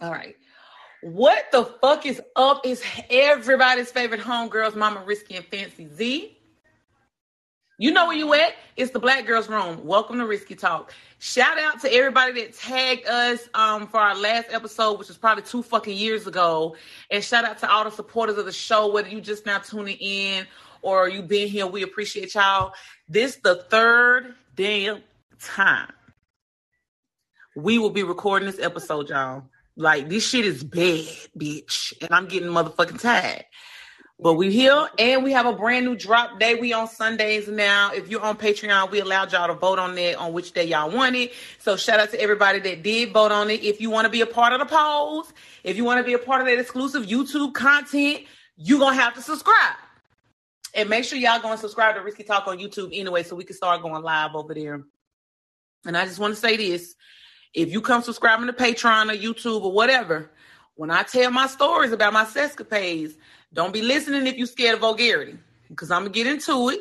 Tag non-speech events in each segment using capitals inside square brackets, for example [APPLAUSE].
All right. What the fuck is up? Is everybody's favorite homegirls, Mama Risky and Fancy Z. You know where you at? It's the Black Girls Room. Welcome to Risky Talk. Shout out to everybody that tagged us um, for our last episode, which was probably two fucking years ago. And shout out to all the supporters of the show, whether you just now tuning in or you been here. We appreciate y'all. This the third damn time we will be recording this episode, y'all. Like this shit is bad, bitch, and I'm getting motherfucking tired. But we here and we have a brand new drop day. We on Sundays now. If you're on Patreon, we allowed y'all to vote on that on which day y'all want it. So shout out to everybody that did vote on it. If you want to be a part of the polls, if you want to be a part of that exclusive YouTube content, you're gonna have to subscribe. And make sure y'all go and subscribe to Risky Talk on YouTube anyway, so we can start going live over there. And I just want to say this if you come subscribing to Patreon or YouTube or whatever, when I tell my stories about my sescapades, don't be listening if you scared of vulgarity, because I'm gonna get into it.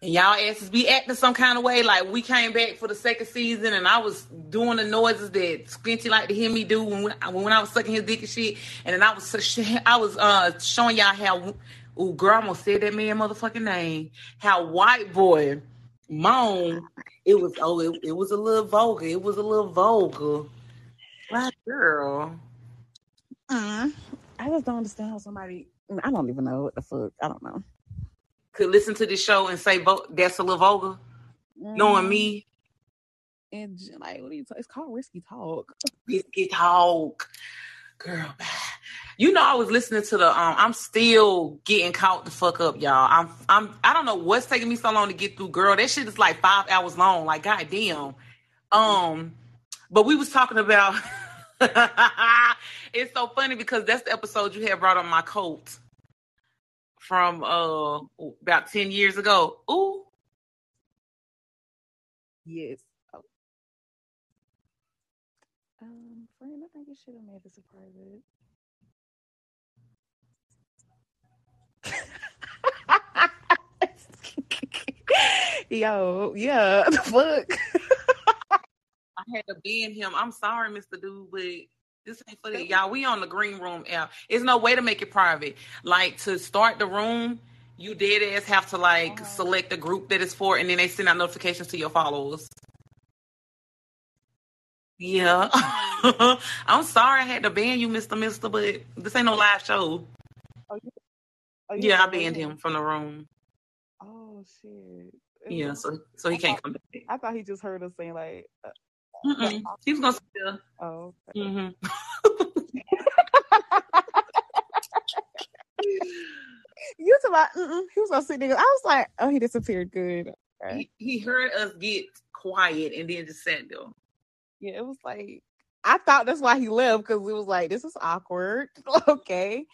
And y'all asses be acting some kind of way, like we came back for the second season, and I was doing the noises that Squinty like to hear me do when when I was sucking his dick and shit. And then I was [LAUGHS] I was uh showing y'all how, oh girl, I almost said that man motherfucking name. How white boy moan it was oh, it, it was a little vulgar. It was a little vulgar. Black girl. Uh, I just don't understand how somebody. I don't even know what the fuck. I don't know. Could listen to this show and say that's a little vulgar, mm. knowing me. And like, what are you? T- it's called risky talk. Risky talk, girl. You know, I was listening to the. Um, I'm still getting caught the fuck up, y'all. I'm. I'm. I don't know what's taking me so long to get through. Girl, that shit is like five hours long. Like, goddamn. Um, but we was talking about. [LAUGHS] it's so funny because that's the episode you had brought on my coat from uh about ten years ago. Ooh. Yes. Oh. Um, friend, I think you should have made this a private. [LAUGHS] Yo, yeah, [LAUGHS] the fuck. I had to ban him. I'm sorry, Mr. Dude, but this ain't for that. Y'all, we on the green room app. There's no way to make it private. Like to start the room, you dead ass have to like uh-huh. select the group that it's for, and then they send out notifications to your followers. Yeah. [LAUGHS] I'm sorry I had to ban you, Mr. Mister, but this ain't no live show. Oh, Oh, yeah, I banned him from the room. Oh shit. yeah, so so he I can't thought, come back. I thought he just heard us saying like. Uh, Mm-mm. He was gonna still. Oh. Okay. Mm-hmm. [LAUGHS] you talking about? Mm-mm. He was gonna sit there. I was like, oh, he disappeared. Good. Okay. He, he heard us get quiet and then just sat there. Yeah, it was like I thought that's why he left because it was like this is awkward. [LAUGHS] okay.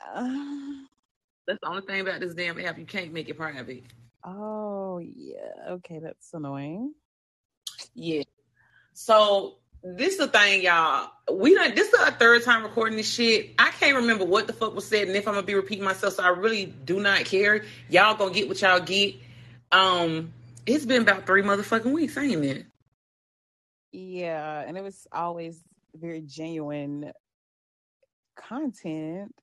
Uh, [SIGHS] that's the only thing about this damn app. You can't make it private. Oh yeah. Okay, that's annoying. Yeah. So this is the thing, y'all. We don't. This is our third time recording this shit. I can't remember what the fuck was said, and if I'm gonna be repeating myself, so I really do not care. Y'all gonna get what y'all get. Um, it's been about three motherfucking weeks, ain't it? Yeah, and it was always very genuine content.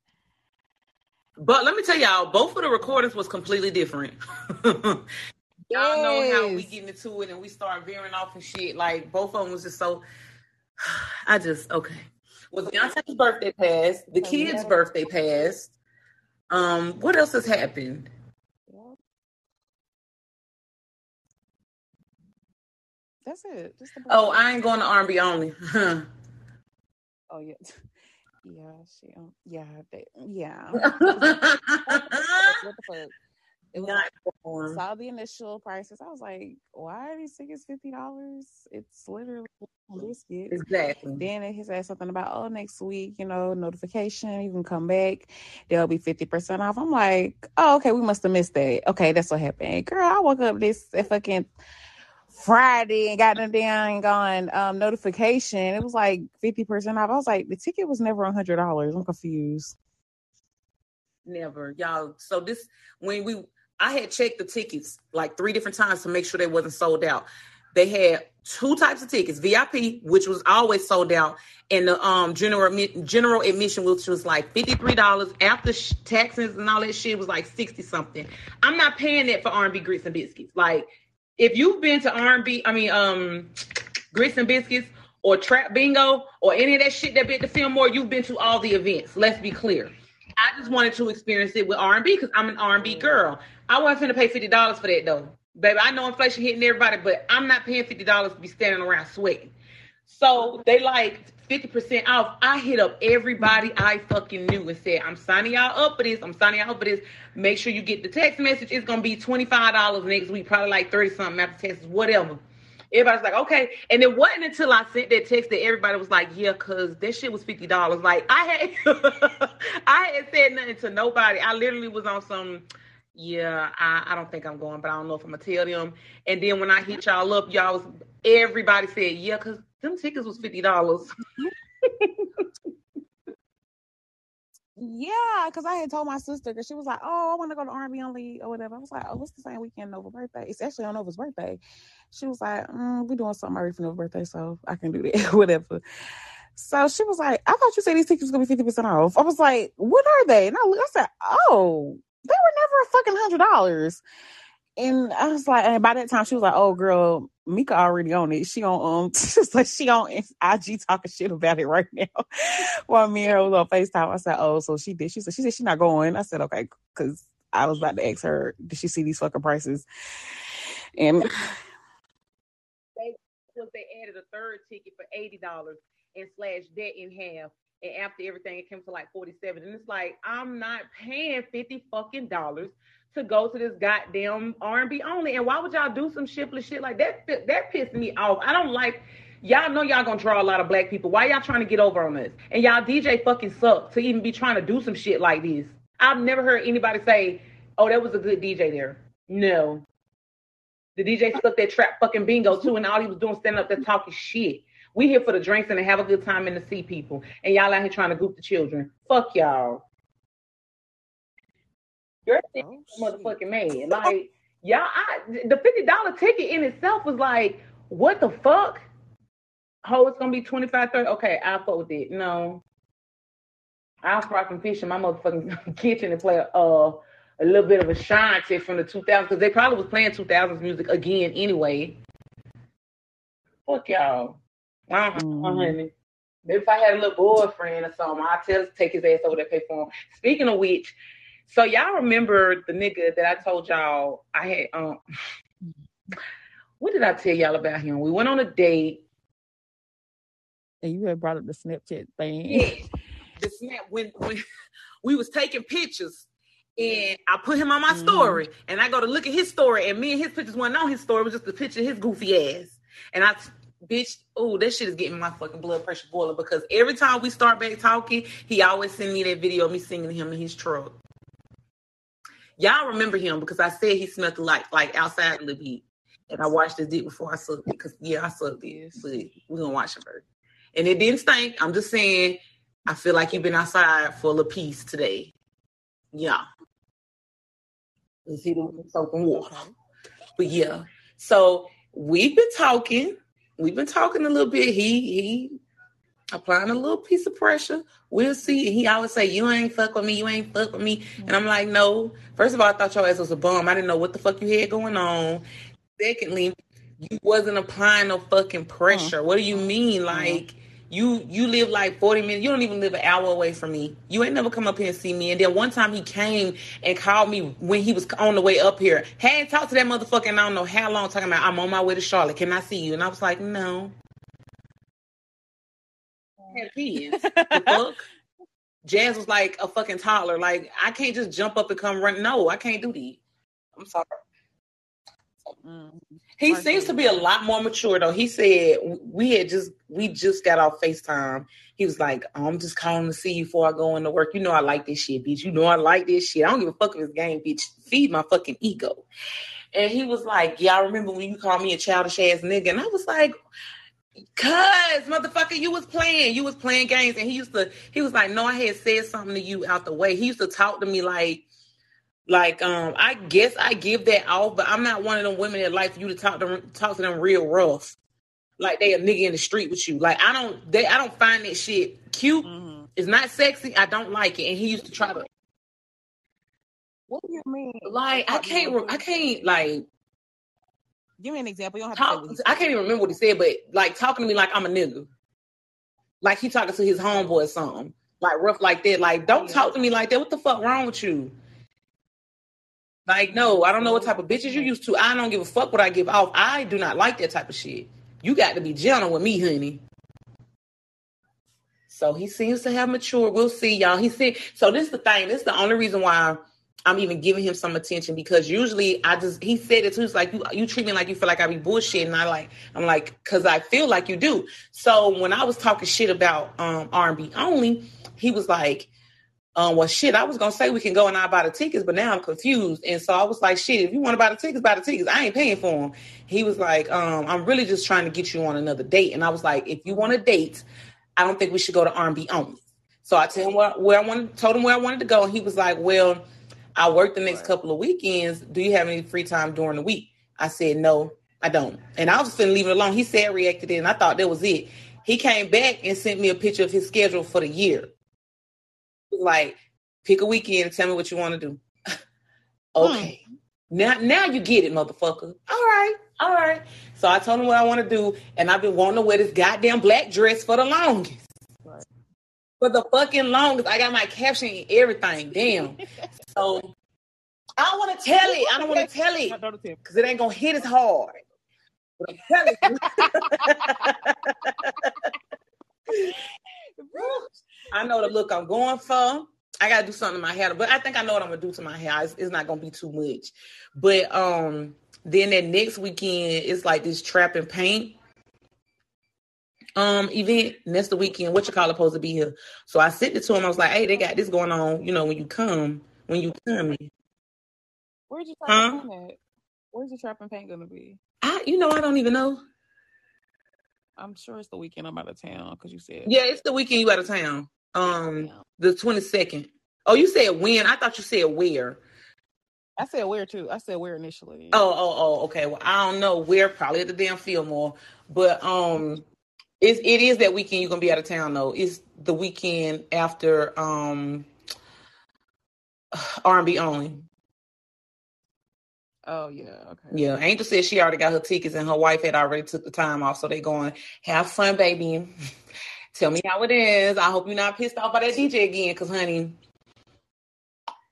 But let me tell y'all, both of the recordings was completely different. [LAUGHS] y'all yes. know how we get into it and we start veering off and shit. Like both of them was just so. [SIGHS] I just okay. Was Beyonce's birthday passed? The oh, kid's birthday passed. Um, what else has happened? That's it. oh, I ain't going to R&B only. [LAUGHS] oh yeah. [LAUGHS] Yeah, she. Um, yeah, they, yeah. [LAUGHS] what the fuck? It was like, saw the initial prices. I was like, why are these tickets fifty dollars? It's literally biscuits. Exactly. Then he said something about oh next week, you know, notification, you can come back. There'll be fifty percent off. I'm like, oh okay, we must have missed that. Okay, that's what happened. Girl, I woke up this fucking Friday and got them down gone um, notification. It was like 50% off. I was like, the ticket was never $100. I'm confused. Never. Y'all. So this, when we, I had checked the tickets like three different times to make sure they wasn't sold out. they had two types of tickets: VIP, which was always sold out, and the um general general admission, which was like fifty three dollars after sh- taxes and all that shit was like sixty something. I'm not paying that for R and B grits and biscuits. Like, if you've been to R&B, I mean um grits and biscuits or trap bingo or any of that shit that been to Fillmore, you've been to all the events. Let's be clear. I just wanted to experience it with R and B because I'm an R and B girl. I wasn't finna pay fifty dollars for that though, baby. I know inflation hitting everybody, but I'm not paying fifty dollars to be standing around sweating. So they like fifty percent off. I hit up everybody I fucking knew and said, "I'm signing y'all up for this. I'm signing y'all up for this. Make sure you get the text message. It's gonna be twenty five dollars next week, probably like thirty something after taxes, whatever." Everybody's like, okay. And it wasn't until I sent that text that everybody was like, yeah, cause that shit was fifty dollars. Like I had [LAUGHS] I had said nothing to nobody. I literally was on some, yeah, I, I don't think I'm going, but I don't know if I'm gonna tell them. And then when I hit y'all up, y'all was everybody said, yeah, cause them tickets was fifty dollars. Yeah, because I had told my sister because she was like, "Oh, I want to go to R&B only or whatever." I was like, "Oh, what's the same weekend Nova's birthday? It's actually on Nova's birthday." She was like, mm, "We doing something early for Nova's birthday, so I can do that, [LAUGHS] whatever." So she was like, "I thought you said these tickets was gonna be fifty percent off." I was like, "What are they?" And I, I said, "Oh, they were never a fucking hundred dollars." And I was like, and by that time she was like, "Oh, girl, Mika already on it. She on um, [LAUGHS] she's like she on IG talking shit about it right now." [LAUGHS] While me and her was on Facetime, I said, "Oh, so she did." She said, "She said she's not going." I said, "Okay," because I was about to ask her, "Did she see these fucking prices?" And they added a third ticket for eighty dollars and slashed that in half. And after everything, it came to like forty seven. And it's like I'm not paying fifty fucking dollars to go to this goddamn R&B only. And why would y'all do some shiftless shit like that? That pissed me off. I don't like. Y'all know y'all gonna draw a lot of black people. Why y'all trying to get over on us? And y'all DJ fucking suck to even be trying to do some shit like this. I've never heard anybody say, "Oh, that was a good DJ there." No, the DJ stuck that trap fucking bingo too, and all he was doing standing up there talking shit. We here for the drinks and to have a good time and to see people, and y'all out here trying to group the children. Fuck y'all. You're oh, motherfucking man. Like y'all, I, the fifty dollar ticket in itself was like, what the fuck? Oh, it's gonna be 25 30 Okay, I'll fuck with it. No. I'll fry some fish in my motherfucking [LAUGHS] kitchen and play a, uh, a little bit of a shanty from the 2000s because they probably was playing 2000s music again anyway. Fuck y'all. Maybe if I had a little boyfriend or something, I'd tell take his ass over there pay for him. Speaking of which, so y'all remember the nigga that I told y'all I had um what did I tell y'all about him? We went on a date. And you had brought up the Snapchat thing. Yeah. [LAUGHS] The snap when when [LAUGHS] we was taking pictures and I put him on my mm-hmm. story and I go to look at his story and me and his pictures weren't on his story, it was just a picture of his goofy ass. And I bitch, oh, that shit is getting my fucking blood pressure boiling because every time we start back talking, he always send me that video of me singing him in his truck. Y'all remember him because I said he smelled like like outside a little bit. And I washed his dick before I sucked it because yeah, I sucked it. But we're gonna watch it first. And it didn't stink. I'm just saying I feel like you've been outside for a little piece today. Yeah. See the soap and water. But yeah. So we've been talking. We've been talking a little bit. He he applying a little piece of pressure. We'll see. And he always say, You ain't fuck with me, you ain't fuck with me. And I'm like, No. First of all, I thought your ass was a bum. I didn't know what the fuck you had going on. Secondly, you wasn't applying no fucking mm-hmm. pressure. What do you mean? Mm-hmm. Like you you live like 40 minutes. You don't even live an hour away from me. You ain't never come up here and see me. And then one time he came and called me when he was on the way up here. Hadn't talked to that motherfucker and I don't know how long talking about I'm on my way to Charlotte. Can I see you? And I was like, no had [LAUGHS] kids. the Jazz was like a fucking toddler. Like I can't just jump up and come run. No, I can't do that. I'm sorry. Mm, he seems to be a lot more mature though. He said we had just we just got off FaceTime. He was like, I'm just calling to see you before I go into work. You know I like this shit, bitch. You know I like this shit. I don't give a fuck if it's game, bitch. Feed my fucking ego. And he was like, Yeah, I remember when you called me a childish ass nigga. And I was like, Cause motherfucker, you was playing, you was playing games, and he used to, he was like, no, I had said something to you out the way. He used to talk to me like, Like, um, I guess I give that off, but I'm not one of them women that like for you to talk to talk to them real rough, like they a nigga in the street with you. Like, I don't, they, I don't find that shit cute. Mhm. It's not sexy. I don't like it. And he used to try to, What do you mean? like, I can't, I can't, like, Give me an example. You don't have to say I can't even remember what he said, but like talking to me like I'm a nigga, like he talking to his homeboy or something, like rough like that. Like, don't Yeah. talk to me like that. What the fuck wrong with you? Like, no, I don't know what type of bitches you used to. I don't give a fuck what I give off. I do not like that type of shit. You got to be gentle with me, honey. So he seems to have matured. We'll see, y'all. He said so. This is the thing. This is the only reason why I'm even giving him some attention because usually I just he said it too. It's like you you treat me like you feel like I be bullshit, And I like I'm like because I feel like you do. So when I was talking shit about um R&B only, he was like, um, well shit, I was gonna say we can go and I buy the tickets, but now I'm confused. And so I was like, shit, if you want to buy the tickets, buy the tickets. I ain't paying for them. He was like, um, I'm really just trying to get you on another date. And I was like, if you want a date, I don't think we should go to R&B only. So I told him where, where I wanted, told him where I wanted to go, and he was like, "Well, I work the next Right. couple of weekends. Do you have any free time during the week?" I said, "No, I don't." And I was just gonna leave it alone. He said reacted it, and I thought that was it. He came back and sent me a picture of his schedule for the year. Like, pick a weekend and tell me what you want to do. [LAUGHS] Hmm. okay. Now, now you get it, motherfucker. All right, all right. So I told him what I want to do, and I've been wanting to wear this goddamn black dress for the longest. For the fucking longest, I got my caption and everything. Damn. so I don't want to tell it. I don't want to tell it Don't- don't tell me. because it ain't gonna hit as hard. But I'm telling you. [LAUGHS] I know the look I'm going for. I gotta do something to my hair, but I think I know what I'm gonna do to my hair. It's, it's not gonna be too much. But um, then that next weekend it's like this trap and paint um event. next the weekend. What you call it supposed to be here? So I sent it to him. I was like, hey, they got this going on. You know, when you come, when you come, Where's your Huh? trap at? Where's your trap and paint gonna be? I you know I don't even know. I'm sure it's the weekend I'm out of town because you said Yeah, it's the weekend you out of town. Um, Yeah. the 22nd. Oh, you said when? I thought you said where. I said where too. I said where initially. Oh, oh, oh, okay. Well, I don't know where. Probably at the damn Fillmore, but um, it's it is that weekend you're gonna be out of town though. It's the weekend after um [SIGHS] R&B only. Oh yeah. Okay. Yeah, Angel said she already got her tickets and her wife had already took the time off, so they going have fun, baby. [LAUGHS] Tell me how it is. I hope you're not pissed off by that DJ again, cause honey,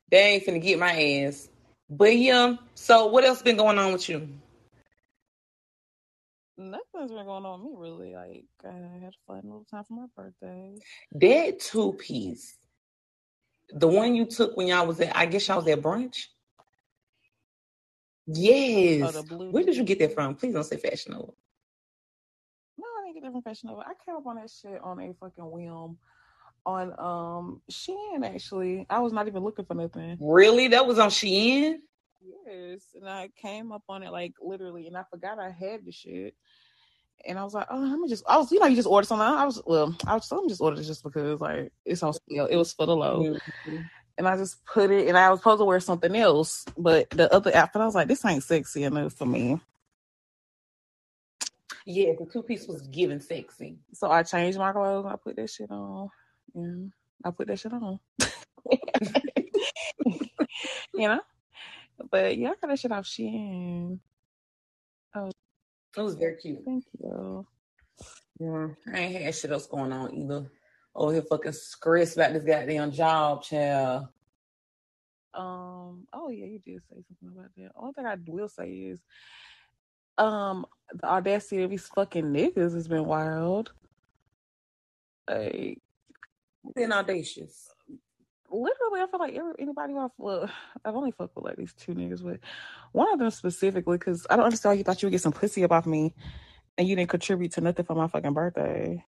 they ain't finna get my ass. But yeah, so what else been going on with you? Nothing's been going on with me really. Like I had a fun little time for my birthday. That two piece, the one you took when y'all was at, I guess y'all was at brunch. Yes. Oh. Where did you get that from? Please don't say Fashion Nova. No, I didn't get that from Fashion Nova. I came up on that shit on a fucking whim on um Shein actually. I was not even looking for nothing. Really? That was on Shein? Yes, and I came up on it like literally, and I forgot I had the shit. And I was like, oh, let me just. I was, you know, you just order something. I was, well, I was, me just order it just because, like, it's on sale. It was for the low, Mhm. and I just put it. And I was supposed to wear something else, but the other outfit, I was like, this ain't sexy enough for me. Yeah, the two piece was giving sexy. So I changed my clothes. And I put that shit on. Yeah, I put that shit on. [LAUGHS] [LAUGHS] you know, but yeah, I got that shit off Shein. Oh, it was very cute. Thank you. Yeah, I ain't had shit else going on either. Oh, here fucking stressed about this goddamn job, child. Um. Oh yeah, you did say something about that. Only thing I will say is, um, the audacity of these fucking niggas has been wild. Like been audacious. Literally, I feel like every, anybody I've well, [SIGHS] I've only fucked with like these two niggas, but one of them specifically, because I don't understand why you thought you would get some pussy up off me, and you didn't contribute to nothing for my fucking birthday.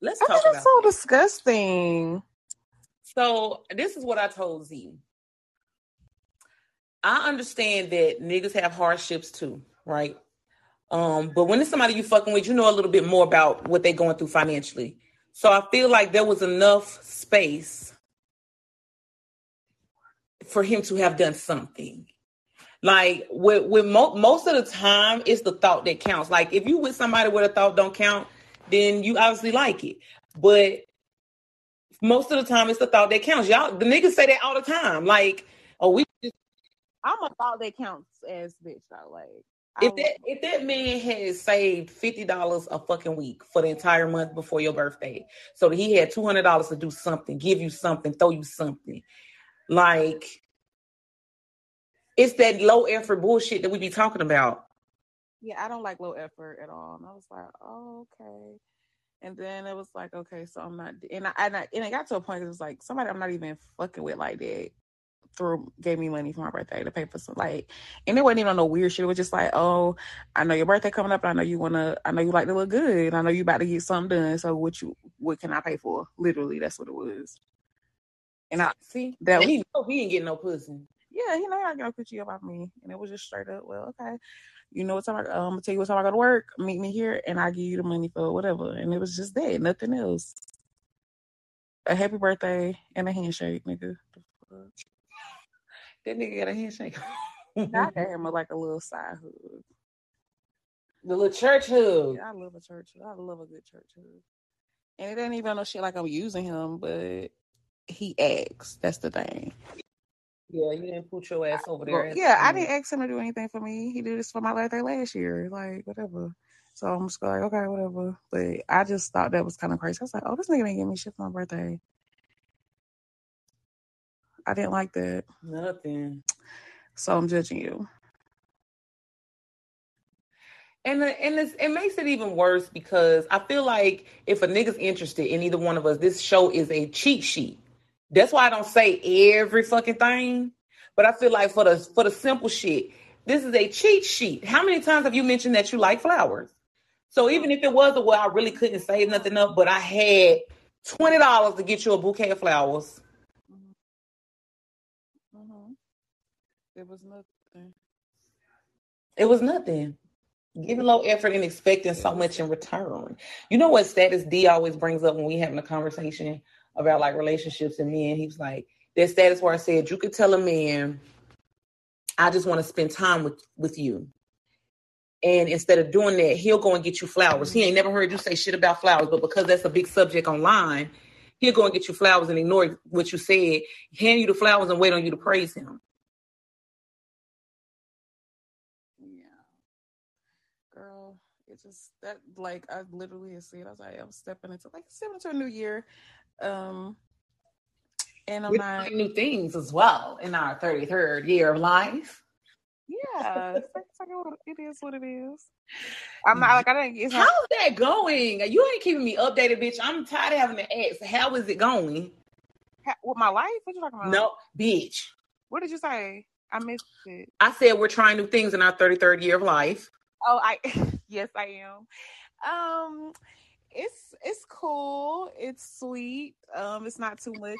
Let's I talk think about it's so it. disgusting. So this is what I told Z. I understand that niggas have hardships too, right? Um, but when it's somebody you fucking with, you know a little bit more about what they're going through financially. So I feel like there was enough space for him to have done something. Like with with mo- most of the time, it's the thought that counts. Like if you with somebody where the thought don't count, then you obviously like it. But most of the time, it's the thought that counts. Y'all, the niggas say that all the time. Like, oh, we. Just... I'm a thought that counts as bitch though. Like if oh. that if that man has saved fifty dollars a fucking week for the entire month before your birthday, so that he had two hundred dollars to do something, give you something, throw you something, like it's that low effort bullshit that we be talking about. Yeah, I don't like low effort at all. And I was like, oh, okay. And then it was like, okay, so I'm not, and I, and, I, and it got to a point it was like somebody I'm not even fucking with like that threw gave me money for my birthday to pay for some like, and it wasn't even on no weird shit. It was just like, oh, I know your birthday coming up. and I know you wanna, I know you like to look good. I know you about to get something done. So what you, what can I pay for? Literally, that's what it was. And I see that he know he ain't getting no pussy yeah, you know, I got put you about me. And it was just straight up, well, okay. You know what time I, um, I'm gonna tell you what time I go to work, meet me here, and I give you the money for whatever. And it was just that, nothing else. A happy birthday and a handshake, nigga. That nigga got a handshake. I got [LAUGHS] him like a little side hug. The little church hug. Yeah, I love a church hug. I love a good church hug. And it ain't even no shit like I'm using him, but he acts. That's the thing. Yeah, you didn't put your ass over there. Well, yeah, I didn't ask him to do anything for me. He did this for my birthday last year. Like, whatever. So I'm just like, okay, whatever. But I just thought that was kind of crazy. I was like, oh, this nigga didn't give me shit for my birthday. I didn't like that. Nothing. So I'm judging you. And and it makes it even worse because I feel like if a nigga's interested in either one of us, this show is a cheat sheet. That's why I don't say every fucking thing. But I feel like for the for the simple shit, this is a cheat sheet. How many times have you mentioned that you like flowers? So even if it was a well, I really couldn't save nothing up, but I had twenty dollars to get you a bouquet of flowers. Mm-hmm. It was nothing. It was nothing. Giving low effort and expecting so much in return. You know what status D always brings up when we having a conversation? about like relationships and men. He was like, that status where I said you could tell a man, I just want to spend time with with you. And instead of doing that, he'll go and get you flowers. He ain't never heard you say shit about flowers, but because that's a big subject online, he'll go and get you flowers and ignore what you said, hand you the flowers and wait on you to praise him. Just that like I literally said, I was like, I'm stepping into like stepping into a new year. Um, and I'm not new things as well in our 33rd year of life. Yeah, it is what it is. I'm not like I didn't. Get how's that going? You ain't keeping me updated, bitch. I'm tired of having to ask. How is it going? How, with my life? What you talking about? No, bitch. What did you say? I missed it. I said we're trying new things in our 33rd year of life. Oh, I [LAUGHS] yes, I am. Um, it's it's cool. It's sweet. Um, it's not too much.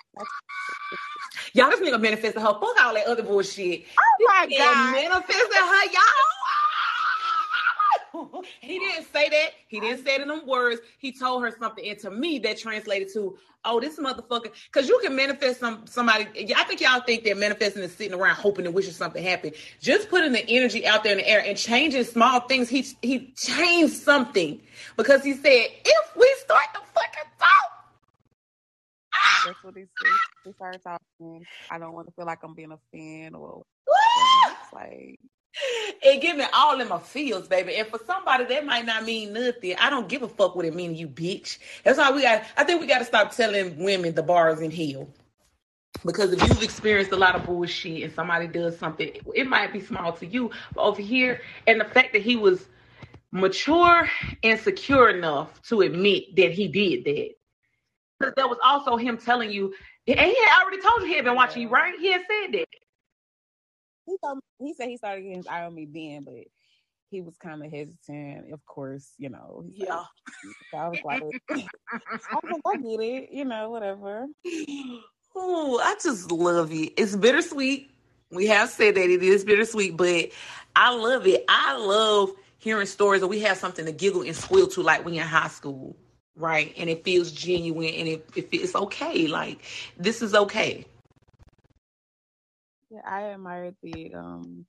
Y'all just need to manifest her. Fuck all that other bullshit. Oh my god, manifest her, y'all. [LAUGHS] he didn't say that. He didn't say it in them words. He told her something, and to me, that translated to, "Oh, this motherfucker." Because you can manifest some somebody. I think y'all think that manifesting is sitting around hoping and wishing something happen. Just putting the energy out there in the air and changing small things. He he changed something because he said, "If we start the fucking talk." That's what he said. We started talking. I don't want to feel like I'm being a fan or. [LAUGHS] It's like it give me all in my feels, baby. And for somebody that might not mean nothing, I don't give a fuck what it mean to you, bitch. That's why we got. I think we got to stop telling women the bars in hell. Because if you've experienced a lot of bullshit and somebody does something, it might be small to you, but over here, and the fact that he was mature and secure enough to admit that he did that. Because there was also him telling you, and he had already told you he had been watching you, right? He had said that he told me, he said he started getting his eye on me then, but he was kind of hesitant. Of course, you know. Yeah. Like, [LAUGHS] so I was like, [LAUGHS] I, was I get it, you know, whatever. Oh, I just love it. It's bittersweet. We have said that it is bittersweet, but I love it. I love hearing stories that we have something to giggle and squeal to, like when you're in high school, right? And it feels genuine and it, it it's okay. Like this is okay. Yeah, I admired the um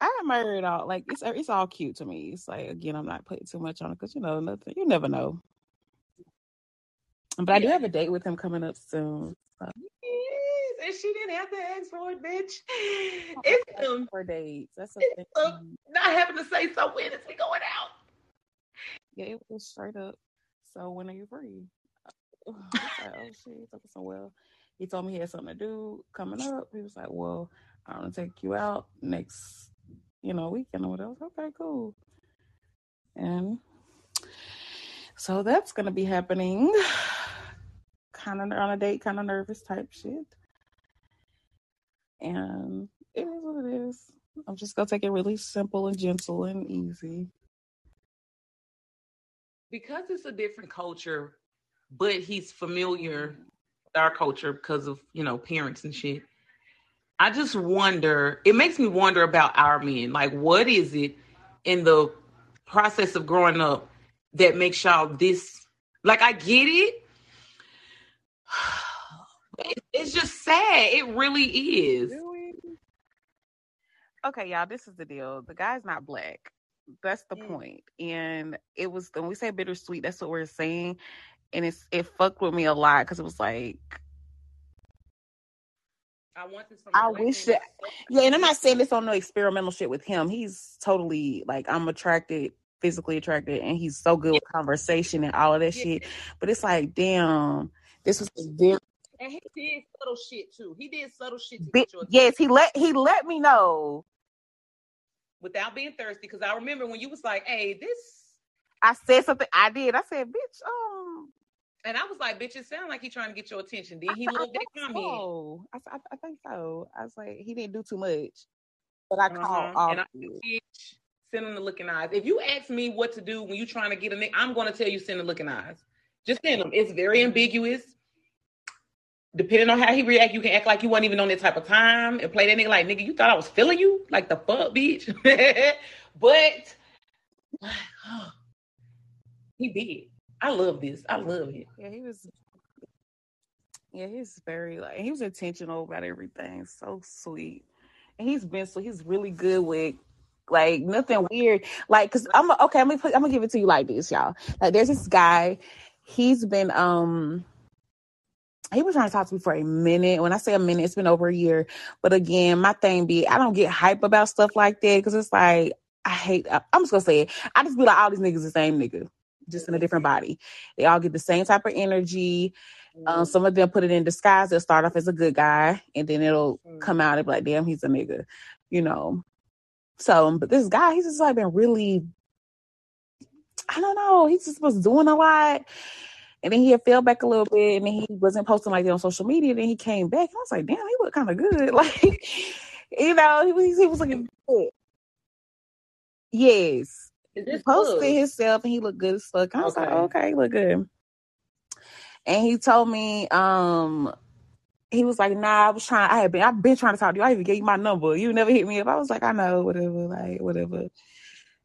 I admire it all. Like it's it's all cute to me. It's like again, I'm not putting too much on it because you know nothing. You never know. But I do have a date with him coming up soon. So. Yes, and she didn't have to ask for it, bitch. It's um for dates. That's a it's, um, not having to say so. When is we going out? Yeah, it was straight up. So when are you free? like, oh shit. So well, he told me he had something to do coming up. He was like, well, I'm gonna take you out next, you know, weekend or whatever. Okay, cool. And so that's gonna be happening. Kind of on a date, kind of nervous type shit. And it is what it is. I'm just gonna take it really simple and gentle and easy. Because it's a different culture, but he's familiar our culture because of, you know, parents and shit. I just wonder, it makes me wonder about our men. Like, what is it in the process of growing up that makes y'all this? Like, I get it. [SIGHS] It's just sad. It really is. Okay, y'all, this is the deal. The guy's not black. That's the mm. point. And it was when we say bittersweet, that's what we're saying. And it's it fucked with me a lot because it was like I want this. I wish that. Yeah, and I'm not saying this on no experimental shit with him. He's totally like I'm attracted, physically attracted, and he's so good yeah. with conversation and all of that yeah. shit. But it's like, damn, this was very. And he did subtle shit too. He did subtle shit. yes, he let he let me know without being thirsty because I remember when you was like, "Hey, this." I said something. I did. I said, "Bitch, um." And I was like, bitch, it sounds like he's trying to get your attention. Did he love that comment? So. I, I, I, think so. I was like, he didn't do too much. But I uh-huh. called off. And I, bitch, send him the looking eyes. If you ask me what to do when you're trying to get a nigga, I'm going to tell you send the looking eyes. Just send them. It's very ambiguous. Depending on how he react, you can act like you wasn't even on that type of time and play that nigga like, nigga, you thought I was feeling you? Like the fuck, bitch. [LAUGHS] but [SIGHS] he did. I love this. I love it. Yeah, he was. Yeah, he's very like he was intentional about everything. So sweet, and he's been so he's really good with like nothing weird. Like, cause I'm okay. I'm gonna I'm gonna give it to you like this, y'all. Like, there's this guy. He's been um. He was trying to talk to me for a minute. When I say a minute, it's been over a year. But again, my thing be, I don't get hype about stuff like that because it's like I hate. I'm just gonna say it. I just be like, all these niggas the same nigga just in a different body. They all get the same type of energy. Um, mm. some of them put it in disguise. They'll start off as a good guy, and then it'll mm. come out and be like, "Damn, he's a nigga," you know. So, but this guy, he's just like been really, I don't know. He just was doing a lot, and then he had fell back a little bit, and then he wasn't posting like that on social media. Then he came back, and I was like, "Damn, he looked kind of good." [LAUGHS] Like, you know, he was he was looking good. Yes, he posted good? himself and he looked good as fuck. I was okay. like, okay, look good. And he told me, um, he was like, nah, I was trying, I had been, I've been trying to talk to you. I even gave you my number. You never hit me up. I was like, I know, whatever, like, whatever.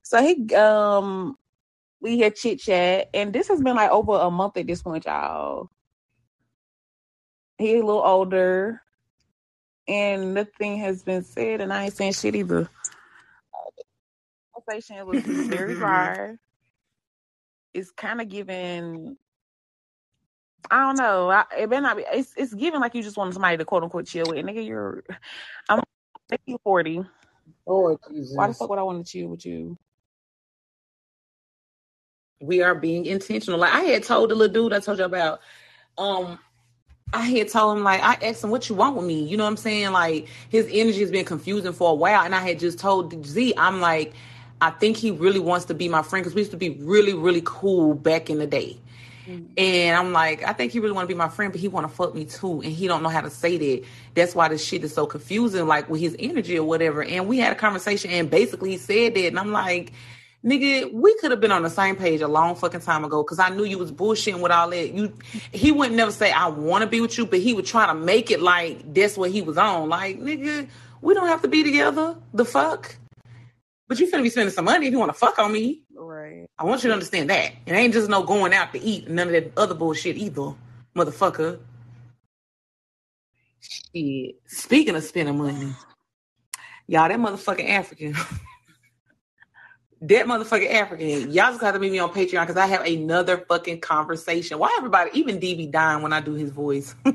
So he, um, we had chit chat, and this has been like over a month at this point, y'all. He a little older, and nothing has been said, and I ain't saying shit either conversation [LAUGHS] was very dry. It's kind of giving. I don't know. I, it may not be. It's it's giving like you just want somebody to quote unquote chill with. Nigga, you're. I'm. [LAUGHS] you forty. Oh Jesus! Why the fuck would I want to chill with you? We are being intentional. Like I had told the little dude I told you about. Um, I had told him like I asked him what you want with me. You know what I'm saying? Like his energy has been confusing for a while, and I had just told Z I'm like I think he really wants to be my friend because we used to be really, really cool back in the day. Mm-hmm. And I'm like, I think he really want to be my friend, but he want to fuck me too, and he don't know how to say that. That's why this shit is so confusing, like with his energy or whatever. And we had a conversation, and basically he said that, and I'm like, nigga, we could have been on the same page a long fucking time ago because I knew you was bullshitting with all that. You, he wouldn't never say I want to be with you, but he would try to make it like that's what he was on. Like, nigga, we don't have to be together. The fuck. But you finna be spending some money if you want to fuck on me. Right. I want you to understand that. It ain't just no going out to eat none of that other bullshit either, motherfucker. Shit. Speaking of spending money, y'all, that motherfucking African. [LAUGHS] that motherfucking African. Y'all just got to meet me on Patreon because I have another fucking conversation. Why everybody, even DB, dying when I do his voice? [LAUGHS]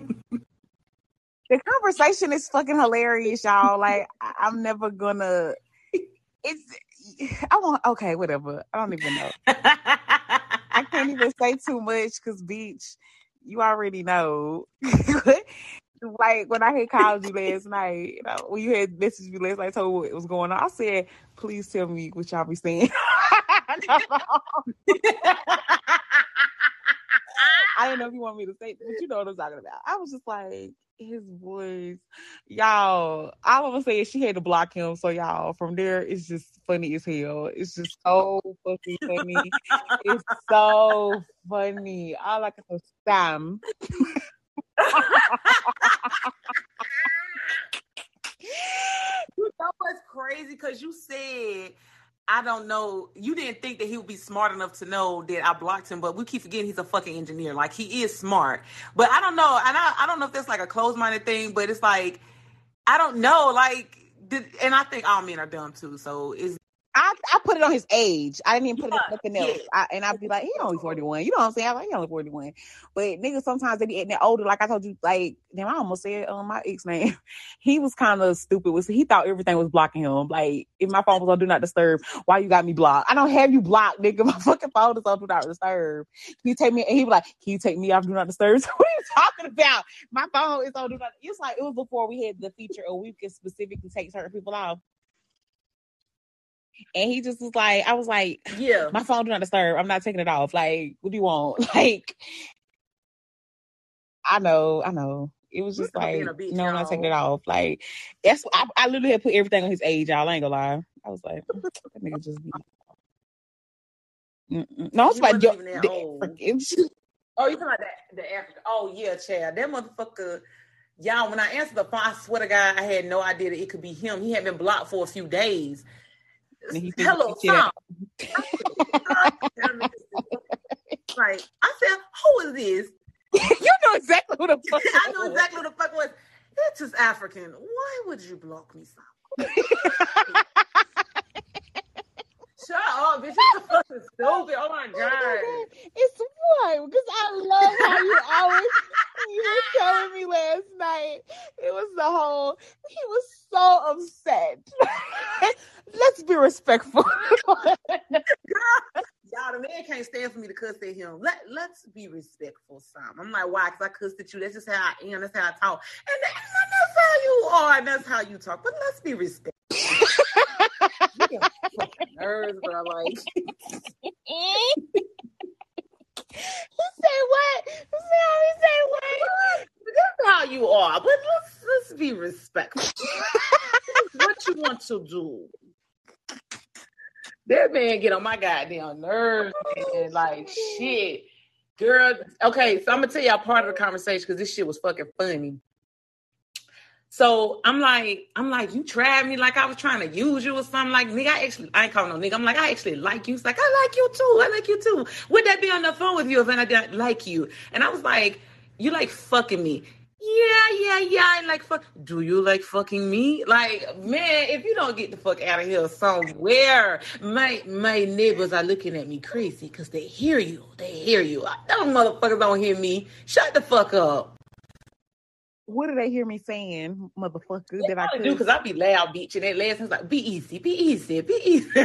the conversation is fucking hilarious, y'all. Like I- I'm never gonna. It's. [SIGHS] I want. Okay, whatever. I don't even know. I can't even [LAUGHS] say too much because, beach, you already know. [LAUGHS] like when I had called you last night, you know, when you had messaged me last night, told me what was going on. I said, "Please tell me what y'all be saying." [LAUGHS] I didn't know if you want me to say, it, but you know what I'm talking about. I was just like, his voice, y'all. All I'm gonna say is she had to block him. So y'all, from there, it's just funny as hell. It's just so fucking funny. it's so funny. All I can say, Sam. You know what's crazy? Because you said, I don't know, you didn't think that he would be smart enough to know that I blocked him, but we keep forgetting he's a fucking engineer. Like, he is smart. But I don't know, and I, I don't know if that's like a closed minded thing, but it's like, I don't know. Like, did, and I think all men are dumb too. So it's I, I put it on his age. I didn't even put it on nothing else. yeah. I, and I'd be like, he only 41. You know what I'm saying? I'm like, he only 41. But niggas sometimes they be getting older. Like I told you, like, damn, I almost said um, my ex name. [LAUGHS] he was kind of stupid. Was He thought everything was blocking him. Like, if my phone was on Do Not Disturb, why you got me blocked? I don't have you blocked, nigga. [LAUGHS] My fucking phone is on Do Not Disturb. He take me, and he was like, can you take me off Do Not Disturb? [LAUGHS] So what are you talking about? My phone is on Do Not. It's like, it was before we had the feature of we could specifically take certain people off. And he just was like, I was like, yeah. my phone do not disturb. I'm not taking it off. Like, what do you want? [LAUGHS] Like, I know, I know. It was just like, bitch, no, I'm not taking it off. Like, that's I, I literally had put everything on his age, y'all. I ain't gonna lie. I was like, mm, that nigga just. Mm-mm. [LAUGHS] No, it's wasn't your, the. Oh, you talking about that the African? Oh yeah, Chad. That motherfucker. Y'all, when I answered the phone, I swear to God, I had no idea that it could be him. He had been blocked for a few days. And he figured Hello. Tom. like I said, who is this? [LAUGHS] you know exactly who the fuck. [LAUGHS] I know exactly who the fuck was. It's just African. Why would you block me, Sam? [LAUGHS] Shut up, bitch. You're fucking stupid. Oh my [LAUGHS] god. It's why because I love how you always you were telling me last night. It was the whole. He was so upset. [LAUGHS] Let's be respectful. [LAUGHS] Y'all, the man can't stand for me to cuss at him. Let Let's be respectful, Sam. I'm like, why? Because I cussed at you. That's just how I am. That's how I talk. And, that- and that's how you are. And that's how you talk. But let's be respectful. You nerves, bro. Like, [LAUGHS] he said what? He said, he said what? that's how you are. But let's let's be respectful. what you want to do? That man get on my goddamn nerves, oh, man. Like shit, girl. Okay, so I'm gonna tell y'all part of the conversation because this shit was fucking funny. So I'm like, I'm like, you tried me like I was trying to use you or something. Like, nigga, I actually, I ain't calling no nigga. I'm like, I actually like you. It's like, I like you too. I like you too. Would that be on the phone with you if I didn't like you? And I was like, you like fucking me. Yeah, yeah, yeah. I like fuck. Do you like fucking me? Like, man, if you don't get the fuck out of here somewhere, my my neighbors are looking at me crazy because they hear you. They hear you. Those motherfuckers don't hear me. Shut the fuck up. What did they hear me saying, motherfucker? They That I do because I be loud, bitch, and that last one's like, be easy, be easy, be easy. [LAUGHS]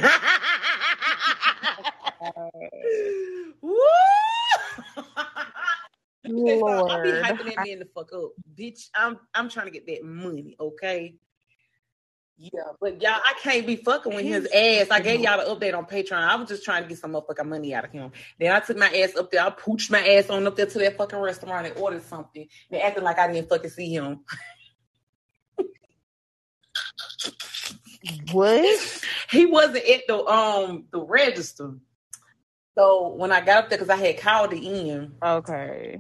Woo! [LAUGHS] So I'll be hyping that man the fuck up, bitch. I'm I'm trying to get that money, okay? Yeah, but y'all, I can't be fucking with his ass. I gave y'all an update on Patreon. I was just trying to get some motherfucking money out of him. Then I took my ass up there. I pooched my ass on up there to that fucking restaurant and ordered something. They acting like I didn't fucking see him. What? [LAUGHS] he wasn't at the um the register. So when I got up there, because I had called it in, Okay.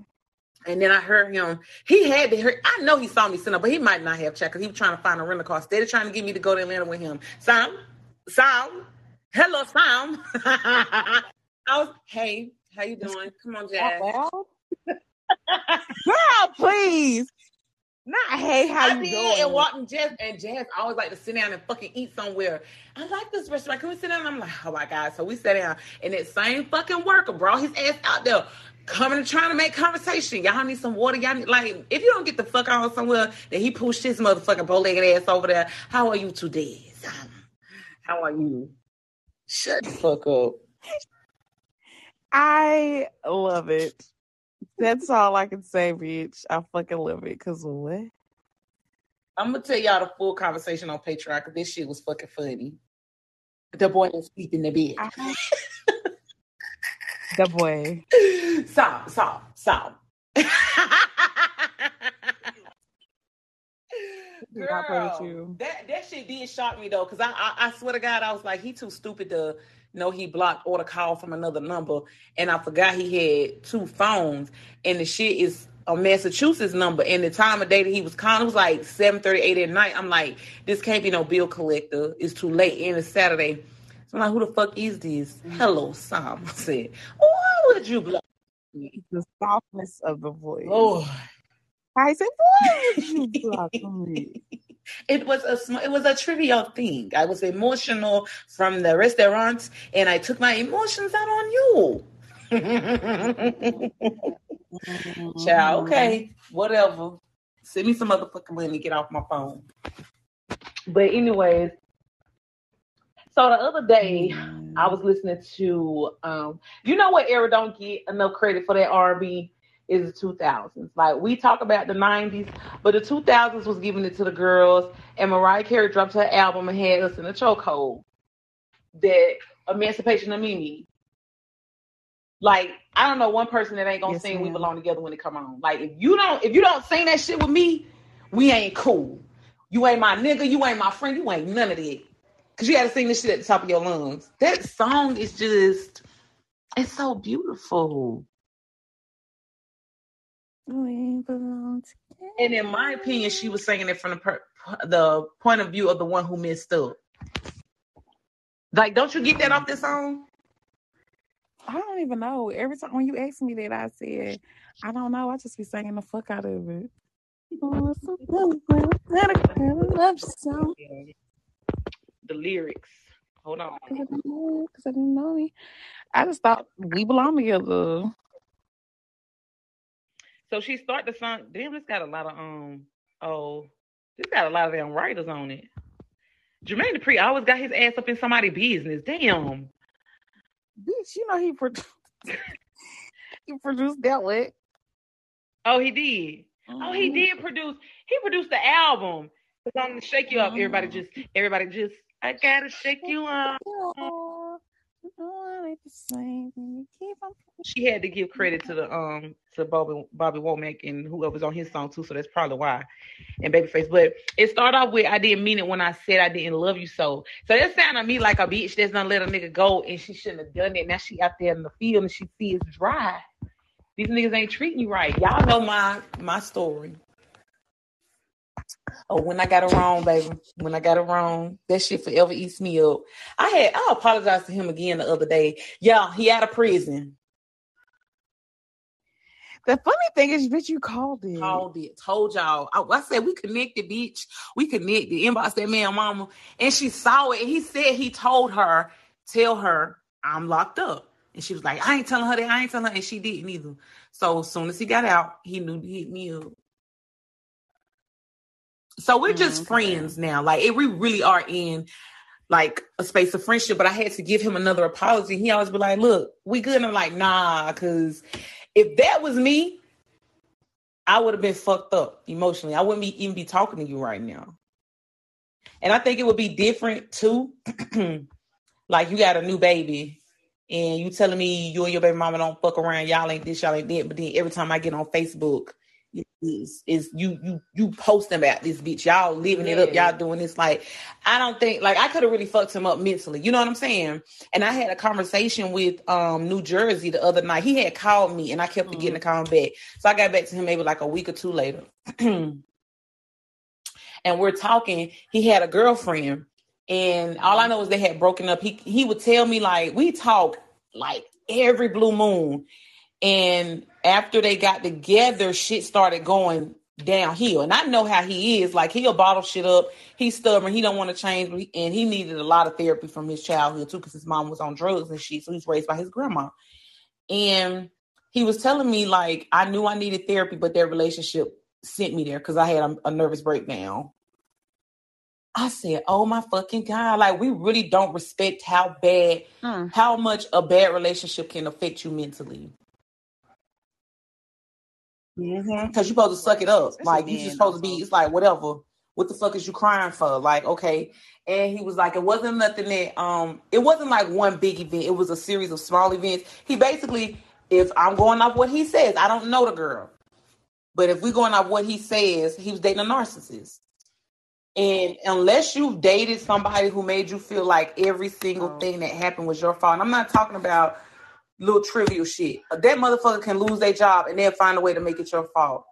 And then I heard him. He had to hear. I know he saw me sitting up, but he might not have checked because he was trying to find a rental car. Instead of trying to get me to go to Atlanta with him, Sam, Sam, hello, Sam. [LAUGHS] I was, hey, how you doing? Come on, Jazz. [LAUGHS] Girl, please. Not hey, how I you did doing? and and Jazz and Jazz always like to sit down and fucking eat somewhere. I like this restaurant. Can we sit down? I'm like, oh my god. So we sat down, and that same fucking worker brought his ass out there, coming and trying to make conversation. Y'all need some water. Y'all need like if you don't get the fuck out somewhere, then he pushed his motherfucking bow-legged ass over there. How are you today? How are you? Shut the fuck up. I love it. That's all I can say, bitch. I fucking love it. Cause what? I'm gonna tell y'all the full conversation on Patreon because this shit was fucking funny. The boy didn't sleep in the bed. I- [LAUGHS] the boy. Stop, stop, stop. Do not play with Girl, you. that that shit did shock me though, because I, I I swear to God, I was like, he too stupid to know he blocked or to call from another number, and I forgot he had two phones, and the shit is a Massachusetts number, and the time of day that he was calling it was like seven thirty eight at night. I'm like, this can't be no bill collector. It's too late, and it's Saturday. So I'm like, who the fuck is this? Hello, Sam. [LAUGHS] I said, why would you block me? The softness of the voice. Lord. I said, why would you [LAUGHS] block me? It was a sm- it was a trivial thing. I was emotional from the restaurant, and I took my emotions out on you. [LAUGHS] Child, mm-hmm. okay, whatever. Send me some motherfucking money. Get off my phone. But anyways, so the other day I was listening to um, you know what era don't get enough credit for that R and B is the 2000s. Like we talk about the 90s, but the 2000s was giving it to the girls, and Mariah Carey dropped her album and had us in a chokehold. That Emancipation of Mimi. Like I don't know one person that ain't gonna Yes, sing "We. Belong Together" when it come on. Like if you don't, if you don't sing that shit with me, we ain't cool. You ain't my nigga. You ain't my friend. You ain't none of that. Cause you got to sing this shit at the top of your lungs. That song is just, it's so beautiful. We belong together. And in my opinion, she was singing it from the per- the point of view of the one who messed up. Like, don't you get that off this song? I don't even know. Every time when you ask me that, I said, I don't know. I just be singing the fuck out of it. The lyrics. Hold on. Because I didn't know me. I just thought we belong together. So she start the song. Damn, this got a lot of um. Oh, this got a lot of damn writers on it. Jermaine Dupri always got his ass up in somebody's business. Damn. Bitch, you know he produced [LAUGHS] he produced that with. Oh, he did. Oh, he did produce. He produced the album. It's on the Shake You Up. Everybody just, everybody just. I gotta shake you up. She had to give credit to the um to Bobby Bobby Womack and whoever's on his song too, so that's probably why. And Babyface, but it started off with I didn't mean it when I said I didn't love you so. So that sounded to me like a bitch that's gonna let a nigga go and she shouldn't have done it. Now she out there in the field and she see it's dry. These niggas ain't treating you right. Y'all know my my story. Oh, when I got it wrong, baby. When I got it wrong, that shit forever eats me up. I had I apologized to him again the other day. Yeah, he out of prison. The funny thing is, bitch, you called it. Called it. Told y'all. I, I said we connected, bitch. We connected. Inbox that man, mama, and she saw it. And he said he told her, tell her I'm locked up. And she was like, I ain't telling her that. I ain't telling her, and she didn't either. So as soon as he got out, he knew to hit me up. So we're just Mm, okay. friends now. Like it, we really are in like a space of friendship. But I had to give him another apology. He always be like, "Look, we good." And I'm like, "Nah," because if that was me, I would have been fucked up emotionally. I wouldn't be, even be talking to you right now. And I think it would be different too. [CLEARS THROAT] like you got a new baby. And you telling me you and your baby mama don't fuck around, y'all ain't this, y'all ain't that. But then every time I get on Facebook, is is you you you posting about this bitch. Y'all living it up. Y'all doing this. Like I don't think like I could have really fucked him up mentally. You know what I'm saying? And I had a conversation with um New Jersey the other night. He had called me and I kept forgetting to call him back. So I got back to him maybe like a week or two later. [CLEARS THROAT] and we're talking. He had a girlfriend, and all I know is they had broken up. He he would tell me like we talk like every blue moon. And after they got together, shit started going downhill. And I know how he is. Like he'll bottle shit up. He's stubborn. He don't want to change. And he needed a lot of therapy from his childhood too, because his mom was on drugs and shit. So he's raised by his grandma. And he was telling me like I knew I needed therapy, but their relationship sent me there because I had a, a nervous breakdown. I said, "Oh my fucking god! Like we really don't respect how bad, hmm. how much a bad relationship can affect you mentally." Because mm-hmm. you're supposed to suck it up. like you just supposed to be. It's like whatever. What the fuck is you crying for? Like okay. And he was like, it wasn't nothing that um, it wasn't like one big event. It was a series of small events. He basically, if I'm going off what he says, I don't know the girl, but if we're going off what he says, he was dating a narcissist. And unless you've dated somebody who made you feel like every single oh. thing that happened was your fault, and I'm not talking about little trivial shit. That motherfucker can lose their job and they'll find a way to make it your fault.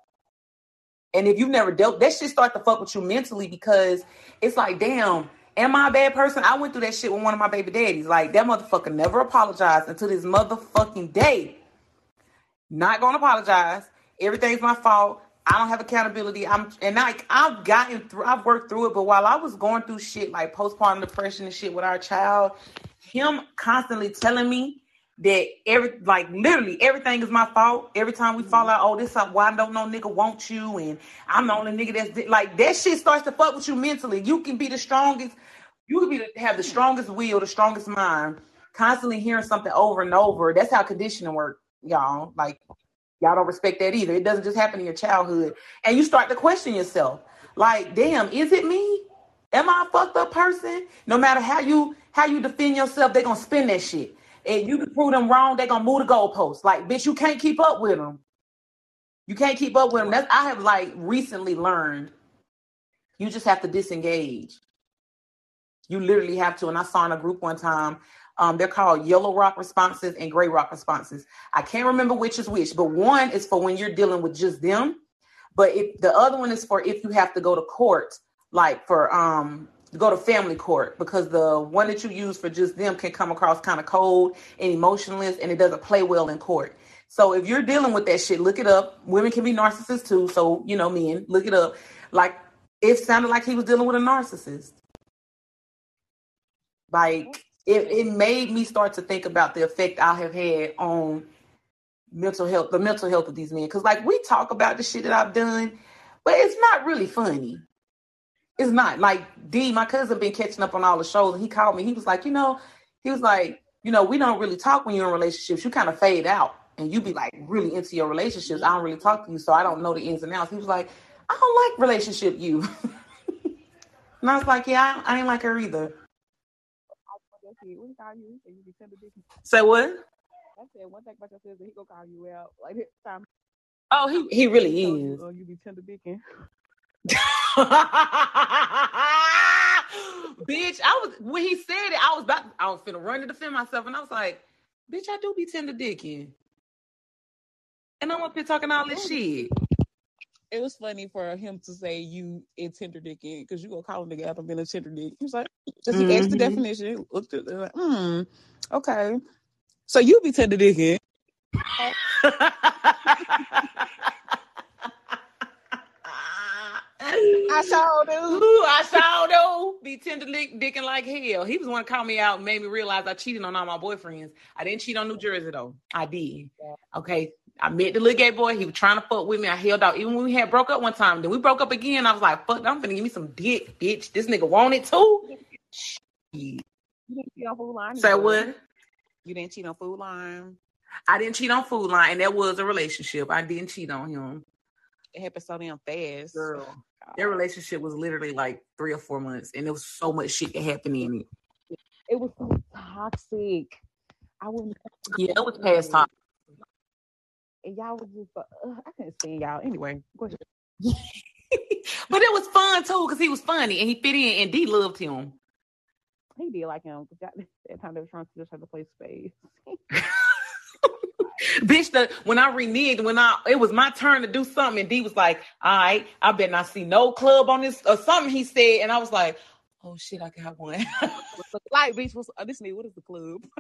And if you've never dealt, that shit start to fuck with you mentally because it's like, damn, am I a bad person? I went through that shit with one of my baby daddies. Like that motherfucker never apologized until this motherfucking day. Not gonna apologize. Everything's my fault. I don't have accountability. I'm and like I've gotten through I've worked through it, but while I was going through shit like postpartum depression and shit with our child, him constantly telling me that every like literally everything is my fault. Every time we fall mm-hmm. out, oh, this is why I don't know nigga want you, and I'm the only nigga that's like that shit starts to fuck with you mentally. You can be the strongest, you can be the, have the strongest will, the strongest mind, constantly hearing something over and over. That's how conditioning work, y'all. Like y'all don't respect that either. It doesn't just happen in your childhood. And you start to question yourself. Like, damn, is it me? Am I a fucked up person? No matter how you how you defend yourself, they're gonna spin that shit and you can prove them wrong, they're gonna move the goalposts. Like, bitch, you can't keep up with them. You can't keep up with them. That's I have like recently learned. You just have to disengage. You literally have to. And I saw in a group one time. Um, they're called yellow rock responses and gray rock responses. I can't remember which is which, but one is for when you're dealing with just them. But if the other one is for if you have to go to court, like for um go to family court because the one that you use for just them can come across kind of cold and emotionless and it doesn't play well in court. So if you're dealing with that shit, look it up. Women can be narcissists too. So, you know, men, look it up. Like it sounded like he was dealing with a narcissist. Like it, it made me start to think about the effect I have had on mental health, the mental health of these men. Cause like we talk about the shit that I've done, but it's not really funny. It's not like D. My cousin been catching up on all the shows, and he called me. He was like, you know, he was like, you know, we don't really talk when you're in relationships. You kind of fade out, and you be like really into your relationships. I don't really talk to you, so I don't know the ins and outs. He was like, I don't like relationship you, [LAUGHS] and I was like, yeah, I, I ain't like her either. Say what? I said one thing about your sister, he gonna call you out like this [LAUGHS] time. Oh, he he really [LAUGHS] is. Oh, you be tender dicking. [LAUGHS] Bitch, I was when he said it, I was about I was finna run to defend myself, and I was like, "Bitch, I do be tender dicking," and I'm up here talking all this shit. It was funny for him to say you in tender dicking because you gonna call a nigga out on being a tender dick. He was like, just mm-hmm. he asked the mm-hmm. definition, looked at it, like, hmm, okay, so you be tender dicking. [LAUGHS] [LAUGHS] [LAUGHS] I saw. Ooh, I saw do. Be tender dick, dicking like hell. He was one to call me out and made me realize I cheated on all my boyfriends. I didn't cheat on New Jersey though. I did. Okay. I met the little gay boy. He was trying to fuck with me. I held out. Even when we had broke up one time, then we broke up again. I was like, fuck, I'm gonna give me some dick, bitch. This nigga want it too. You didn't cheat on Food Line. Say what? You didn't cheat on Food Line. I didn't cheat on Food Line, and that was a relationship. I didn't cheat on him. It happened so damn fast. Girl. Their relationship was literally like three or four months, and there was so much shit that happened in it. It was so toxic. I wouldn't. Yeah, it was past time. And y'all was just, uh, I couldn't stand y'all. Anyway, [LAUGHS] but it was fun too because he was funny and he fit in, and D loved him. He did like him because that time they were trying to just have to play space. [LAUGHS] Bitch, the when I reneged, when I it was my turn to do something, and D was like, All right, I better not see no club on this or something he said, and I was like, Oh shit, I got one. like, bitch, what's uh, this? Nigga, what is the club? [LAUGHS]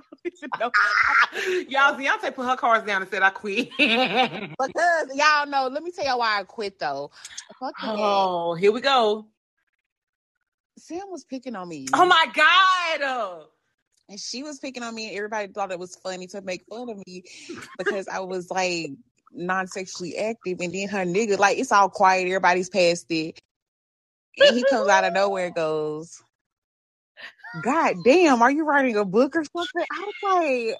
[LAUGHS] y'all, Beyonce put her cards down and said, "I quit." [LAUGHS] because y'all know. Let me tell y'all why I quit though. oh, here we go. Sam was picking on me. Oh my god. And she was picking on me, and everybody thought it was funny to make fun of me because I was like non-sexually active, and then her nigga, like it's all quiet, everybody's past it. And he comes out of nowhere and goes, God damn, are you writing a book or something? I was like,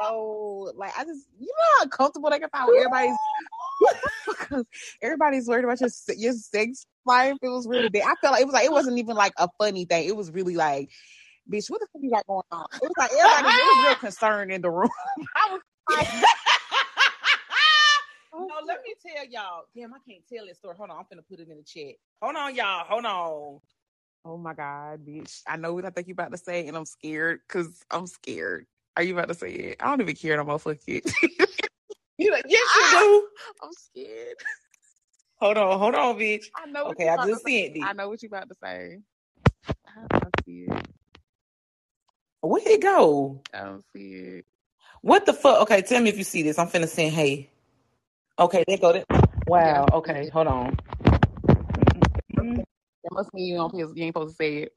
so like I just you know how comfortable they can find everybody's [LAUGHS] everybody's worried about your your sex life. It was really bad. I felt like it was like it wasn't even like a funny thing. It was really like, bitch, what the fuck you got going on? It was like everybody it was real [LAUGHS] concerned in the room. [LAUGHS] I was like, [LAUGHS] oh, no, let me tell y'all. Damn, I can't tell this story. Hold on, I'm gonna put it in the chat. Hold on, y'all. Hold on. Oh my god, bitch! I know what I think you're about to say, and I'm scared because I'm scared. Are you about to say it? I don't even care no more. Fuck it. you like, yes, you do. I'm scared. Hold on, hold on, bitch. I know. okay, I just said it. I know what you about to say. I don't see it. Where'd it go? I don't see it. What the fuck? Okay, tell me if you see this. I'm finna send hey. Okay, there go. There. Wow. Yeah. Okay, hold on. That must mean you don't. You ain't supposed to say it.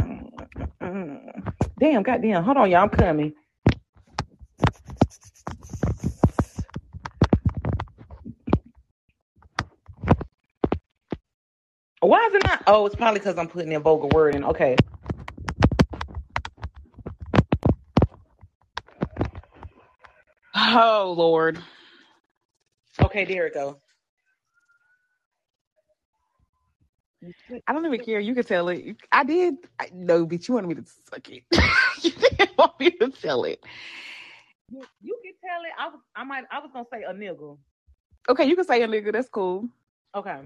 Mm, mm, mm, Damn, goddamn. Hold on, y'all. I'm coming. Why is it not? Oh, it's probably because I'm putting in vulgar wording. Okay. Oh Lord. Okay, there it go. I don't even care. You can tell it. I did. I, no, but you wanted me to suck it. [LAUGHS] you didn't want me to tell it. You, you can tell it. I was. I might. I was gonna say a nigga. Okay, you can say a nigga. That's cool. Okay.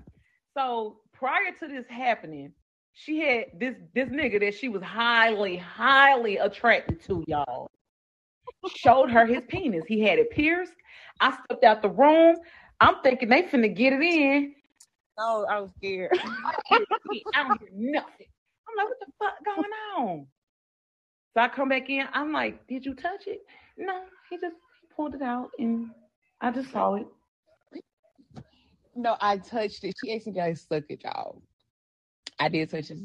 So prior to this happening, she had this this nigga that she was highly, highly attracted to, y'all. Showed her his penis. He had it pierced. I stepped out the room. I'm thinking they finna get it in. No, I was scared. I don't hear nothing. I'm like, what the fuck going on? So I come back in. I'm like, did you touch it? No, he just pulled it out and I just saw it. No, I touched it. She actually got stuck it, y'all. I did touch it.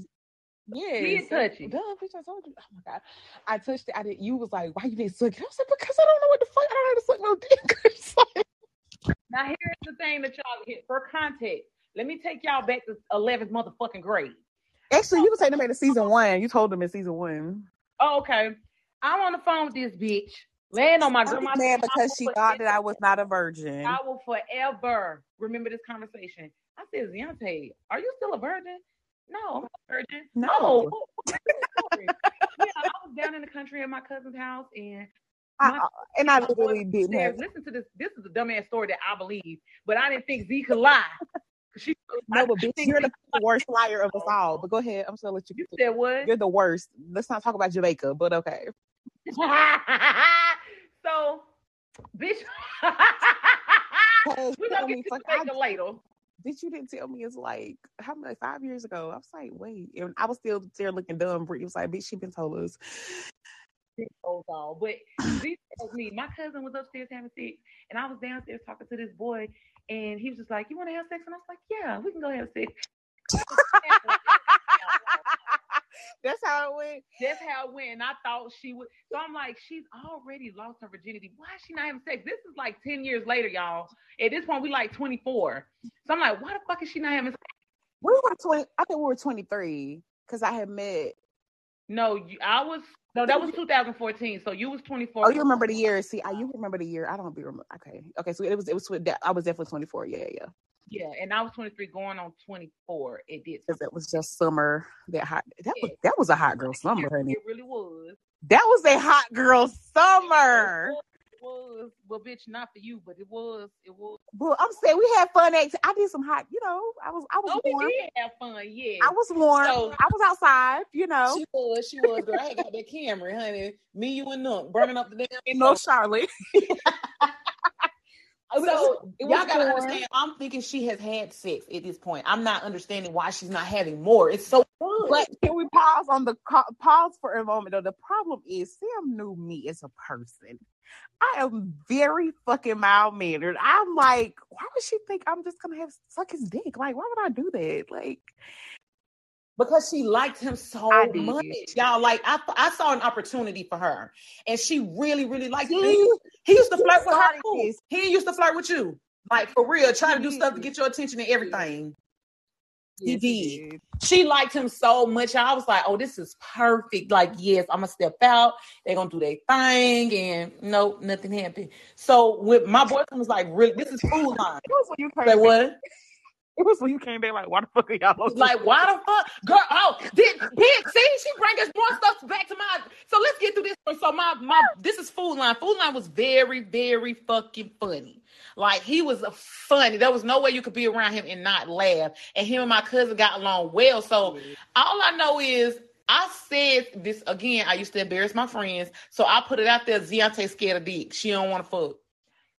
Yeah, did touch it. Duh, bitch, I told you. Oh my god, I touched it. I did. You was like, why you didn't suck it? I was like, because I don't know what the fuck. I don't know how to suck no dick. [LAUGHS] now here's the thing that y'all get for context. Let me take y'all back to 11th motherfucking grade. Actually, you can take them back to season one. You told them in season one. Oh, okay. I'm on the phone with this bitch, laying on my grandma's mad because she thought that I was not a virgin. I will forever remember this conversation. I said, Beyonce, are you still a virgin? No, I'm not a virgin. No. Oh, oh, oh, oh yeah, I was down in the country at my cousin's house, and I, and I literally didn't. Have... Listen to this. This is a dumbass story that I believe, but I didn't think Z could lie. She, no, but bitch, you're the worst liar of us all. But go ahead. I'm still let you. You said what? You're the worst. Let's not talk about Jamaica, but okay. [LAUGHS] so, bitch, [LAUGHS] we're gonna get to Jamaica later. Bitch, you didn't tell me it's like how many five years ago. I was like, wait, and I was still there looking dumb. Brittany was like, bitch, she been told us. Oh, All. But Z tells me my cousin was upstairs having sex, and I was downstairs talking to this boy, and he was just like, "You want to have sex?" And I was like, "Yeah, we can go have sex." [LAUGHS] That's how it went. That's how it went. And I thought she would. So I'm like, she's already lost her virginity. Why is she not having sex? This is like 10 years later, y'all. At this point, we like 24. So I'm like, why the fuck is she not having sex? We were 20. I think we were 23 because I had met. No, you, I was no, that was 2014. So you was 24. Oh, you remember the year? See, I, you remember the year? I don't be remember. Okay, okay. So it was it was I was definitely 24. Yeah, yeah. Yeah, and I was 23, going on 24. It did because it was just summer. That hot. That was that was a hot girl summer, honey. It really was. That was a hot girl summer was well, bitch, not for you, but it was. It was. Well, I'm saying we had fun. At, I did some hot. You know, I was. I was. Oh, warm. we did have fun. Yeah. I was warm. So, I was outside. You know. She was. She was. Girl, I got that camera, honey. Me, you, and Nook burning up the damn. In North Charlotte. [LAUGHS] So y'all gotta understand. I'm thinking she has had sex at this point. I'm not understanding why she's not having more. It's so. But can we pause on the pause for a moment? Though the problem is Sam knew me as a person. I am very fucking mild mannered. I'm like, why would she think I'm just gonna have suck his dick? Like, why would I do that? Like, because she liked him so much. Y'all, like I, I saw an opportunity for her, and she really, really liked him. He used to flirt with her. Too. He used to flirt with you, like for real, trying to do stuff to get your attention and everything. Yes, he, did. She liked him so much. I was like, oh, this is perfect. Like, yes, I'm gonna step out. They're gonna do their thing, and nope, nothing happened. So with my boyfriend was like, really, this is food [LAUGHS] line. Like what? [LAUGHS] It was when you came back like, why the fuck are y'all? Like, why the fuck, girl? Oh, did did see? She bring us more stuff back to my. So let's get through this. So my my this is Food Line. Food Line was very very fucking funny. Like he was a funny. There was no way you could be around him and not laugh. And him and my cousin got along well. So all I know is I said this again. I used to embarrass my friends, so I put it out there. Ziante scared of dick. She don't want to fuck.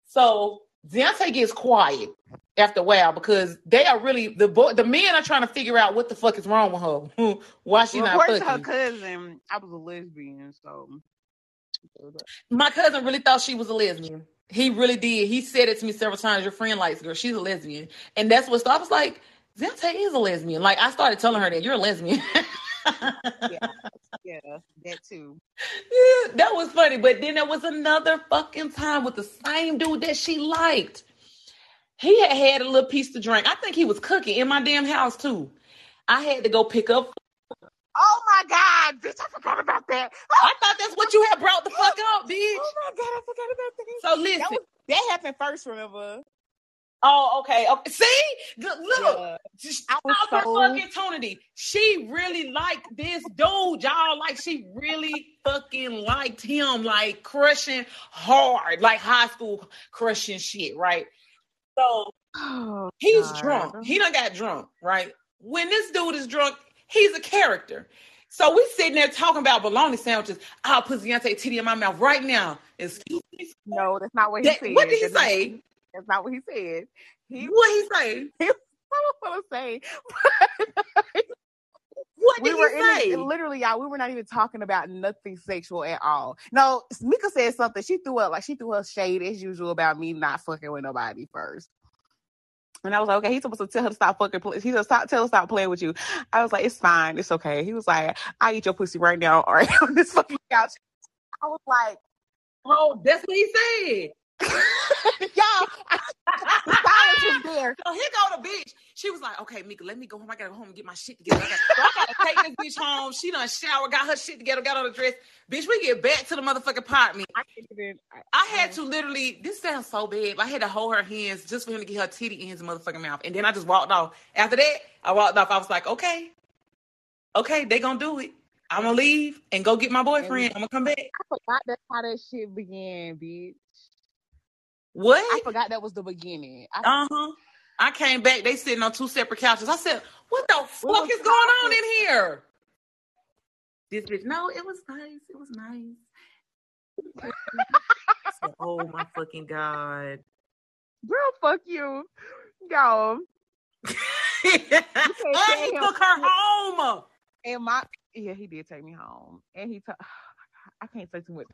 So Deontay gets quiet after a while because they are really the boy. The men are trying to figure out what the fuck is wrong with her. [LAUGHS] Why she well, not fucking? Her cousin, I was a lesbian, so my cousin really thought she was a lesbian. He really did. He said it to me several times. Your friend likes girl. She's a lesbian, and that's what. So I was like, Zante is a lesbian. Like I started telling her that you're a lesbian. [LAUGHS] yeah, yeah, that too. Yeah, that was funny. But then there was another fucking time with the same dude that she liked. He had had a little piece to drink. I think he was cooking in my damn house too. I had to go pick up. Oh my god, bitch! I forgot about that. I thought that's what you had brought the fuck up, bitch. Oh my god, I forgot about that. So listen, that, was, that happened first. Remember? Oh, okay. okay. See, look, yeah. I was so... fucking Tony. She really liked this dude, y'all. Like she really fucking liked him, like crushing hard, like high school crushing shit, right? So oh, he's God. drunk. He done got drunk, right? When this dude is drunk, he's a character. So we sitting there talking about bologna sandwiches. I'll put Beyonce titty in my mouth right now. Excuse me. No, that's not what he that, said. What did he say? That's not what he said. He, what he say? [LAUGHS] He, I don't want to say. [LAUGHS] what did we were he say? literally, y'all, we were not even talking about nothing sexual at all. No, Mika said something. She threw up like she threw her shade as usual about me not fucking with nobody first. And I was like, okay, he's supposed to tell her to stop fucking. Play. He's supposed to tell her to stop playing with you. I was like, it's fine, it's okay. He was like, I eat your pussy right now, or [LAUGHS] on this fucking couch. I was like, oh, that's what he said. [LAUGHS] Y'all, the silence was there. So here go the bitch. She was like, okay, Mika, let me go home. I gotta go home and get my shit together. I gotta, so I gotta take this bitch home. She done shower, got her shit together, got on the dress. Bitch, we get back to the motherfucking apartment. I, I, I had to literally, this sounds so bad, I had to hold her hands just for him to get her titty in his motherfucking mouth. And then I just walked off. After that, I walked off. I was like, okay, okay, they gonna do it. I'm gonna leave and go get my boyfriend. I'm gonna come back. I forgot that's how that shit began, bitch. What? I forgot that was the beginning. Uh huh. I came back. They sitting on two separate couches. I said, "What the fuck is going on in here?" This bitch. No, it was nice. It was nice. said, oh my fucking god, girl, fuck you, y'all. and [LAUGHS] he took her home. And my yeah, he did take me home, and he took. [SIGHS] I can't say too much.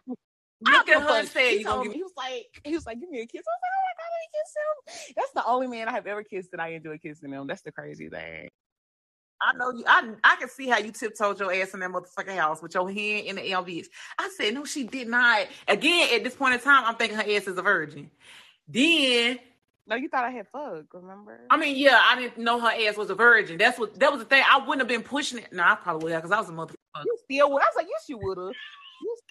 Look at her say he, told me, he was like, he was like, give me a kiss. I was like, oh my god, let me kiss him. That's the only man I have ever kissed that I enjoy kissing him. That's the crazy thing. I know you. I I can see how you tiptoed your ass in that motherfucking house with your hand in the LVs. I said no, she did not. Again, at this point in time, I'm thinking her ass is a virgin. Then. No, you thought I had fuck, remember? I mean, yeah, I didn't know her ass was a virgin. That's what that was the thing. I wouldn't have been pushing it. No, I probably would have because I was a motherfucker. You still would. I was like, yes, you would have.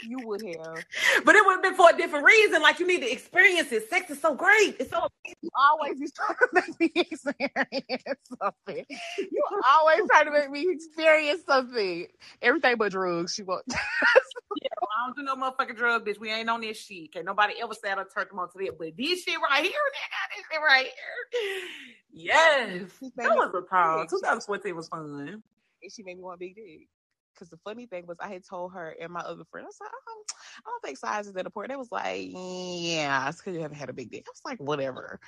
You would have. But it would have been for a different reason. Like you need to experience it. Sex is so great. It's so you always be trying to [LAUGHS] make me experience something. You always try to make me experience something. Everything but drugs. She won't. [LAUGHS] yeah, I don't do no motherfucking drug, bitch. We ain't on this shit. Can't nobody ever say I turned them on to that. But this shit right here, nigga, this shit right here. Yes. That was a time. 2014 was fun. And she made me want big dick. Because the funny thing was I had told her and my other friend, I was like, um, I don't think size is that important. They was like, yeah, it's because you haven't had a big dick. I was like, whatever.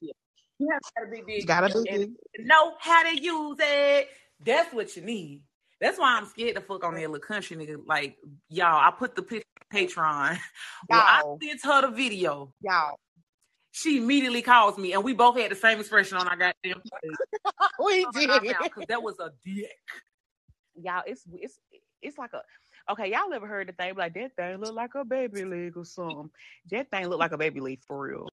Yeah. You have to have a big dick. Got a big dick. Know how to use it. That's what you need. That's why I'm scared to fuck on that little country nigga. Like, y'all, I put the picture on Patreon. [LAUGHS] Well, I sent her the video. Y'all. She immediately calls me, and we both had the same expression on our goddamn [LAUGHS] face. we did. Because that was a dick. Y'all, it's it's it's like a okay, y'all ever heard the thing like that thing look like a baby leg or something? That thing look like a baby leg for real.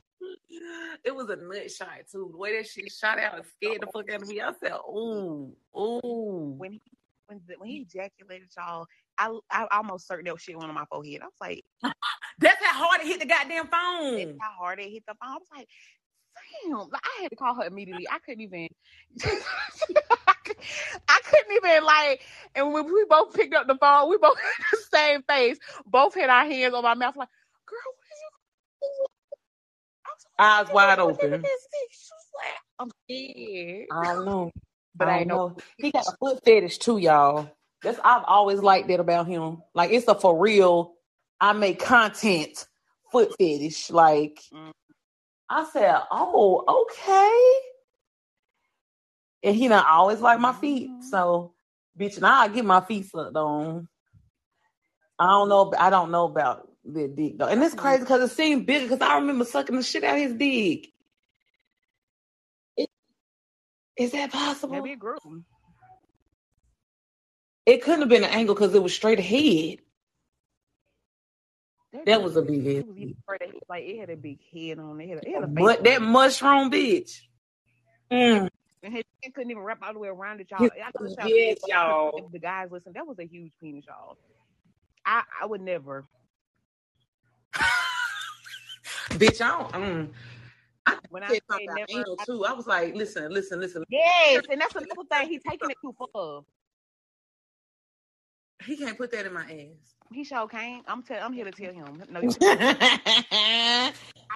It was a nut shot too. The way that she shot out and scared the fuck out of me. I said, "Ooh, ooh." When he when the, when he ejaculated, y'all, I I almost certain that shit went on my forehead. I was like, [LAUGHS] "That's how hard it hit the goddamn phone." That's how hard it hit the phone. I was like, "Damn!" Like, I had to call her immediately. I couldn't even. [LAUGHS] [LAUGHS] [LAUGHS] I couldn't even like, and when we both picked up the phone, we both [LAUGHS] had the same face. Both had our hands on my mouth, like, "Girl, what are you?" Eyes wide open. I'm scared. I don't know. [LAUGHS] But I, I know. know. He got a foot fetish too, y'all. That's I've always liked that about him. Like it's a for real. I make content foot fetish. Like mm. I said, oh, okay. And he not always like my feet. Mm. So, bitch, now I get my feet sucked on. I don't know. I don't know about the dick though, and it's crazy because it seemed bigger. Because I remember sucking the shit out of his dick. Is that possible? Maybe it grew. It couldn't have been an angle because it was straight ahead. That, that was a big head. like it had a big head on it. It had a, but that mushroom bitch. Mm. And his couldn't even wrap all the way around it, y'all. yes, y'all. If the guys listen, that was a huge penis, y'all. I I would never. [LAUGHS] bitch, I don't. Um, I when I said never, anal too, I was like, listen, listen, listen. Yes, and that's another thing. He's taking it too far. He can't put that in my ass. He sure can't. I'm tell. I'm here to tell him. No, [LAUGHS]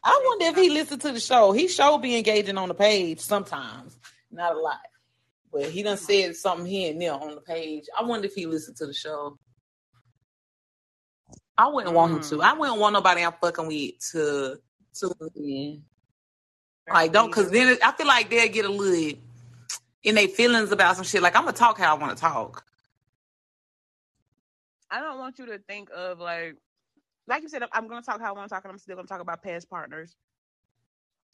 I wonder if he listened to the show. He show be engaging on the page sometimes, not a lot, but he done said something here and there on the page. I wonder if he listened to the show. I wouldn't want him to. Mm. I wouldn't want nobody I'm fucking with to to in. Like don't cause then I feel like they'll get a little in their feelings about some shit. Like I'm gonna talk how I want to talk. I don't want you to think of like like you said, I'm gonna talk how I want to talk, and I'm still gonna talk about past partners.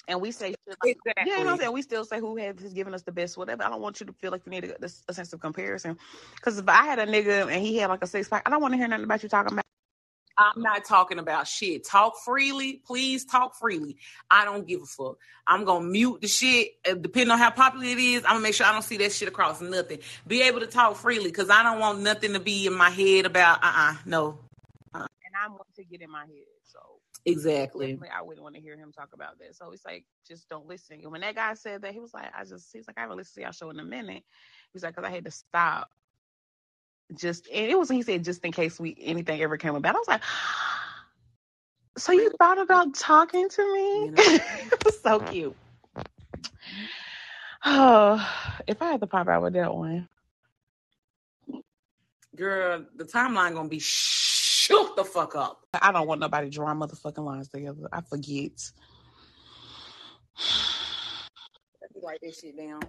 And we say, like, exactly. yeah, you know what I'm saying. We still say who has, has given us the best, whatever. I don't want you to feel like you need a, a sense of comparison. Because if I had a nigga and he had like a six pack, I don't want to hear nothing about you talking about I'm not talking about shit. Talk freely. Please talk freely. I don't give a fuck. I'm to mute the shit. Uh, depending on how popular it is, I'm to make sure I don't see that shit across nothing. Be able to talk freely because I don't want nothing to be in my head about, uh uh-uh, uh no. Uh-uh. And I want to get in my head. So exactly. I wouldn't want to hear him talk about that. So it's like, just don't listen. And when that guy said that, he was like, I just, he's like, I haven't listened to y'all show in a minute. He's like, because I had to stop just and it was he said just in case we anything ever came about. I was like, [GASPS] so you thought about talking to me? [LAUGHS] it was so mm-hmm. cute. Oh, [SIGHS] if I had to pop out with that one, girl, the timeline gonna be shook the fuck up. I don't want nobody drawing motherfucking lines together. I forget. Write this shit down.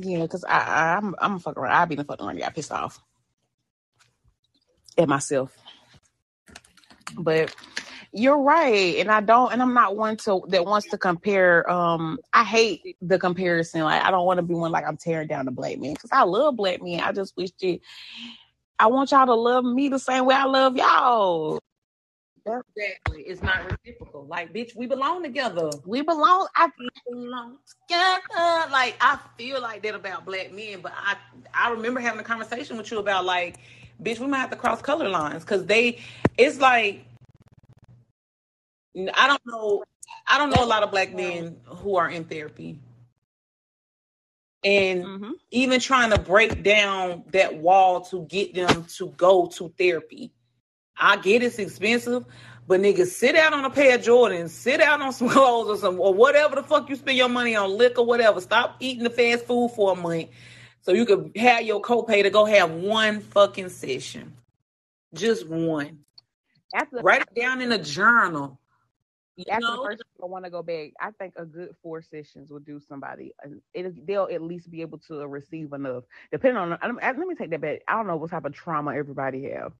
Yeah, because I, I I'm I'm fucking around. I be the fucking around. Got pissed off at myself. But you're right, and I don't, and I'm not one to that wants to compare. Um, I hate the comparison. Like I don't want to be one like I'm tearing down the black man because I love black men. I just wish that I want y'all to love me the same way I love y'all. Exactly. It's not reciprocal. Like, bitch, we belong together. We belong. I belong together. Like, I feel like that about black men, but I I remember having a conversation with you about like bitch, we might have to cross color lines because they, it's like, I don't know, I don't know a lot of black men who are in therapy. And mm-hmm. even trying to break down that wall to get them to go to therapy. I get it's expensive, but niggas sit out on a pair of Jordans, sit out on [LAUGHS] some clothes or some or whatever the fuck you spend your money on, liquor, whatever. Stop eating the fast food for a month So you could have your copay to go have one fucking session. Just one. After Write it down in a journal. You after know? the first I want to go back. I think a good four sessions will do somebody. It, they'll at least be able to receive enough, depending on. Let me, let me take that back. I don't know what type of trauma everybody have.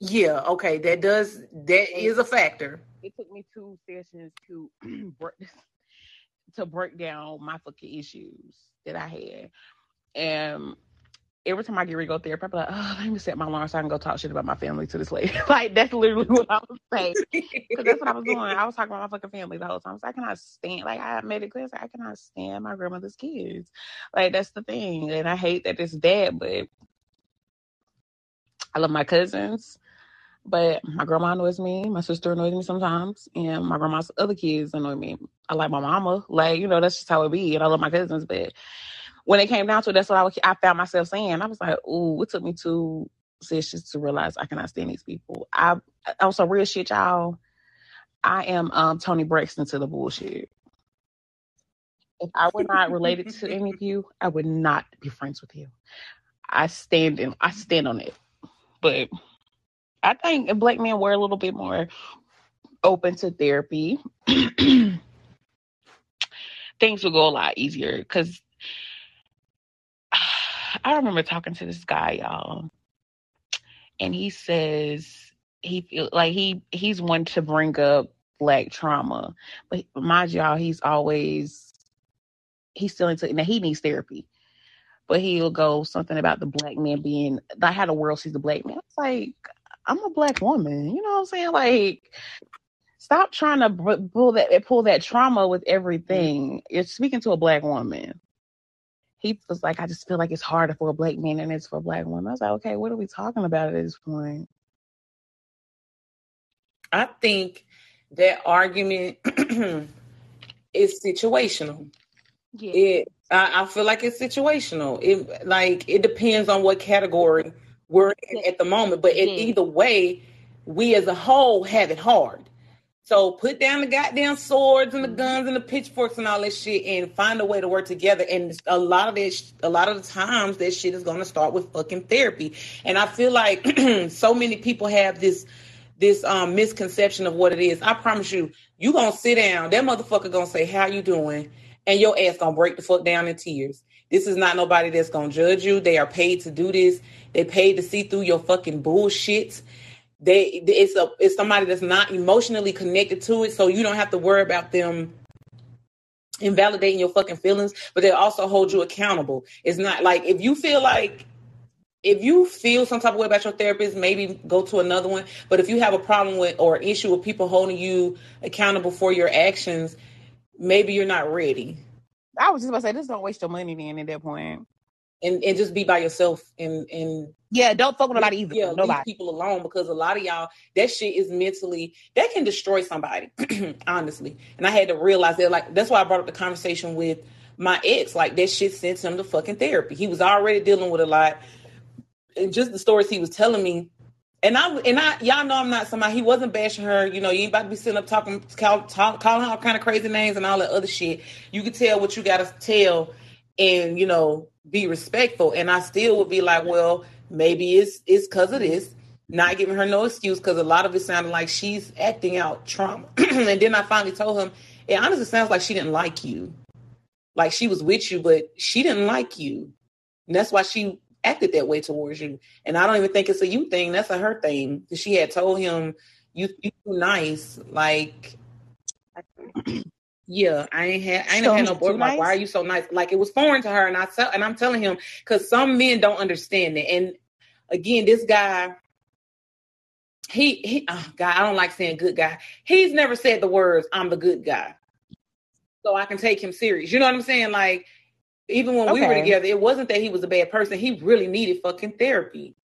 Yeah, okay. That does that is a factor. It took me two sessions to [CLEARS THROAT] break to break down my fucking issues that I had, and every time I get ready to go therapy, I'm like, oh, let me set my alarm so I can go talk shit about my family to this lady. [LAUGHS] like that's literally what I was saying. Because that's what I was doing. I was talking about my fucking family the whole time. So I cannot stand, like, I made it clear, like, I cannot stand my grandmother's kids. Like, that's the thing. And I hate that it's bad, but I love my cousins. But my grandma annoys me. My sister annoys me sometimes. And my grandma's other kids annoy me. I like my mama. Like, you know, that's just how it be. And I love my cousins. But when it came down to it, that's what I, was- I found myself saying. I was like, ooh, it took me two sessions to realize I cannot stand these people. I, was some real shit, y'all. I am um Toni Braxton to the bullshit. If I were not related to any of you, I would not be friends with you. I stand in I stand on it. But I think if black men were a little bit more open to therapy, [CLEARS THROAT] things would go a lot easier. Cause I remember talking to this guy, y'all, and he says he feel like he he's one to bring up black trauma, but mind y'all, he's always he's still into now he needs therapy, but he'll go something about the black man being like how the world sees the black man. It's like I'm a black woman, you know what I'm saying? Like stop trying to pull that pull that trauma with everything. Mm-hmm. You're speaking to a black woman he was like, I just feel like it's harder for a black man than it's for a black woman. I was like, okay, what are we talking about at this point? I think that argument [CLEARS THROAT] is situational. Yeah. It I, I feel like it's situational. It like it depends on what category we're in at the moment. But in Yeah. either way, we as a whole have it hard. So put down the goddamn swords and the Mhm. guns and the pitchforks and all that shit, and find a way to work together. And a lot of that, sh- a lot of the times, that shit is going to start with fucking therapy. And I feel like [CLEARS THROAT] so many people have this this um misconception of what it is. I promise you, you gonna sit down. That motherfucker gonna say, "How you doing?" and your ass gonna break the fuck down in tears. This is not nobody that's gonna judge you. They are paid to do this. They paid to see through your fucking bullshit. They it's a it's somebody that's not emotionally connected to it, so you don't have to worry about them invalidating your fucking feelings, but they also hold you accountable. It's not like if you feel like if you feel some type of way about your therapist, maybe go to another one. But if you have a problem with or issue with people holding you accountable for your actions, maybe you're not ready. I was just about to say, just don't waste your money then at that point. And and just be by yourself and and Yeah, don't fuck with nobody either. yeah, leave nobody. people alone because a lot of y'all that shit is mentally that can destroy somebody, [CLEARS THROAT] honestly. And I had to realize that like that's why I brought up the conversation with my ex. Like that shit sent him to fucking therapy. He was already dealing with a lot. And just the stories he was telling me. And I and I y'all know I'm not somebody he wasn't bashing her, you know, you ain't about to be sitting up talking call, talk, calling all kind of crazy names and all that other shit. You could tell what you gotta tell and you know be respectful. And I still would be like, well, maybe it's it's because of this. Not giving her no excuse because a lot of it sounded like she's acting out trauma. [CLEARS THROAT] and then I finally told him, it honestly sounds like she didn't like you. Like she was with you, but she didn't like you. And that's why she acted that way towards you. And I don't even think it's a you thing. That's a her thing. She had told him, you you too nice. Like yeah, I ain't had I ain't So had no boyfriend. Like, nice? why are you so nice? Like it was foreign to her, and I tell and I'm telling him because some men don't understand it. And again, this guy, he he, oh God, I don't like saying good guy. He's never said the words "I'm the good guy," so I can take him serious. You know what I'm saying? Like even when we were together, it wasn't that he was a bad person. He really needed fucking therapy.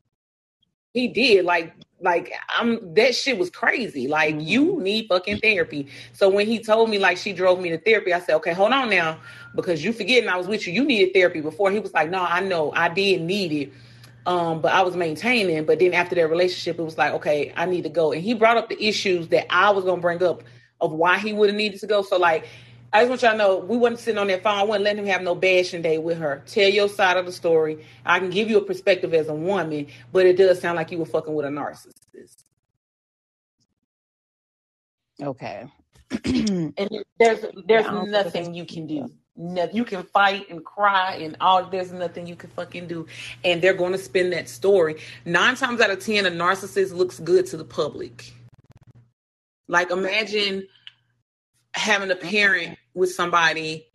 He did like like I'm that shit was crazy. Like Mhm. you need fucking therapy. So when he told me like she drove me to therapy, I said, okay, hold on now, because you forgetting I was with you. You needed therapy before. He was like, no, I know I did need it, um, but I was maintaining. But then after that relationship, it was like, okay, I need to go. And he brought up the issues that I was gonna bring up of why he would have needed to go. So like I just want y'all to know we wasn't sitting on that phone. I wasn't letting him have no bashing day with her. Tell your side of the story. I can give you a perspective as a woman, but it does sound like you were fucking with a narcissist. Okay. [CLEARS THROAT] and there's there's Yeah, I don't think nothing you can do. No, you can fight and cry and all. There's nothing you can fucking do, and they're going to spin that story. Nine times out of ten, a narcissist looks good to the public. Like imagine having a parent with somebody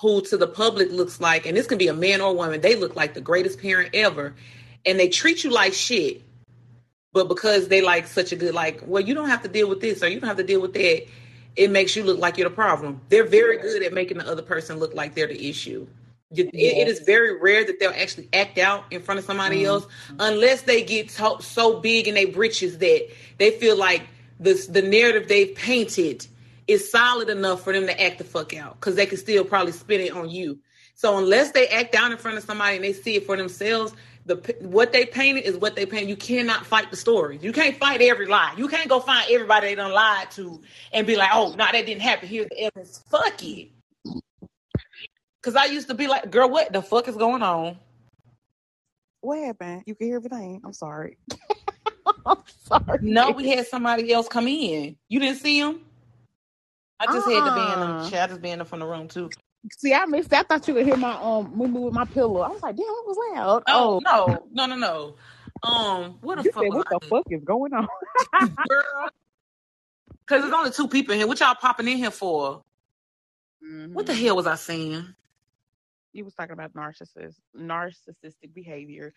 who to the public looks like, and this can be a man or a woman, they look like the greatest parent ever, and they treat you like shit. But because they like such a good, like, well, you don't have to deal with this or you don't have to deal with that, it makes you look like you're the problem. They're very good at making the other person look like they're the issue. It- it is very rare that they'll actually act out in front of somebody mm-hmm. else unless they get to- so big in their britches that they feel like this the narrative they've painted is solid enough for them to act the fuck out because they can still probably spin it on you. So unless they act down in front of somebody and they see it for themselves, the what they painted is what they painted. You cannot fight the story. You can't fight every lie. You can't go find everybody they done lied to and be like, oh, no, that didn't happen. Here's the evidence. Fuck it. Cause I used to be like, girl, what the fuck is going on? What happened? You can hear everything. I'm sorry. [LAUGHS] I'm sorry. No, we had somebody else come in. You didn't see him? I just had to ban Uh-uh. them. Shit, I just them from the room too. See, I missed. I thought you could hear my um moving with my pillow. I was like, damn, it was loud. Oh, no, no, no, no. Um, what the you fuck? said, what the fuck is going on? girl? Because there's only two people in here. What y'all popping in here for? What the Mhm. hell was I saying? You was talking about narcissist, narcissistic behavior,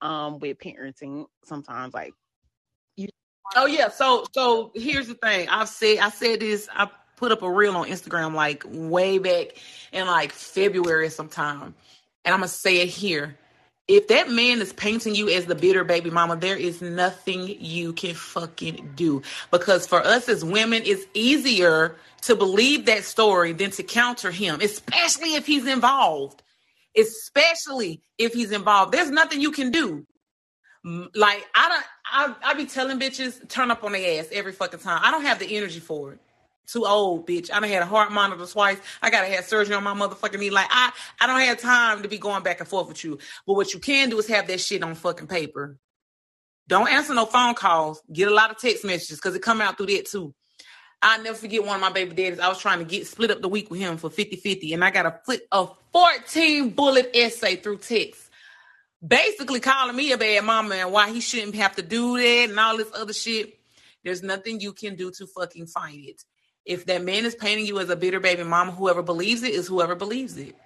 um, with parenting. Sometimes, like, Oh yeah. So so here's the thing. I've said I said this. I put up a reel on Instagram like way back in like February sometime, and I'm gonna say it here. If that man is painting you as the bitter baby mama, there is nothing you can fucking do. Because for us as women, it's easier to believe that story than to counter him, especially if he's involved. Especially if he's involved. There's nothing you can do. Like I don't, I, I be telling bitches turn up on their ass every fucking time. I don't have the energy for it. Too old, bitch. I done had a heart monitor twice. I gotta have surgery on my motherfucking knee. Like I, I don't have time to be going back and forth with you. But what you can do is have that shit on fucking paper. Don't answer no phone calls. Get a lot of text messages because it come out through that too. I'll never forget one of my baby daddies. I was trying to get split up the week with him for 50-50, and I got a flip a 14 bullet essay through text basically calling me a bad mama and why he shouldn't have to do that and all this other shit. There's nothing you can do to fucking fight it. If that man is painting you as a bitter baby mama, whoever believes it is whoever believes it.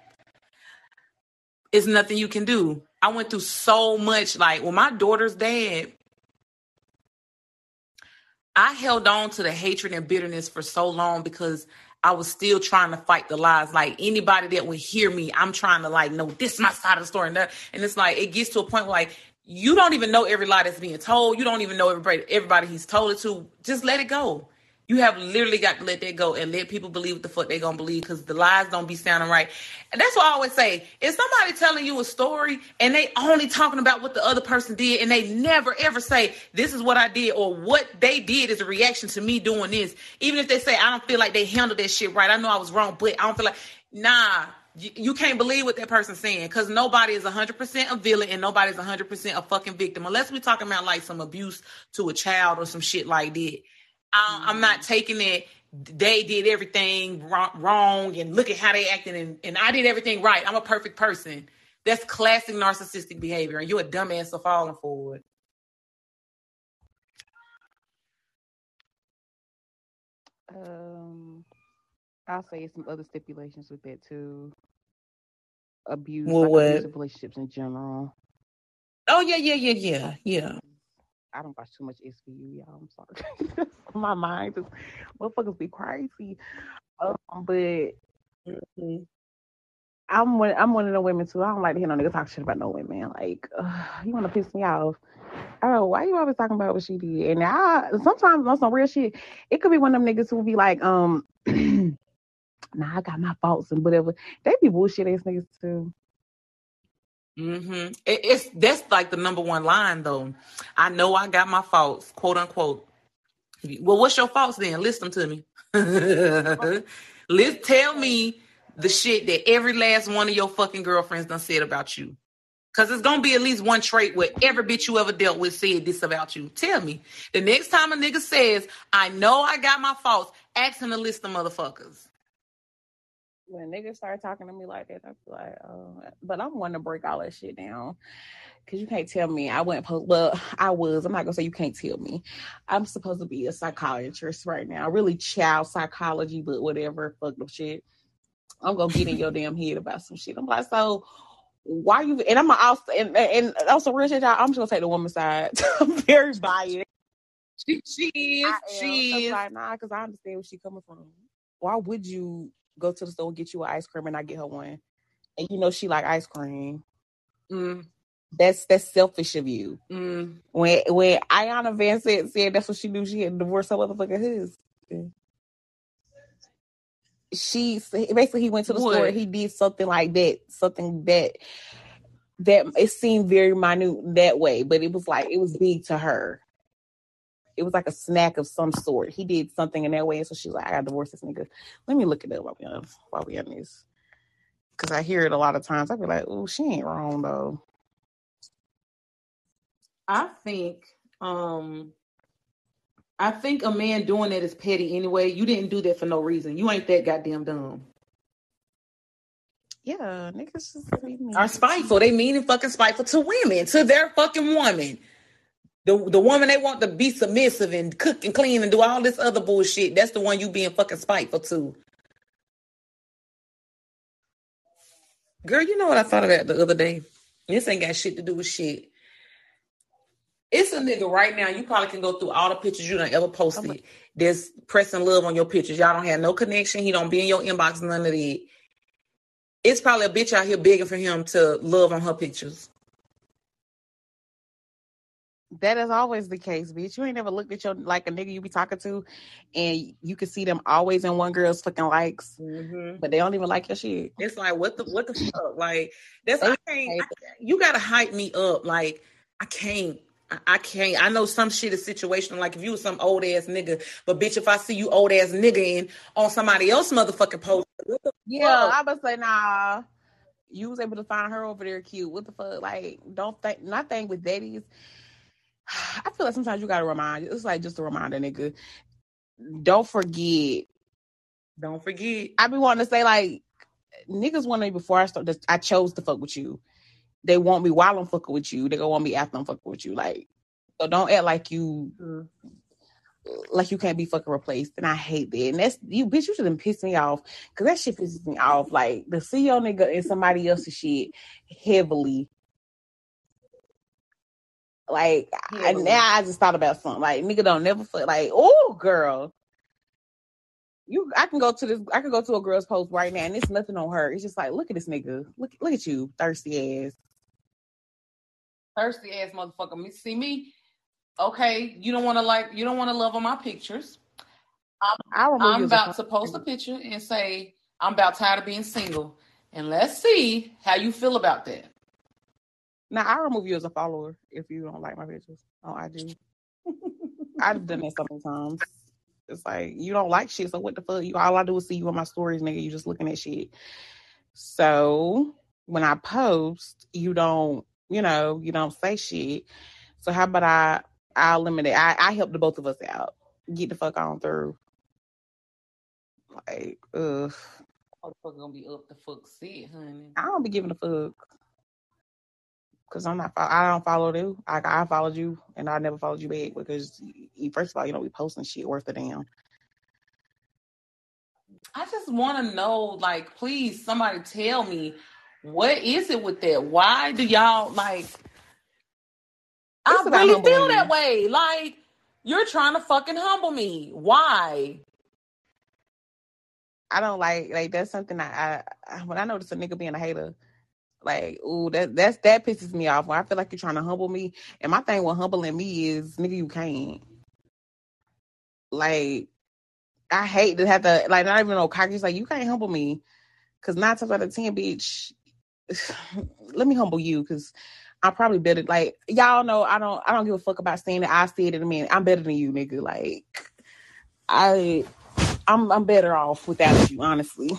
It's nothing you can do. I went through so much. Like, when my daughter's dad, I held on to the hatred and bitterness for so long because I was still trying to fight the lies. Like anybody that would hear me, I'm trying to like, no, this is my side of the story. And, that, and it's like, it gets to a point where like, you don't even know every lie that's being told. You don't even know everybody, everybody he's told it to. Just let it go. You have literally got to let that go and let people believe what the fuck they gonna believe because the lies don't be sounding right. And that's what I always say. If somebody telling you a story and they only talking about what the other person did and they never ever say this is what I did or what they did is a reaction to me doing this, even if they say I don't feel like they handled that shit right, I know I was wrong, but I don't feel like nah. You, you can't believe what that person's saying because nobody is 100% a villain and nobody's 100% a fucking victim unless we're talking about like some abuse to a child or some shit like that. I, I'm not taking it. They did everything wrong, and look at how they acted, and, and I did everything right. I'm a perfect person. That's classic narcissistic behavior, and you're a dumbass for falling for it. um, I'll say some other stipulations with that too. Abuse, Well, like abusive relationships in general. Oh yeah, yeah, yeah, yeah, yeah. I don't watch too much SVU, y'all. I'm sorry. [LAUGHS] My mind just motherfuckers be crazy. Um, but Mhm. I'm one. I'm one of the women too. I don't like to hear no nigga talk shit about no women. Like, uh, you want to piss me off? Oh, why you always talking about what she did? And I sometimes on some real shit, it could be one of them niggas who be like, um, [CLEARS THROAT] nah, I got my faults and whatever. They be bullshit ass niggas too. Hmm It, it's that's like the number one line though. I know I got my faults, quote unquote. Well, what's your faults then? List them to me. [LAUGHS] List, tell me the shit that every last one of your fucking girlfriends done said about you. Cause it's gonna be at least one trait where every bitch you ever dealt with said this about you. Tell me. The next time a nigga says, I know I got my faults, ask him to list the motherfuckers. When niggas start talking to me like that, I feel like, oh, but I'm one to break all that shit down. Cause you can't tell me I went, post. well, I was, I'm not gonna say you can't tell me. I'm supposed to be a psychiatrist right now, really child psychology, but whatever, fuck the shit. I'm gonna get in your damn head about some shit. I'm like, so why you and I'm also and, and also real shit, y'all, I'm just gonna take the woman's side. [LAUGHS] I'm very biased. She, she is. She is. Like, nah, because I understand where she coming from. Why would you go to the store and get you an ice cream and I get her one? And you know she like ice cream. Mm. That's that's selfish of you. Mm. When when Iyanla Vanzant said that's what she knew she had divorced divorce her motherfucker husband she basically he went to the what? store he did something like that something that that it seemed very minute that way but it was like it was big to her it was like a snack of some sort he did something in that way and so she's like i gotta divorce this nigga let me look it up while we on while we on this because i hear it a lot of times i'd be like oh she ain't wrong though i think um I think a man doing that is petty anyway. You didn't do that for no reason. You ain't that goddamn dumb. Yeah, niggas just are spiteful. They mean and fucking spiteful to women, to their fucking woman. The the woman they want to be submissive and cook and clean and do all this other bullshit. That's the one you being fucking spiteful to. Girl, you know what I thought of that the other day? This ain't got shit to do with shit. It's a nigga right now. You probably can go through all the pictures you done ever posted. A- There's pressing love on your pictures. Y'all don't have no connection. He don't be in your inbox, none of that. It's probably a bitch out here begging for him to love on her pictures. That is always the case, bitch. You ain't never looked at your like a nigga you be talking to, and you can see them always in one girl's fucking likes, mm-hmm. but they don't even like your shit. It's like what the what the fuck? Like that's I can't. I, you gotta hype me up. Like I can't. I can't. I know some shit is situational. Like if you was some old ass nigga, but bitch, if I see you old ass nigga in on somebody else motherfucking post, yeah, I would say nah. You was able to find her over there cute. What the fuck? Like, don't think. Not think with daddies. [SIGHS] I feel like sometimes you gotta remind. It's like just a reminder, nigga. Don't forget. Don't forget. I be wanting to say like, niggas want me before I start. I chose to fuck with you they want me while I'm fucking with you. They gonna want me after I'm fucking with you. Like, so don't act like you mm. like you can't be fucking replaced. And I hate that. And that's you, bitch. You shouldn't piss me off because that shit pisses me off. Like the CEO nigga and somebody else's shit heavily. Like I, now, I just thought about something. Like nigga don't never fuck. Like oh girl, you I can go to this I can go to a girl's post right now and it's nothing on her. It's just like look at this nigga. Look look at you, thirsty ass thirsty ass motherfucker. Me, See me? Okay, you don't want to like, you don't want to love on my pictures. I'm, I'm about to post a picture and say I'm about tired of being single, and let's see how you feel about that. Now I remove you as a follower if you don't like my pictures oh, I do. [LAUGHS] I've done that so many times. It's like you don't like shit, so what the fuck? You all I do is see you on my stories, nigga. You just looking at shit. So when I post, you don't you know, you don't say shit. So how about I I eliminate I, I help the both of us out. Get the fuck on through. Like, ugh. Motherfucker gonna be up the fuck shit, honey. I don't be giving a fuck. Cause I'm not. I don't follow you. I I followed you, and I never followed you back because you, first of all, you know we posting shit worth a damn. I just want to know, like, please, somebody tell me what is it with that? Why do y'all like? I really feel that me. way. Like you're trying to fucking humble me. Why? I don't like like that's something I, I when I notice a nigga being a hater, like ooh that that's that pisses me off. When I feel like you're trying to humble me, and my thing with humbling me is nigga you can't. Like I hate to have to like not even know cocky. Like you can't humble me, cause nine times out of ten, bitch, [SIGHS] let me humble you because I'm probably better. Like y'all know, I don't, I don't give a fuck about saying that I said it. I mean, I'm better than you, nigga. Like I I'm I'm better off without you, honestly.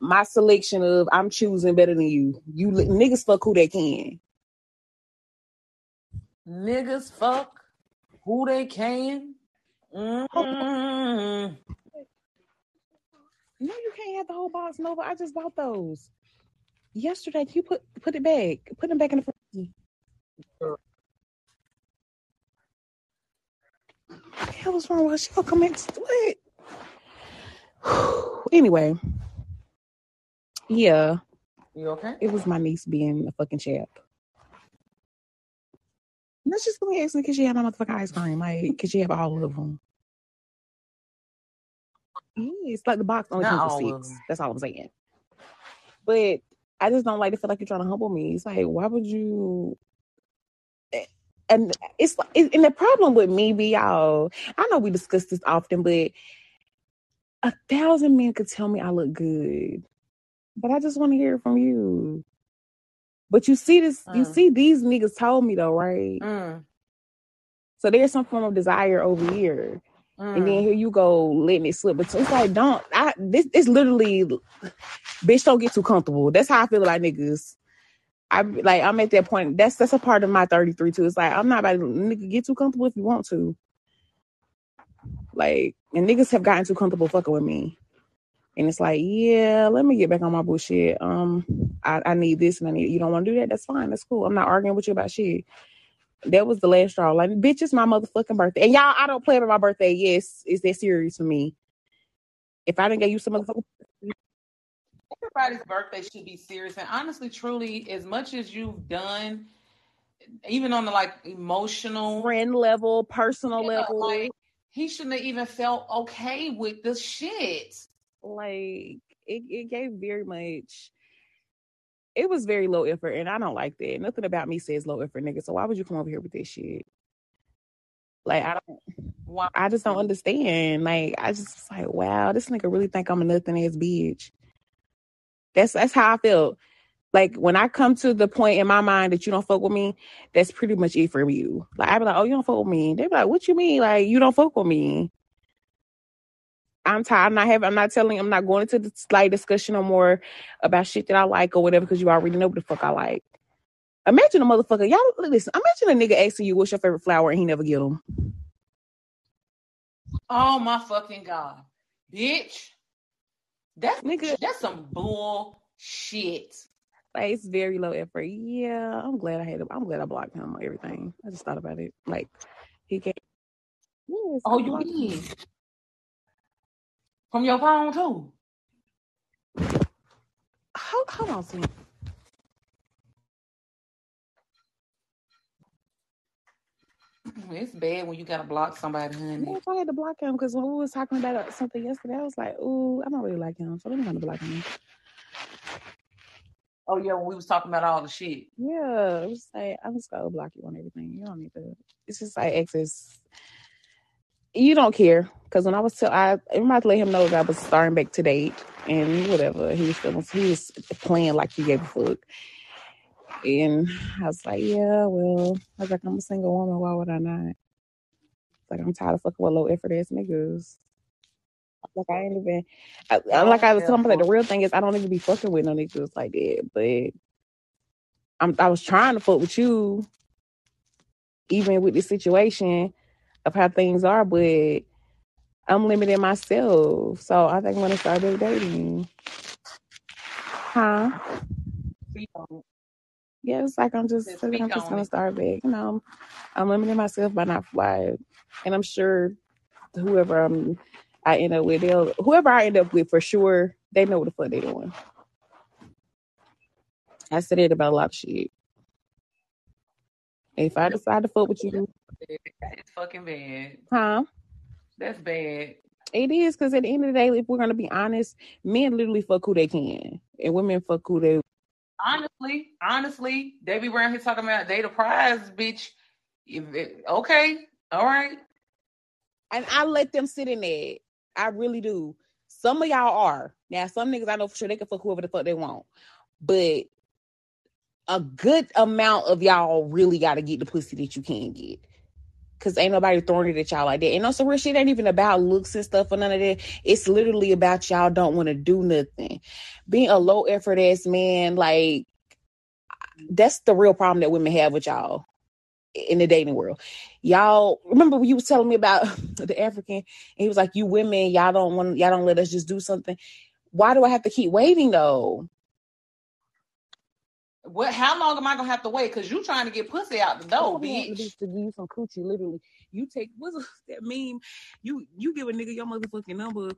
My selection of I'm choosing better than you. You li- niggas fuck who they can. Niggas fuck who they can. Mm. No, you can't have the whole box, Nova. I just bought those yesterday. You put put it back. Put them back in the fridge. The hell was wrong with her? She gonna come back to [SIGHS] anyway, yeah, You okay? it was my niece being a fucking champ. Let's just me ask me because she had my motherfucking ice cream. Like, because she have all of them. Yeah, it's like the box only Not comes with six. That's all I'm saying. But I just don't like to feel like you're trying to humble me. It's like, why would you? eh, And it's like, and the problem with me be y'all. I know we discuss this often, but a thousand men could tell me I look good, but I just want to hear it from you. But you see this, you Mm. see these niggas told me though, right? Mm. So there's some form of desire over here. And then Mm. here you go letting it slip. But it's like, don't I this it's literally bitch, don't get too comfortable. That's how I feel about niggas. I like I'm at that point. That's that's a part of my 33 too. It's like I'm not about to nigga get too comfortable if you want to. Like, and niggas have gotten too comfortable fucking with me. And it's like, yeah, let me get back on my bullshit. Um, I, I need this and I need you don't want to do that. That's fine. That's cool. I'm not arguing with you about shit. That was the last straw. Like, bitch, it's my motherfucking birthday. And y'all, I don't play about my birthday. Yes, it's that serious for me. If I didn't get you some motherfucking Everybody's birthday should be serious. And honestly, truly, as much as you've done, even on the like emotional friend level, personal Yeah, level, like he shouldn't have even felt okay with the shit. Like it, it gave very much it was very low effort and I don't like that. Nothing about me says low effort, nigga. So why would you come over here with this shit? Like I don't Why? I just don't understand. Like I just like, wow, this nigga really think I'm a nothing ass bitch. That's that's how I feel. Like when I come to the point in my mind that you don't fuck with me, that's pretty much it for you. Like I be like, oh, you don't fuck with me. They be like, what you mean? Like you don't fuck with me. I'm tired. I'm not having. I'm not telling. I'm not going into the slight discussion no more about shit that I like or whatever because you already know what the fuck I like. Imagine a motherfucker. Y'all listen. Imagine a nigga asking you what's your favorite flower and he never get them. Oh my fucking god, bitch! That's Nigga. that's some bullshit. Like it's very low effort. Yeah, I'm glad I had. Him. I'm glad I blocked him on everything. I just thought about it. Like he can't. Yes, Oh, you did from your phone too. Hold, hold on, see. It's bad when you gotta block somebody, honey. Yes, I had to block him because when we was talking about uh, something yesterday, I was like, "Ooh, I don't really like him, so I'm gonna block him." Oh yeah, when we was talking about all the shit. Yeah, it was like I'm just gonna block you on everything. You don't need to. It's just like access. You don't care because when I was tell I everybody to let him know that I was starting back to date and whatever he was feeling. He was playing like he gave a fuck, and I was like, yeah, well, I was like, I'm a single woman. Why would I not? Like I'm tired of fucking with low effort ass niggas. Like I ain't even. I, I- like I was telling him, like the real thing is I don't even be fucking with no niggas like that. But I'm I was trying to fuck with you, even with this situation of how things are, but I'm limiting myself. So I think I'm gonna start dating. Huh? Speak on it. Yeah, it's like I'm just Just I think speak I'm just gonna it. start back. You know, I'm limiting myself by not fly. And I'm sure whoever I'm I end up with, they'll whoever I end up with for sure, they know what the fuck they're doing. I said it about a lot of shit. If I decide to fuck with you, It's fucking bad. huh? That's bad. It is because at the end of the day, if we're gonna be honest, men literally fuck who they can, and women fuck who they. Honestly, honestly, they be around here talking about they the prize, bitch. It, okay, all right. And I let them sit in there. I really do. Some of y'all are now. Some niggas I know for sure they can fuck whoever the fuck they want, but a good amount of y'all really got to get the pussy that you can get. Cause ain't nobody throwing it at y'all like that. And also real shit ain't even about looks and stuff or none of that. It's literally about y'all don't want to do nothing. Being a low effort ass man, like that's the real problem that women have with y'all in the dating world. Y'all remember when you was telling me about [LAUGHS] the African and he was like, You women, y'all don't want y'all don't let us just do something. Why do I have to keep waiting though? What? How long am I gonna have to wait? Cause you trying to get pussy out the door, bitch. To give you some coochie, literally. You take what's that meme? You you give a nigga your motherfucking number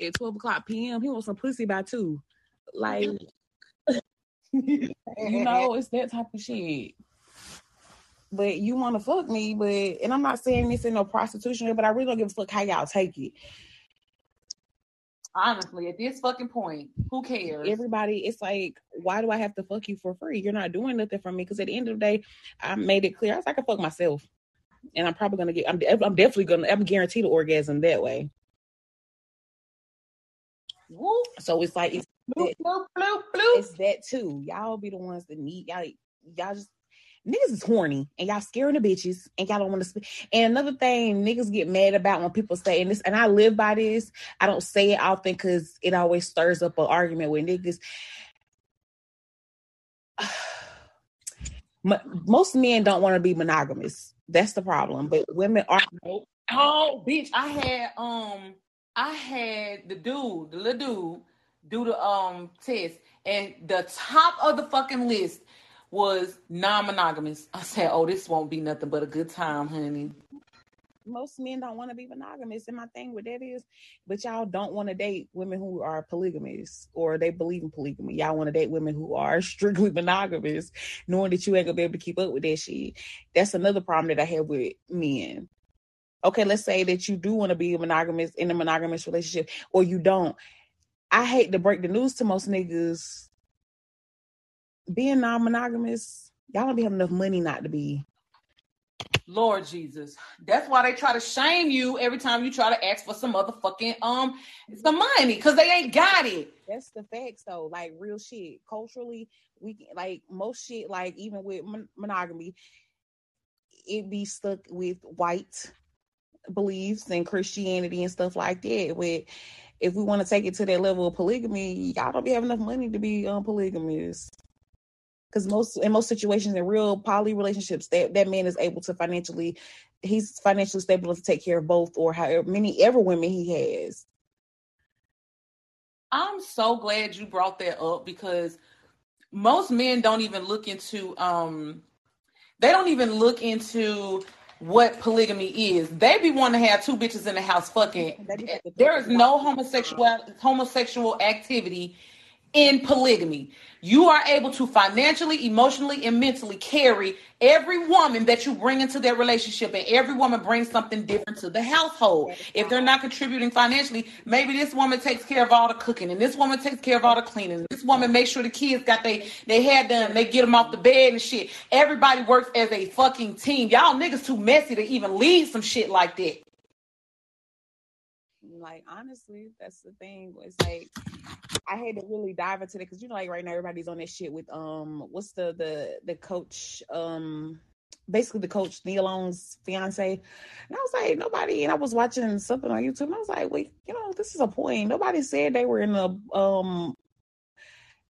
at twelve o'clock p.m. He wants some pussy by two. Like, [LAUGHS] you know, it's that type of shit. But you want to fuck me, but and I'm not saying this in no prostitution, but I really don't give a fuck how y'all take it. Honestly, at this fucking point, who cares? Everybody, it's like, why do I have to fuck you for free? You're not doing nothing for me. Because at the end of the day, I made it clear I was like, I fuck myself, and I'm probably gonna get. I'm, I'm definitely gonna. I'm guaranteed an orgasm that way. Woo. So it's like it's bloop, bloop, bloop, bloop. It's that too. Y'all be the ones that need y'all. Y'all just niggas is horny and y'all scaring the bitches and y'all don't want to speak. And another thing niggas get mad about when people say and this, and I live by this. I don't say it often because it always stirs up an argument with niggas. [SIGHS] Most men don't want to be monogamous. That's the problem. But women are. Oh, bitch! I had um, I had the dude, the little dude, do the um test, and the top of the fucking list was non-monogamous. I said, "Oh, this won't be nothing but a good time, honey." Most men don't want to be monogamous, and my thing with that is, but y'all don't want to date women who are polygamous or they believe in polygamy. Y'all want to date women who are [LAUGHS] strictly monogamous, knowing that you ain't gonna be able to keep up with that shit. That's another problem that I have with men. Okay, let's say that you do want to be monogamous in a monogamous relationship, or you don't. I hate to break the news to most niggas being non-monogamous, y'all don't be having enough money not to be. Lord Jesus. That's why they try to shame you every time you try to ask for some motherfucking um some money because they ain't got it. That's the facts though, like real shit. Culturally, we like most shit, like even with mon- monogamy, it be stuck with white beliefs and Christianity and stuff like that. With if we want to take it to that level of polygamy, y'all don't be having enough money to be um polygamous because most in most situations in real poly relationships that that man is able to financially he's financially stable to take care of both or however many ever women he has i'm so glad you brought that up because most men don't even look into um they don't even look into what polygamy is. They be wanting to have two bitches in the house fucking. There is no homosexual homosexual activity in polygamy. You are able to financially, emotionally, and mentally carry every woman that you bring into their relationship, and every woman brings something different to the household. If they're not contributing financially, maybe this woman takes care of all the cooking, and this woman takes care of all the cleaning. This woman makes sure the kids got they they hair done, they get them off the bed and shit. Everybody works as a fucking team. Y'all niggas too messy to even lead some shit like that. Like honestly, that's the thing. It's like I had to really dive into it because you know, like right now, everybody's on this shit with um, what's the the the coach um, basically the coach Long's fiance, and I was like, nobody. And I was watching something on YouTube, and I was like, wait, you know, this is a point. Nobody said they were in a um,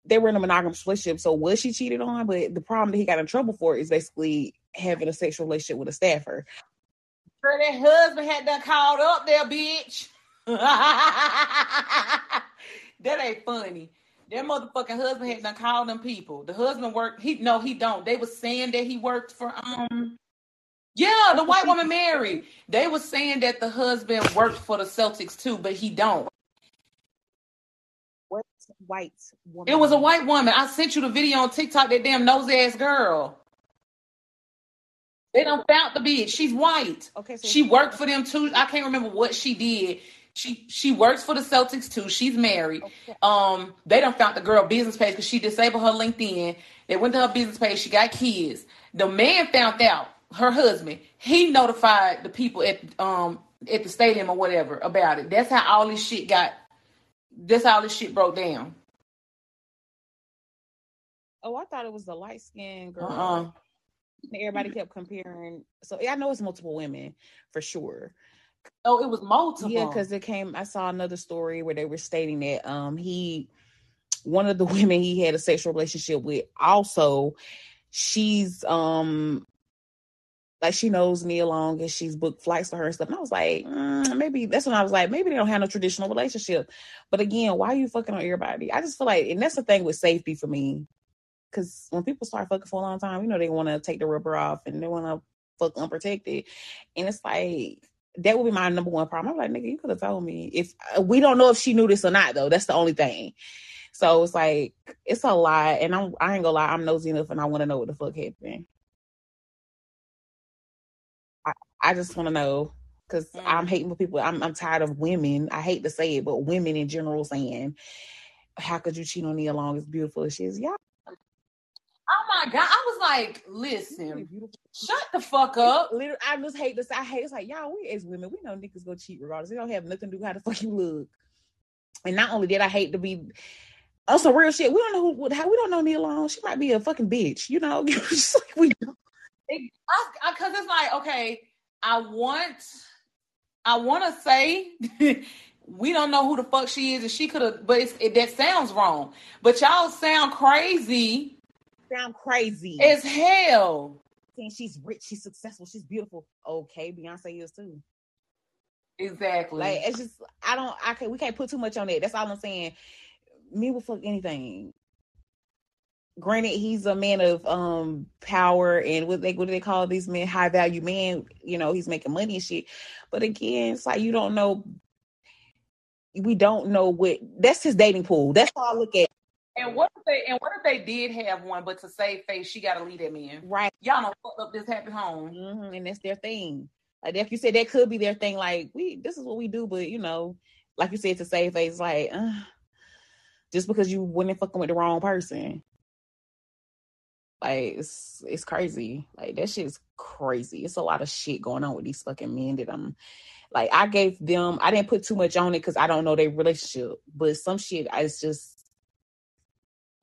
they were in a monogamous relationship. So was she cheated on? But the problem that he got in trouble for is basically having a sexual relationship with a staffer. Her that husband had done called up there, bitch. [LAUGHS] That ain't funny. Their motherfucking husband had done called them people. The husband worked. He no, he don't. They was saying that he worked for um. Yeah, the white woman married. They was saying that the husband worked for the Celtics too, but he don't. What white woman? It was a white woman. I sent you the video on TikTok. That damn nosy ass girl. They don't found the bitch. She's white. Okay, so she worked for them too. I can't remember what she did. She she works for the Celtics too. She's married. Okay. Um, they don't found the girl business page because she disabled her LinkedIn. They went to her business page. She got kids. The man found out her husband. He notified the people at um at the stadium or whatever about it. That's how all this shit got. That's how this shit broke down. Oh, I thought it was the light skinned girl. Uh-uh. everybody kept comparing. So yeah, I know it's multiple women for sure. Oh, it was multiple. Yeah, because it came. I saw another story where they were stating that um he, one of the [LAUGHS] women he had a sexual relationship with, also, she's um like she knows Nia Long and she's booked flights for her and stuff. And I was like, mm, maybe that's when I was like, maybe they don't have no traditional relationship. But again, why are you fucking on everybody? I just feel like, and that's the thing with safety for me. Cause when people start fucking for a long time, you know, they want to take the rubber off and they want to fuck unprotected. And it's like, that would be my number one problem. I'm like, nigga, you could have told me. If uh, we don't know if she knew this or not, though, that's the only thing. So it's like it's a lot, and I'm I ain't gonna lie, I'm nosy enough, and I want to know what the fuck happened. I, I just want to know because mm. I'm hating for people. I'm I'm tired of women. I hate to say it, but women in general saying, "How could you cheat on me along As beautiful as she is." Yeah, Oh my god! I was like, listen, shut the fuck up. Literally, I just hate this. I hate it's like y'all. We as women, we know niggas go cheat regardless. They don't have nothing to do how the [LAUGHS] fuck you look. And not only did I hate to be oh, also real shit. We don't know who. How we don't know Nia Long. She might be a fucking bitch. You know, [LAUGHS] just like we. Because it's like okay, I want, I want to say. [LAUGHS] we don't know who the fuck she is, and she could have, but it, that sounds wrong. But y'all sound crazy sound crazy as hell. Saying she's rich, she's successful, she's beautiful. Okay, Beyonce is too. Exactly. Like it's just I don't I can't we can't put too much on it. That's all I'm saying. Me will fuck anything. Granted, he's a man of um power and what they what do they call these men high value men. You know, he's making money and shit. But again, it's like you don't know. We don't know what that's his dating pool. That's all I look at. And what if they and what if they did have one, but to save face, she got to leave that man. Right. Y'all know fucked up this happy home, mm-hmm. and that's their thing. Like if you said that could be their thing, like we this is what we do, but you know, like you said to save face, like uh, just because you wouldn't fucking with the wrong person. Like it's it's crazy. Like that shit is crazy. It's a lot of shit going on with these fucking men that I'm like I gave them I didn't put too much on it because I don't know their relationship. But some shit it's just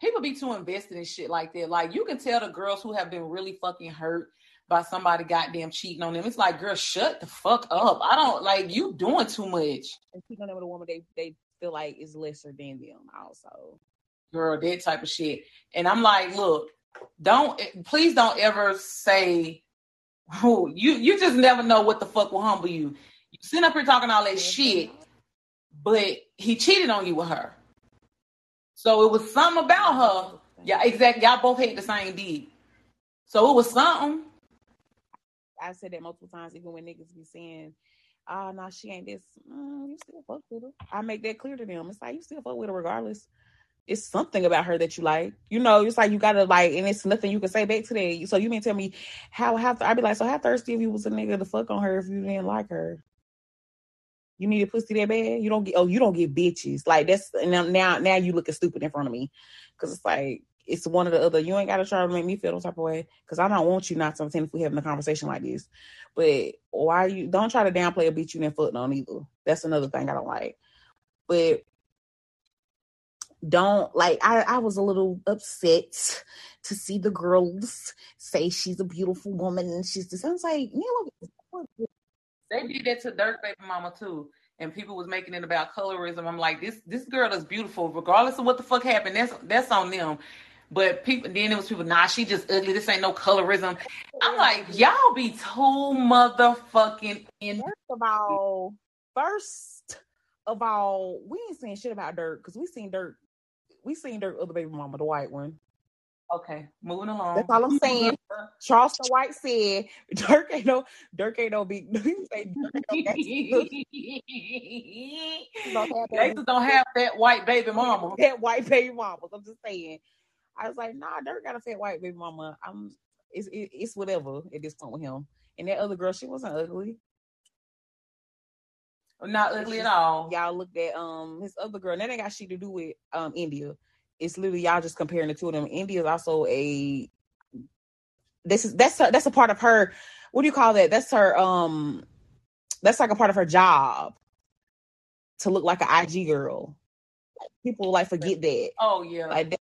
people be too invested in shit like that. Like you can tell the girls who have been really fucking hurt by somebody goddamn cheating on them. It's like, girl, shut the fuck up. I don't like you doing too much. And cheating on them with a woman they they feel like is lesser than them also. Girl, that type of shit. And I'm like, look, don't please don't ever say oh, you you just never know what the fuck will humble you. You sit up here talking all that shit, but he cheated on you with her. So it was something about her. Yeah, exactly. Y'all both hate the same deed. So it was something. I said that multiple times, even when niggas be saying, "Oh no, she ain't this." Mm, you still fuck with her. I make that clear to them. It's like you still fuck with her regardless. It's something about her that you like. You know, it's like you gotta like, and it's nothing you can say back to that. So you mean tell me how how I'd be like, so how thirsty if you was a nigga to fuck on her if you didn't like her? You need a pussy that bad? You don't get oh you don't get bitches. Like that's now now now you looking stupid in front of me. Cause it's like it's one or the other. You ain't gotta try to make me feel no type of way. Cause I don't want you not to attend if we having a conversation like this. But why you don't try to downplay or beat you in foot on either. That's another thing I don't like. But don't like I, I was a little upset to see the girls say she's a beautiful woman and she's just was like, you know, they did that to Durk baby mama too. And people was making it about colorism. I'm like, this this girl is beautiful, regardless of what the fuck happened. That's that's on them. But people then it was people, nah, she just ugly. This ain't no colorism. I'm like, y'all be too motherfucking in. First of all, first of all, we ain't saying shit about Durk because we seen Durk, we seen Durk other baby mama, the white one. Okay, moving along. That's all I'm saying. [LAUGHS] Charleston White said Durk ain't no Durk ain't no big. [LAUGHS] Gangsters [LAUGHS] don't have that white baby mama. That white baby mama. I'm just saying. I was like, nah, Durk got a fat white baby mama. I'm. It's it, it's whatever at this point with him. And that other girl, she wasn't ugly. Not ugly at all. Y'all looked at um his other girl. That ain't got shit to do with um India it's literally y'all just comparing the two of them. India is also a this is that's a, that's a part of her. What do you call that? That's her um that's like a part of her job to look like an IG girl. People like forget that. Oh yeah. Like that.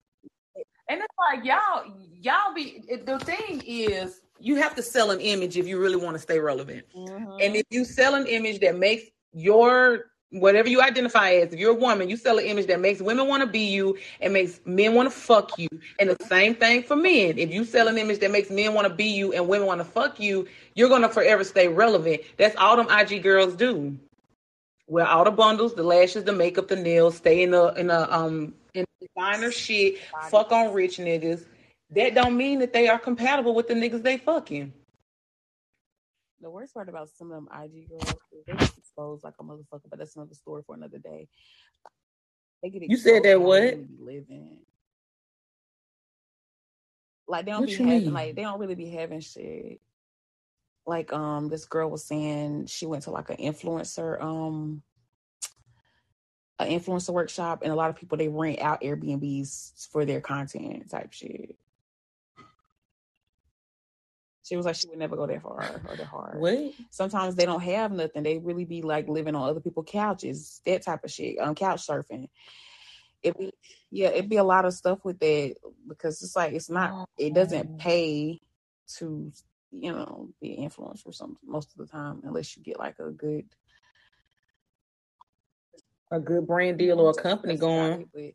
And it's like y'all y'all be the thing is you have to sell an image if you really want to stay relevant. Mhm. And if you sell an image that makes your whatever you identify as, if you're a woman, you sell an image that makes women want to be you and makes men want to fuck you. And the same thing for men. If you sell an image that makes men want to be you and women want to fuck you, you're gonna forever stay relevant. That's all them IG girls do. Wear all the bundles, the lashes, the makeup, the nails, stay in the in a um in designer shit, fuck on rich niggas. That don't mean that they are compatible with the niggas they fucking. The worst part about some of them IG girls is they get exposed like a motherfucker, but that's another story for another day. They get You said that what? they really be living. Like they don't What be having mean? like they don't really be having shit. Like um this girl was saying she went to like an influencer um an influencer workshop and a lot of people they rent out Airbnbs for their content type shit. She was like she would never go that far or that hard What? sometimes they don't have nothing. They really be like living on other people's couches, that type of shit. Um, couch surfing. It be yeah, it'd be a lot of stuff with that because it's like it's not. It doesn't pay to you know be an influencer some most of the time unless you get like a good A good brand deal or a company going. it, But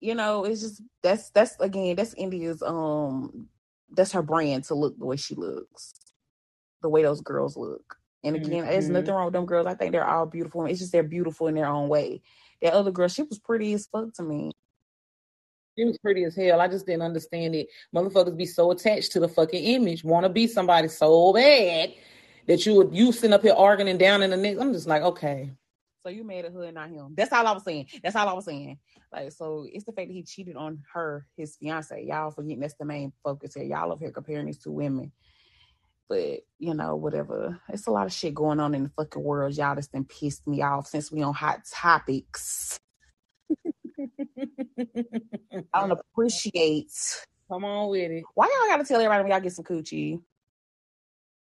you know, it's just that's that's again that's India's um that's her brand to look the way she looks, the way those girls look. And again, there's Mhm. nothing wrong with them girls. I think they're all beautiful. It's just they're beautiful in their own way. That other girl, she was pretty as fuck to me. She was pretty as hell. I just didn't understand it. Motherfuckers be so attached to the fucking image, want to be somebody so bad that you would you sitting up here arguing and down in the neck. I'm just like, okay. So you made a hood, not him. That's all I was saying. That's all I was saying. Like, so it's the fact that he cheated on her, his fiance. Y'all forgetting that's the main focus here. Y'all up here comparing these two women. But you know, whatever. It's a lot of shit going on in the fucking world. Y'all just done pissed me off since we on hot topics. [LAUGHS] I don't appreciate Come on with it, why y'all gotta tell everybody when y'all get some coochie.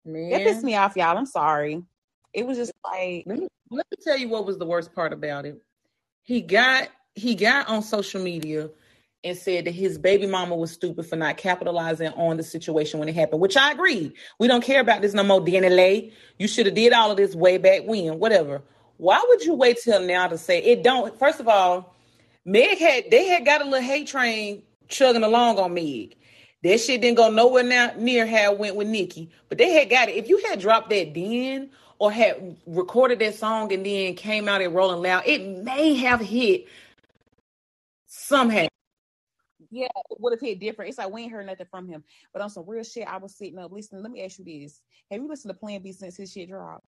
man. That pissed me off, y'all. I'm sorry. It was just like Let me let me tell you what was the worst part about it. He got he got on social media and said that his baby mama was stupid for not capitalizing on the situation when it happened, which I agree. We don't care about this no more, DNA. You should have did all of this way back when, whatever. Why would you wait till now to say it don't first of all, Meg had they had got a little hate train chugging along on Meg. That shit didn't go nowhere now, near how it went with Nicki, but they had got it. If you had dropped that then or had recorded that song and then came out and rolling loud, it may have hit somehow. Yeah, it would have hit different. It's like we ain't heard nothing from him. But on some real shit, I was sitting up listening. Let me ask you this: Have you listened to Plan B since his shit dropped?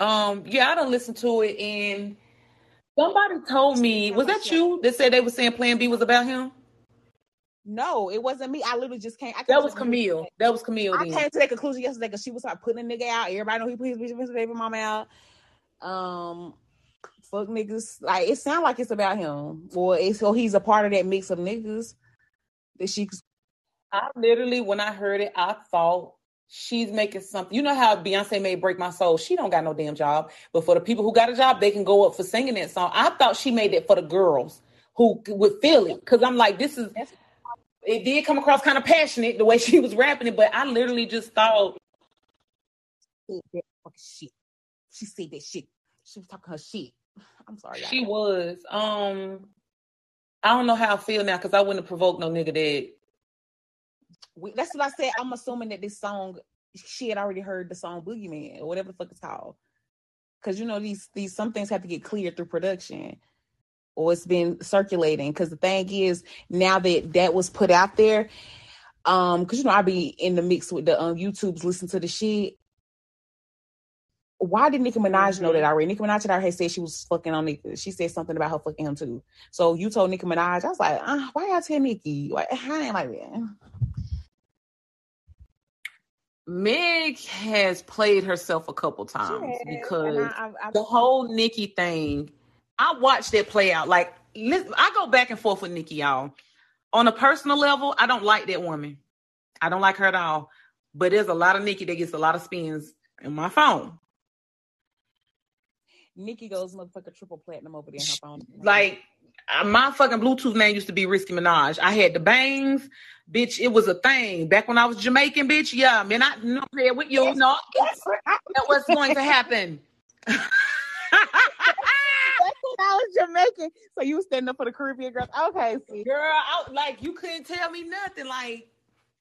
Um, yeah, I don't listen to it, and somebody told me, was that you that said they were saying Plan B was about him? No, it wasn't me. I literally just came. I came That was Camille. That was Camille. I Then. came to that conclusion yesterday because she was like putting a nigga out. Everybody know he put his bitch his baby mama out. Um, fuck niggas. Like it sounds like it's about him, or it's or he's a part of that mix of niggas that she. I literally, when I heard it, I thought she's making something. You know how Beyonce made "Break My Soul"? She don't got no damn job, but for the people who got a job, they can go up for singing that song. I thought she made it for the girls who would feel it, because I'm like, this is. It did come across kind of passionate the way [LAUGHS] she was rapping it, but I literally just thought, said that fucking shit. She said that shit. She was talking her shit. I'm sorry, y'all. She was. Um, I don't know how I feel now because I wouldn't have provoked no nigga that. We, that's what I said. I'm assuming that this song, she had already heard the song Boogeyman or whatever the fuck it's called. Because you know these these some things have to get cleared through production, or it's been circulating. Because the thing is, now that that was put out there, um, because you know I be in the mix with the um YouTubes, listen to the shit. Why did Nicki Minaj know Mhm. that already? Nicki Minaj had already said she was fucking on Nicki. She said something about her fucking him too. So you told Nicki Minaj. I was like, uh, why y'all tell Nicki? Like, I ain't like that. Meg has played herself a couple times She has, because I, I, I, the whole Nicki thing, I watched that play out. Like, listen, I go back and forth with Nicki, y'all. On a personal level, I don't like that woman. I don't like her at all. But there's a lot of Nicki that gets a lot of spins in my phone. Nicki goes motherfucker triple platinum over there in her phone. Like, uh, my fucking Bluetooth name used to be Risky Minaj. I had the bangs, bitch. It was a thing back when I was Jamaican, bitch. Yeah, man, I you know with you. No, that was going to happen. [LAUGHS] I was Jamaican, so you was standing up for the Caribbean girls. Okay, see, girl, I, like you couldn't tell me nothing. Like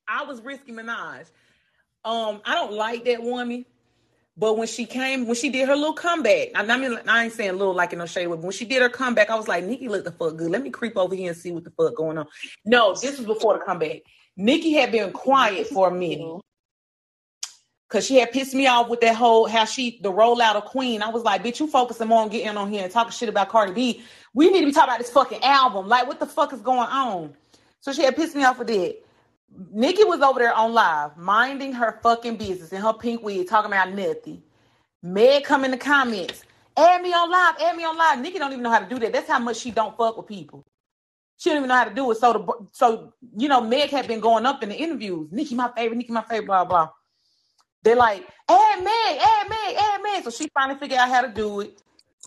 I was Risky Minaj. Um, I don't like that woman. But when she came, when she did her little comeback, I, mean, I ain't saying little like in no shade, but when she did her comeback, I was like, Nicki looked the fuck good. Let me creep over here and see what the fuck going on. No, this was before the comeback. Nicki had been quiet for a minute. Cause she had pissed me off with that whole how she the rollout of Queen. I was like, bitch, you focusing more on getting on here and talking shit about Cardi B. We need to be talking about this fucking album. Like, what the fuck is going on? So she had pissed me off with that. Nicki was over there on live, minding her fucking business in her pink wig, talking about nothing. Meg come in the comments, add me on live, add me on live. Nicki don't even know how to do that. That's how much she don't fuck with people. She don't even know how to do it. So the so you know, Meg had been going up in the interviews. Nicki, my favorite, Nicki, my favorite, blah blah. They're like, add Meg, add Meg, add Meg. So she finally figured out how to do it.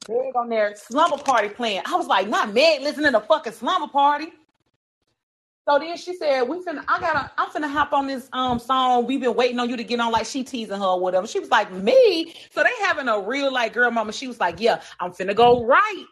Meg on there, slumber party playing. I was like, not Meg listening to fucking slumber party. So then she said, "We finna, I gotta, I'm finna hop on this um song. We've been waiting on you to get on, like she teasing her or whatever." She was like, "Me?" So they having a real like girl mama. She was like, "Yeah, I'm finna go right."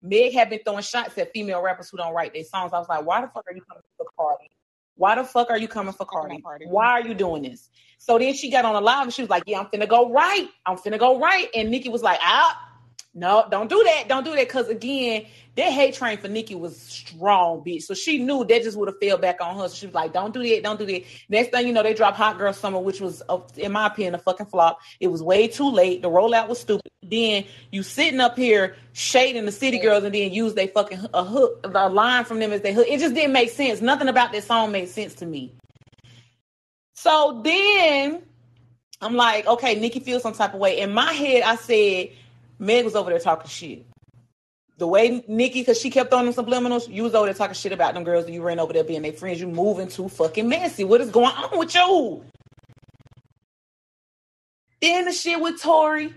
Meg had been throwing shots at female rappers who don't write their songs. I was like, "Why the fuck are you coming for Cardi? Why the fuck are you coming for Cardi? Why are you doing this?" So then she got on the live and she was like, "Yeah, I'm finna go right. I'm finna go right." And Nicki was like, "Ah." No, don't do that. Don't do that. Cause again, that hate train for Nicki was strong, bitch. So she knew that just would have fell back on her. So she was like, don't do that. Don't do that. Next thing you know, they dropped Hot Girl Summer, which was, in my opinion, a fucking flop. It was way too late. The rollout was stupid. Then you sitting up here shading the city girls and then use they fucking a hook, the line from them as they hook. It just didn't make sense. Nothing about that song made sense to me. So then I'm like, okay, Nicki feels some type of way. In my head, I said, Meg was over there talking shit. The way Nicki, because she kept throwing them subliminals, you was over there talking shit about them girls and you ran over there being their friends. You moving too fucking messy. What is going on with you? Then the shit with Tory.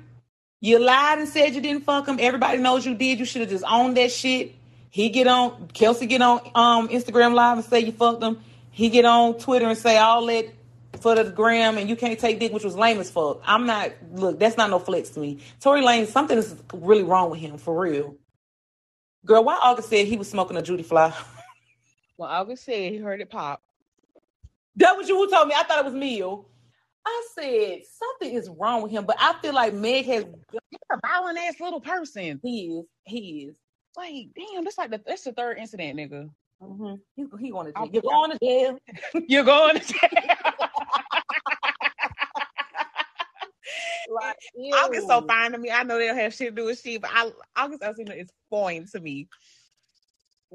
You lied and said you didn't fuck him. Everybody knows you did. You should have just owned that shit. He get on Kelsey get on um Instagram live and say you fucked him. He get on Twitter and say all that for the gram and you can't take dick, which was lame as fuck. I'm not look, that's not no flex to me. Tory Lanez, something is really wrong with him for real. Girl, why August said he was smoking a Judy fly? [LAUGHS] Well, August said he heard it pop. That was you who told me. I thought it was Meal. I said something is wrong with him, but I feel like Meg has He's a violent ass little person. he is. He is. Like, damn, that's like the that's the third incident, nigga. Mm-hmm. He, he going to jail. You're going to jail. [LAUGHS] You're going to jail. Like, [LAUGHS] August so fine to me. I know they don't have shit to do with shit, but I August Alsina is fine to me.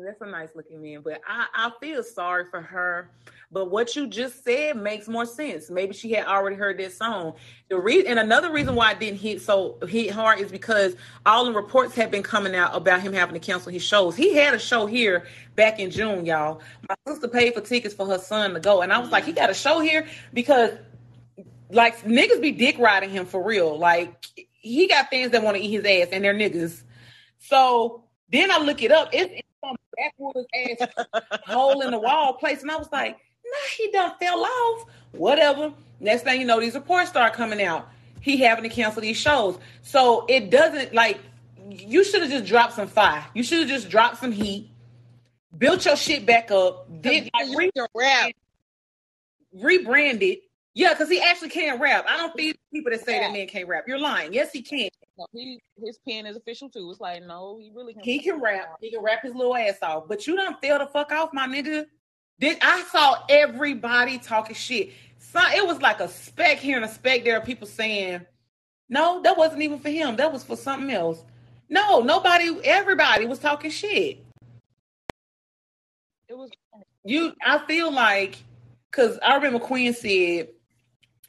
That's a nice looking man, but I, I feel sorry for her. But what you just said makes more sense. Maybe she had already heard that song. The reason and another reason why it didn't hit so hit hard is because all the reports have been coming out about him having to cancel his shows. He had a show here back in June, y'all. My sister paid for tickets for her son to go, and I was like, he got a show here because like niggas be dick riding him for real. Like he got fans that want to eat his ass, and they're niggas. So then I look it up. It's, it's some backwoods ass [LAUGHS] hole in the wall place, and I was like, nah, he done fell off. Whatever. Next thing you know, these reports start coming out. He having to cancel these shows. So it doesn't like you should have just dropped some fire. You should have just dropped some heat, built your shit back up, did like, re- rap. Yeah, because he actually can rap. I don't feed people that say that man can't rap. You're lying. Yes, he can. No, he his pen is official too. It's like no, he really can. He can rap. He can rap his little ass off. But you don't feel the fuck off, my nigga. Did I saw everybody talking shit. So it was like a speck here and a speck there. Of people saying, no, that wasn't even for him. That was for something else. No, nobody. Everybody was talking shit. It was You, I feel like, because I remember Queen said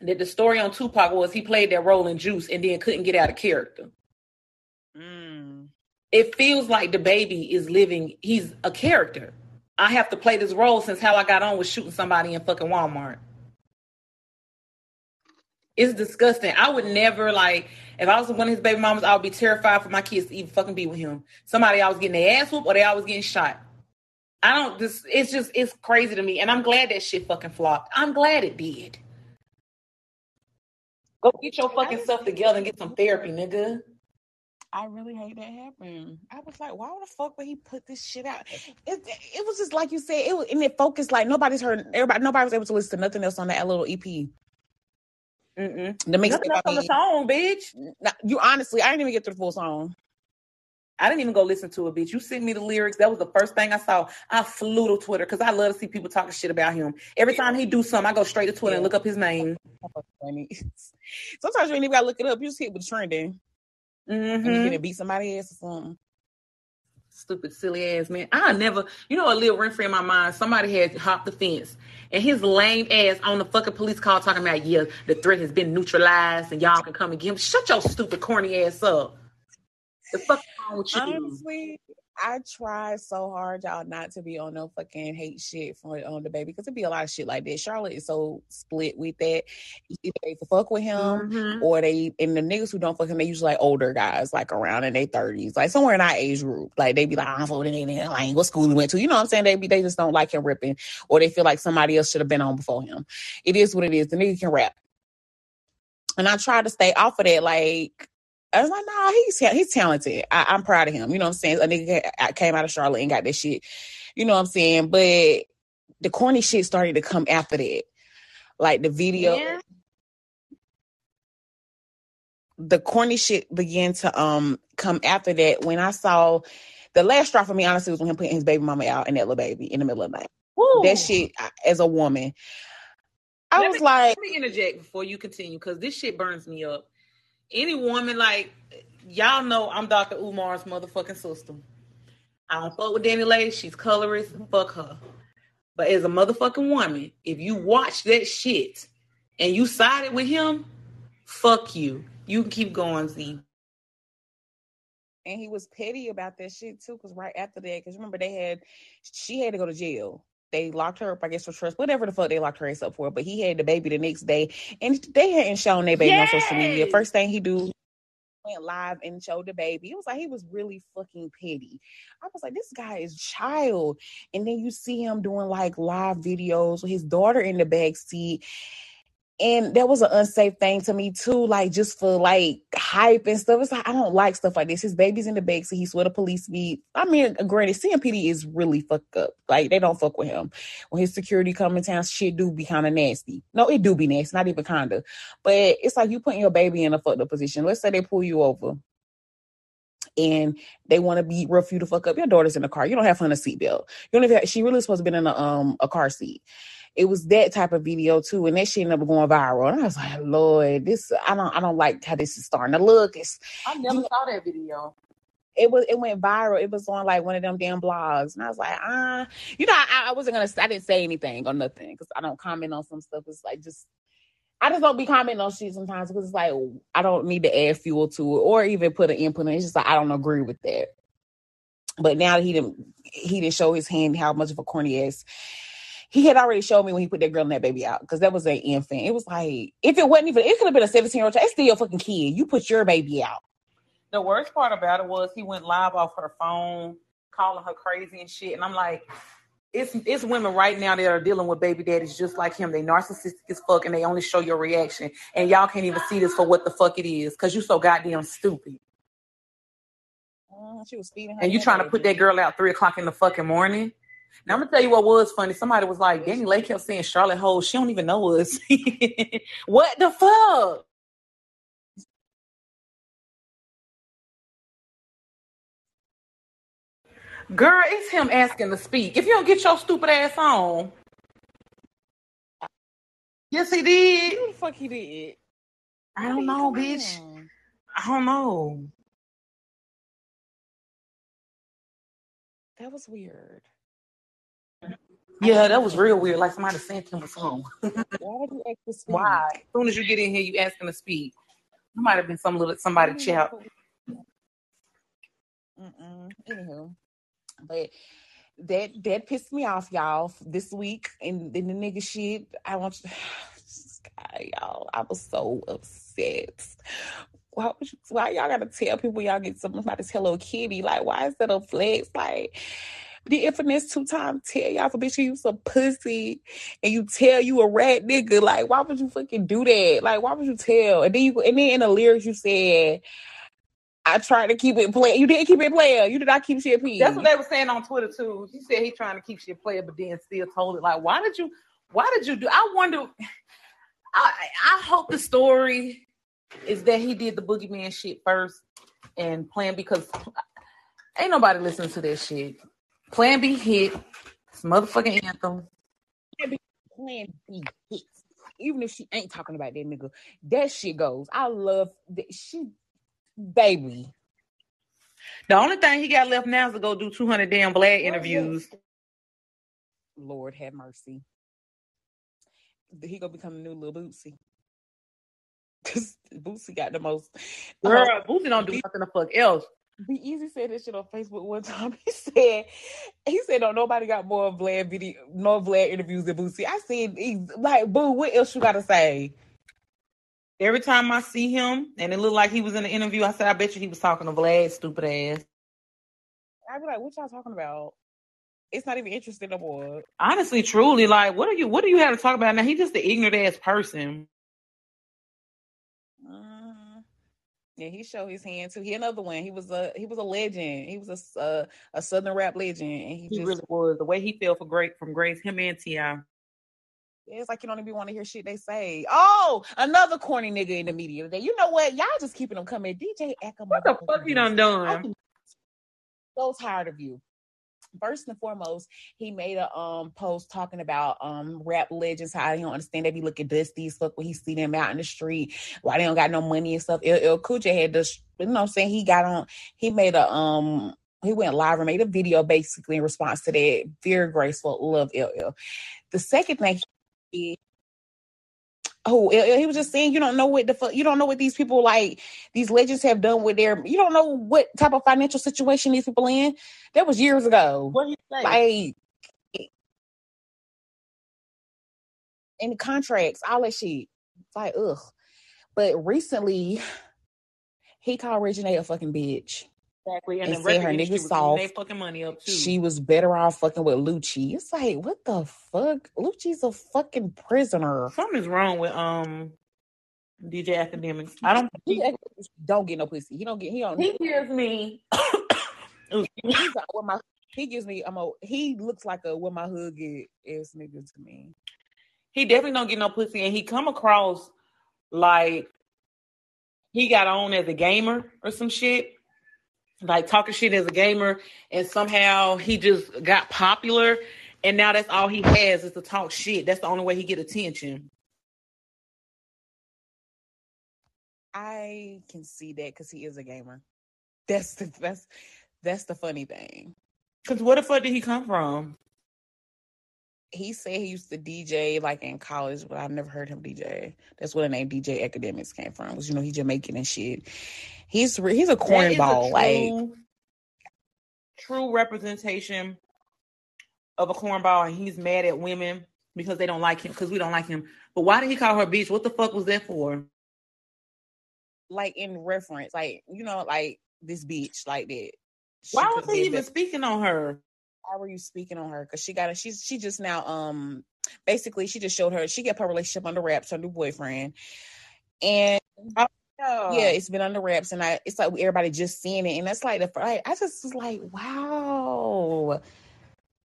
that the story on Tupac was he played that role in Juice and then couldn't get out of character. mm, it feels like the baby is living he's a character i have to play this role since how i got on was shooting somebody in fucking walmart It's disgusting. I would never like if I was one of his baby mamas, I would be terrified for my kids to even fucking be with him. Somebody always getting their ass whooped or they always getting shot. I don't this it's just it's crazy to me. And I'm glad that shit fucking flopped. I'm glad it did. Go get your fucking stuff together and get some therapy, nigga. I really hate that happened. I was like, why the fuck would he put this shit out? It, it was just like you said, it was, and it focused like nobody's heard everybody nobody was able to listen to nothing else on that little EP. Mm-mm. The Nothing else on the song, bitch. You honestly, I didn't even get through the full song. I didn't even go listen to it, bitch. You sent me the lyrics. That was the first thing I saw. I flew to Twitter because I love to see people talking shit about him. Every time he do something, I go straight to Twitter and look up his name. [LAUGHS] Sometimes you ain't even gotta look it up. You just hit with trending. Mm-hmm. And you can beat somebody ass or something. Stupid, silly ass man. I never, you know, a little rent free in my mind. Somebody had hopped the fence, and his lame ass on the fucking police call talking about, yeah, the threat has been neutralized, and y'all can come and get him. Shut your stupid, corny ass up. The fuck wrong with you? Honestly, I try so hard, y'all, not to be on no fucking hate shit for on the baby because it'd be a lot of shit like that. Charlotte is so split with that. Either they fuck with him Mhm. or they and the niggas who don't fuck him, they usually like older guys, like around in their thirties, like somewhere in our age group. Like they be like, I'm in there, like what school he went to. You know what I'm saying? They be they just don't like him ripping, or they feel like somebody else should have been on before him. It is what it is. The nigga can rap. And I try to stay off of that, like I was like, nah, he's he's talented. I, I'm proud of him. You know what I'm saying? A nigga ca- came out of Charlotte and got this shit. You know what I'm saying? But the corny shit started to come after that. Like the video, Yeah. the corny shit began to um come after that. When I saw the last straw for me, honestly, was when him putting his baby mama out and that little baby in the middle of the night. Woo. That shit, as a woman, I Let was me- like, Let me interject before you continue because this shit burns me up. Any woman, like, y'all know I'm Dr. Umar's motherfucking sister. I don't fuck with DaniLeigh. She's colorist. Fuck her. But as a motherfucking woman, if you watch that shit and you sided with him, fuck you. You can keep going, Z. and he was petty about that shit too. Because right after that, because remember they had, she had to go to jail. They locked her up, I guess, for trust, whatever the fuck they locked her ass up for. But he had the baby the next day, and they hadn't shown their baby on social media. First thing he do, went live and showed the baby. It was like he was really fucking petty. I was like, this guy is child. And then you see him doing like live videos with his daughter in the back seat. And that was an unsafe thing to me too, like just for like hype and stuff. It's like I don't like stuff like this. His baby's in the back seat. He's with a police beat. I mean, granted, CMPD is really fucked up. Like they don't fuck with him. When his security come in town, shit do be kind of nasty. No, it do be nasty, not even kinda. But it's like you putting your baby in a fucked up position. Let's say they pull you over and they want to be rough you to fuck up. Your daughter's in the car. You don't have her in a seatbelt. You don't even have, she really supposed to be in a um a car seat. It was that type of video too, and that shit ended up going viral. And I was like, Lord, this I don't I don't like how this is starting to look. It's I never saw that video. it was it went viral. It was on like one of them damn blogs, and I was like, ah, you know, I, I wasn't gonna, I didn't say anything or nothing because I don't comment on some stuff. It's like just, I just don't be commenting on shit sometimes because it's like I don't need to add fuel to it or even put an input. in. It's just like I don't agree with that. But now that he didn't, he didn't show his hand how much of a corny ass. He had already showed me when he put that girl and that baby out because that was an infant. It was like if it wasn't even, it could have been a seventeen year old. It's still your fucking kid. You put your baby out. The worst part about it was he went live off her phone, calling her crazy and shit. And I'm like, it's it's women right now that are dealing with baby daddies just like him. They narcissistic as fuck and they only show your reaction. And y'all can't even see this for what the fuck it is because you so goddamn stupid. Mm, She was feeding. And you trying to put that girl out three o'clock in the fucking morning. Now I'm gonna tell you what was funny. Somebody was like, DaniLeigh kept saying Charlotte Hole. She don't even know us. [LAUGHS] what the fuck? Girl, it's him asking to speak. If you don't get your stupid ass on. Yes, he did. Who the fuck he did? I don't know, bitch. on. I don't know. That was weird. Yeah, that was real weird. Like somebody sent him a song. [LAUGHS] Why did you ask this way? Why? As soon as you get in here, you asking to speak. It might have been some little somebody mm. chat. Mm-mm. Anywho, but that that pissed me off, y'all, this week. And then the nigga shit. I want you. [SIGHS] cry, y'all. I was so upset. Why, would you, why y'all gotta tell people y'all get somebody's Hello Kitty? Like, why is that a flex? Like, the infamous two time tell y'all for bitch you some pussy and you tell you a rat nigga. Like, why would you fucking do that? Like, why would you tell? And then you and then in the lyrics you said, I tried to keep it playing. You didn't keep it playing. You did not keep shit P. That's what they were saying on Twitter too. He said he trying to keep shit playing, but then still told it. Like, why did you why did you do I wonder I I hope the story is that he did the boogeyman shit first and plan because ain't nobody listening to that shit. Plan B hit. It's motherfucking anthem. Plan B hits. Even if she ain't talking about that nigga, that shit goes. I love that she, baby. The only thing he got left now is to go do 200 damn Vlad interviews. Lord have mercy. He gonna become the new little Boosie. [LAUGHS] Cause Boosie got the most. Girl, uh, Boosie don't do nothing the fuck else. B-Eazy said this shit on Facebook one [LAUGHS] time. He said, he said, no, nobody got more Vlad video, no Vlad interviews than Boosie. I said, like, boo, what else you gotta say? Every time I see him and it looked like he was in the interview, I said, I bet you he was talking to Vlad, stupid ass. I'd be like, what y'all talking about? It's not even interesting no more. Honestly, truly, like, what are you what do you have to talk about now? He's just an ignorant ass person. Yeah, he showed his hand too. He another one. He was a he was a legend. He was a uh, a southern rap legend, and he, he just really was. The way he fell for great from Grace, him and T.I. It's like you don't even want to hear shit they say. Oh, another corny nigga in the media today. You know what? Y'all just keeping them coming. DJ Akademiks. What the fuck you done done? So tired of you first and foremost, he made a um post talking about um rap legends, how he don't understand they be looking dusty as fuck when he see them out in the street, why they don't got no money and stuff. Cool J had this, you know what I'm saying? He got on, he made a um he went live and made a video basically in response to that. Very graceful, love LL. The second thing he Oh, he was just saying you don't know what the fuck you don't know what these people like these legends have done with their you don't know what type of financial situation these people in. That was years ago. What do you say? Like in the contracts, all that shit. It's like ugh. But recently, [SIGHS] he called Reginae a fucking bitch. Exactly. And, and said her nigga soft. fucking money up too. She was better off fucking with Lucci. It's like, what the fuck? Lucci's a fucking prisoner. Something's wrong with um DJ Akademiks. I don't he, don't get no pussy. He don't get he don't He gives me [COUGHS] he's with my he gives me I'm a he looks like a what my hood get ass nigga to me. He definitely don't get no pussy and he come across like he got on as a gamer or some shit like talking shit as a gamer, and somehow he just got popular, and now that's all he has is to talk shit. That's the only way he get attention. I can see that because he is a gamer. That's the that's that's the funny thing. Because where the fuck did he come from? He said he used to DJ like in college, but I've never heard him DJ. That's where the name DJ Akademiks came from. Was you know he Jamaican and shit. He's he's a cornball, like true representation of a cornball, and he's mad at women because they don't like him because we don't like him. But why did he call her bitch? What the fuck was that for? Like in reference, like you know, like this bitch, like that. She why was he even that. speaking on her? Why were you speaking on her? Because she got a she's she just now um basically she just showed her she kept her relationship under wraps, her new boyfriend. And yeah, it's been under wraps, and I it's like everybody just seeing it, and that's like the I, I just was like, wow.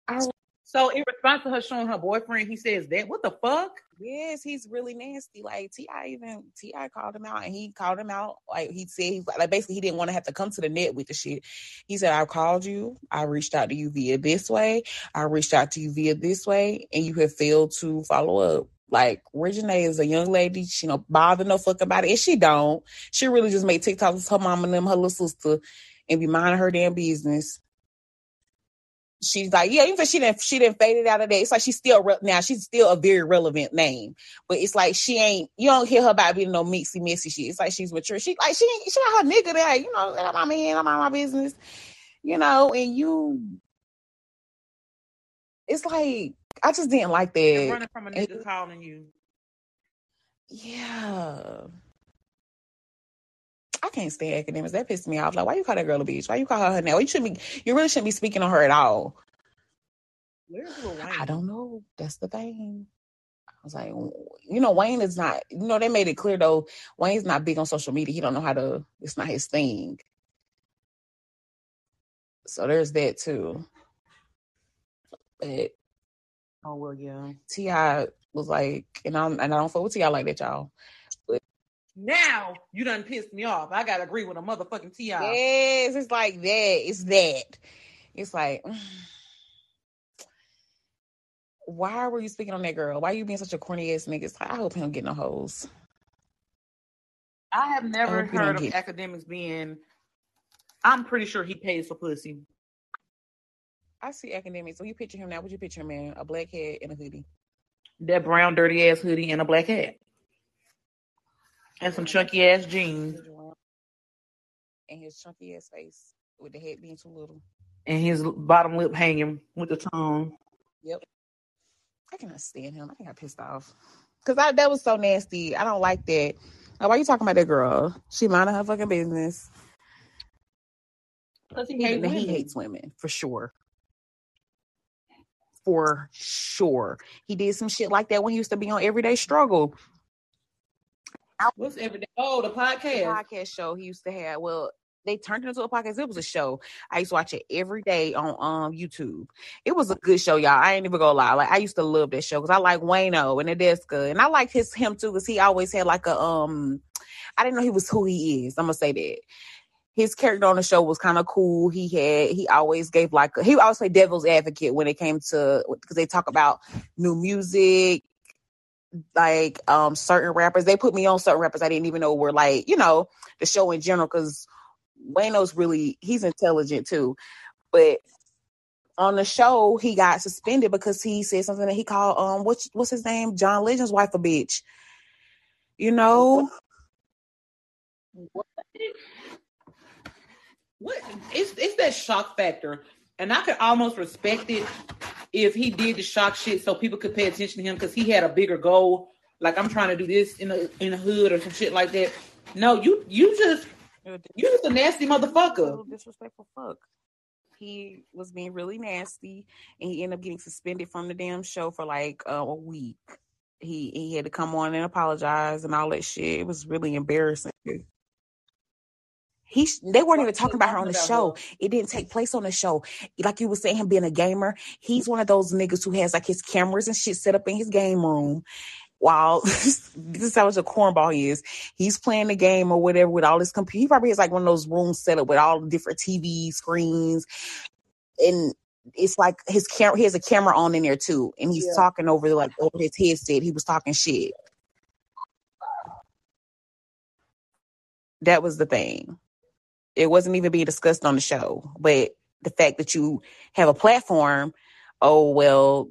I, so in response to her showing her boyfriend, he says that what the fuck? Yes, he's really nasty. Like T.I. even T.I. called him out, and he called him out. Like he said, he, like basically he didn't want to have to come to the net with the shit. He said, "I called you. I reached out to you via this way. I reached out to you via this way, and you have failed to follow up." Like Reginae is a young lady. She don't bother no fuck about it. And she don't. She really just make TikToks with her mom and them, her little sister, and be minding her damn business. She's like, yeah, even if she didn't, she didn't fade it out of that. It's like she's still re- now. She's still a very relevant name, but it's like she ain't. You don't hear her about being no mixy messy shit. It's like she's mature. She like she she got her nigga there. You know, I'm my man. I'm on my business. You know, and you. It's like I just didn't like that. running from a nigga and, calling you. Yeah. I can't stand Akademiks. That pissed me off. Like, why you call that girl a bitch? Why you call her her name? Oh, you shouldn't be. You really shouldn't be speaking on her at all. Where's I don't know. That's the thing. I was like, you know, Wayne is not. You know, they made it clear though. Wayne's not big on social media. He don't know how to. It's not his thing. So there's that too. But Oh well, yeah. Ti was like, and I'm and I don't fuck with Ti like that, y'all. Now you done pissed me off. I gotta agree with a motherfucking Ti. Yes, it's like that. It's that. It's like, [SIGHS] why were you speaking on that girl? Why you being such a corny ass nigga? It's like, I hope he don't get no hoes. I have never you don't heard of get- Akademiks being. I'm pretty sure he pays for pussy. I see Akademiks. When you picture him now, would you picture him in a black hat and a hoodie? That brown dirty ass hoodie and a black hat. And some chunky ass jeans. And his chunky ass face with the head being too little. And his bottom lip hanging with the tongue. Yep. I cannot stand him. I got pissed off. Cause I, that was so nasty. I don't like that. Like, why are you talking about that girl? She minding her fucking business. Because he He, hates he women. hates women for sure. For sure. He did some shit like that when he used to be on Everyday Struggle. What's every day? Oh, the The podcast. podcast show he used to have. Well, they turned it into a podcast. It was a show. I used to watch it every day on um YouTube. It was a good show, y'all. I ain't even gonna lie. Like I used to love that show because I like Wayno and Nadeska, and I like his him too because he always had like a um. I didn't know he was who he is. I'm gonna say that. His character on the show was kind of cool. He had he always gave like a, he always played devil's advocate when it came to because they talk about new music, like um certain rappers. They put me on certain rappers I didn't even know were like you know the show in general because Wayno's really he's intelligent too, but on the show he got suspended because he said something that he called um what's what's his name John Legend's wife a bitch. You know, What? What? It's it's that shock factor, and I could almost respect it if he did the shock shit so people could pay attention to him because he had a bigger goal. Like I'm trying to do this in the in the hood or some shit like that. No, you you just you just a nasty motherfucker. disrespectful fuck. He was being really nasty, and he ended up getting suspended from the damn show for like uh, a week. He he had to come on and apologize and all that shit. It was really embarrassing. He they weren't even talking about her on the show. It didn't take place on the show. Like you were saying, him being a gamer, he's one of those niggas who has like his cameras and shit set up in his game room. While [LAUGHS] this is how much a cornball he is, he's playing the game or whatever with all his computer. He probably has like one of those rooms set up with all the different TV screens, and it's like his camera. He has a camera on in there too, and he's Yeah. talking over like over his headset. He was talking shit. That was the thing. It wasn't even being discussed on the show, but the fact that you have a platform, oh well,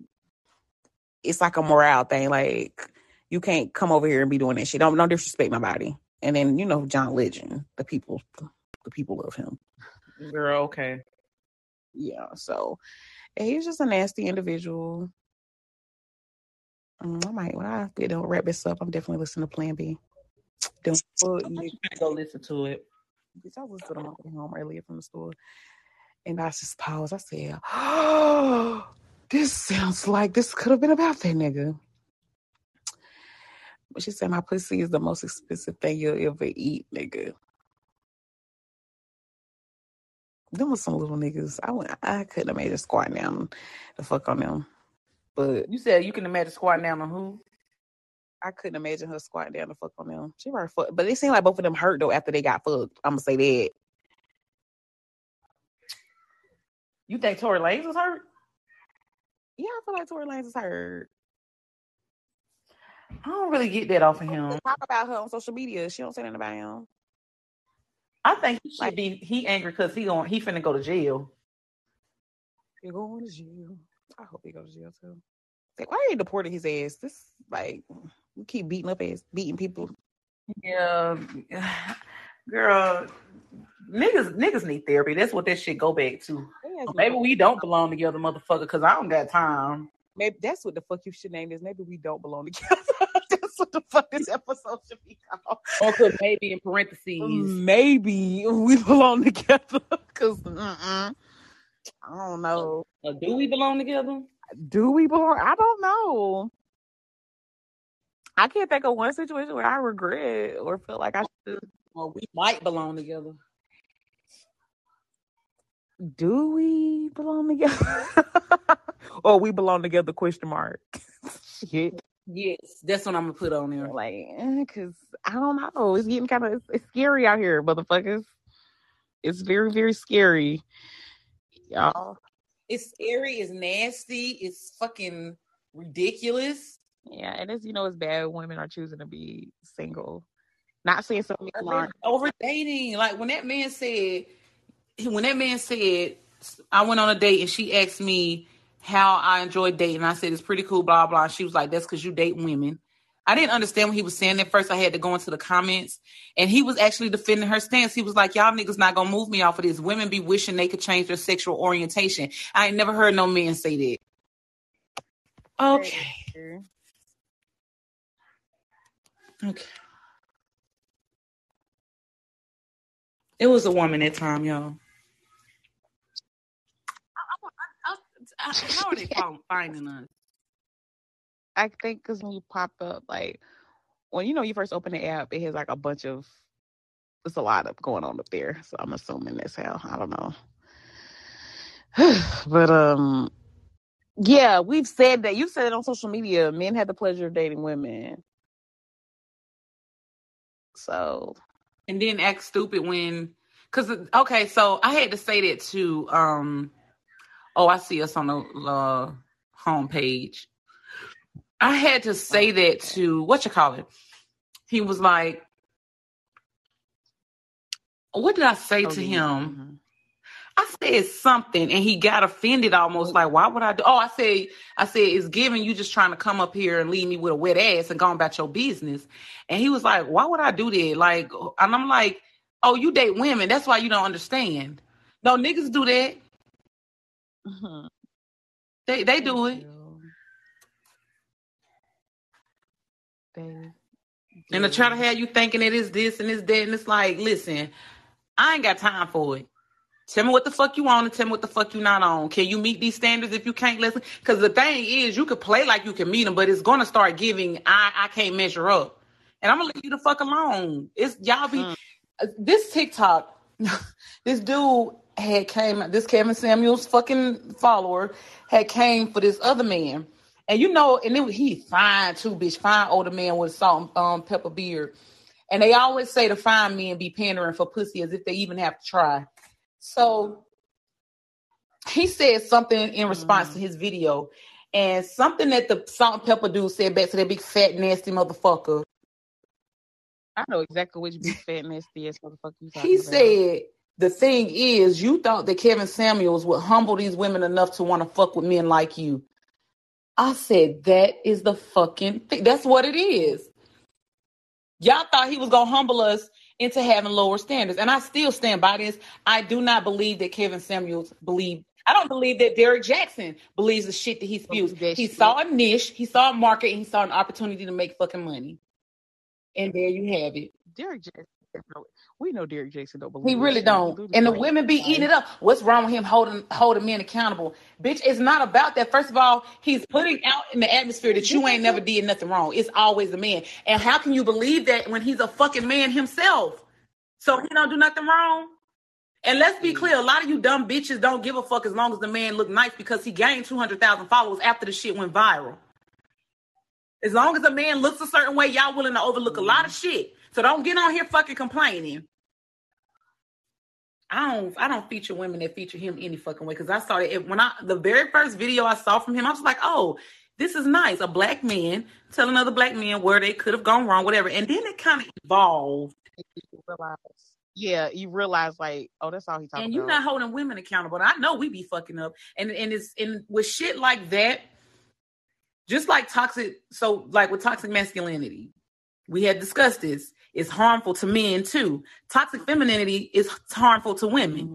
it's like a morale thing. Like you can't come over here and be doing that shit. Don't don't disrespect my body. And then you know John Legend, the people, the people love him. Girl, okay. Yeah, so he's just a nasty individual. Mm, I might when I don't wrap this up, I'm definitely listening to Plan B. Don't fuck, I'm nigga. gonna go listen to it. Bitch, I was the way home earlier from the store, and I just paused. I said, "Oh, [GASPS] this sounds like this could have been about that nigga." But she said, "My pussy is the most expensive thing you'll ever eat, nigga." Them was some little niggas. I went, I couldn't have made a squat down the fuck on them, but You said you can imagine squatting down on who? I couldn't imagine her squatting down the fuck on them. She probably fuck, but it seemed like both of them hurt though after they got fucked. I'm gonna say that. You think Tory Lanez was hurt? Yeah, I feel like Tory Lanez is hurt. I don't really get that off of him. Talk about her on social media. She don't say nothing about him. I think he should Like- be he angry because he going he finna go to jail. You're going to jail. I hope he goes to jail too. Like, why they deported his ass? This like we keep beating up ass, beating people. Yeah, [SIGHS] girl, niggas niggas need therapy. That's what that shit go back to. Maybe we don't belong together, motherfucker, because I don't got time. Maybe that's what the fuck you should name this. Maybe we don't belong [LAUGHS] together. That's what the fuck this episode should be called. Or maybe in parentheses. Maybe we belong together. Cause I don't know. Or do we belong together? Do we belong? I don't know. I can't think of one situation where I regret or feel like I should. Well, we might belong together. Do we belong together? [LAUGHS] or we belong together? Question mark. [LAUGHS] Shit. Yes, that's what I'm gonna put on there. Like, eh, because I don't know. It's getting kind of it's, it's scary out here, motherfuckers. It's very very scary, y'all. It's scary. It's nasty. It's fucking ridiculous. Yeah, and it's you know it's bad. Women are choosing to be single. Not saying something over, over dating. Like when that man said, [CLEARS THROAT] when that man said, I went on a date and she asked me how I enjoy dating. I said it's pretty cool, blah blah. She was like, "That's because you date women." I didn't understand what he was saying at first. I had to go into the comments, and he was actually defending her stance. He was like, "Y'all niggas not gonna move me off of this. Women be wishing they could change their sexual orientation." I ain't never heard no man say that. Okay. Okay. It was a woman that time, y'all. How are they finding us? I think because when you pop up, like when you know you first open the app, it has like a bunch of there's a lot of going on up there. So I'm assuming that's how. I don't know. [SIGHS] but um yeah, we've said that. You've said it on social media. Men had the pleasure of dating women. So and then act stupid when because okay, so I had to say that to um oh I see us on the uh, homepage. I had to say that to what you call it. He was like, "What did I say oh, to him?" Mm-hmm. I said something, and he got offended almost. Like, why would I do? Oh, I said, I said, it's giving you just trying to come up here and leave me with a wet ass and going about your business. And he was like, why would I do that? Like, and I'm like, oh, you date women. That's why you don't understand. No, niggas do that. Mm-hmm. They they do it. and to try to have you thinking it is this and it's that, and it's like, listen, I ain't got time for it. Tell me what the fuck you on and tell me what the fuck you not on. Can you meet these standards if you can't listen? Because the thing is, you could play like you can meet them, but it's gonna start giving. I I can't measure up, and I'm gonna leave you the fuck alone. It's y'all be hmm. this TikTok. [LAUGHS] this dude had came. This Kevin Samuels fucking follower had came for this other man, and you know, and then he fine too, bitch, fine older man with salt and um, pepper beard. And they always say to fine men be pandering for pussy as if they even have to try. So he said something in response mm. to his video, and something that the salt and pepper dude said back to that big fat nasty motherfucker. I know exactly which big fat nasty ass motherfucker you He about. said the thing is, you thought that Kevin Samuels would humble these women enough to want to fuck with men like you. I said that is the fucking thing. That's what it is. Y'all thought he was gonna humble us into having lower standards. And I still stand by this. I do not believe that Kevin Samuels believed. I don't believe that Derek Jaxn believes the shit that he spews. He saw a niche, he saw a market, and he saw an opportunity to make fucking money. And there you have it. Derek Jaxn we know Derek Jaxn don't believe. He really don't. Do and the women be eating it up. What's wrong with him holding holding men accountable? Bitch, it's not about that. First of all, he's putting out in the atmosphere that you ain't never did nothing wrong. It's always a man. And how can you believe that when he's a fucking man himself? So he don't do nothing wrong. And let's be clear, a lot of you dumb bitches don't give a fuck as long as the man look nice because he gained 200,000 followers after the shit went viral. As long as a man looks a certain way, y'all willing to overlook a lot of mm-hmm. shit. So don't get on here fucking complaining. I don't I don't feature women that feature him any fucking way because I saw it when I the very first video I saw from him, I was like, oh, this is nice. A black man telling other black men where they could have gone wrong, whatever. And then it kind of evolved. You realize, yeah, you realize like, oh, that's all he's talking about. And you're not holding women accountable. I know we be fucking up. And and it's and with shit like that, just like toxic, so like with toxic masculinity, we had discussed this it's harmful to men too. Toxic femininity is harmful to women.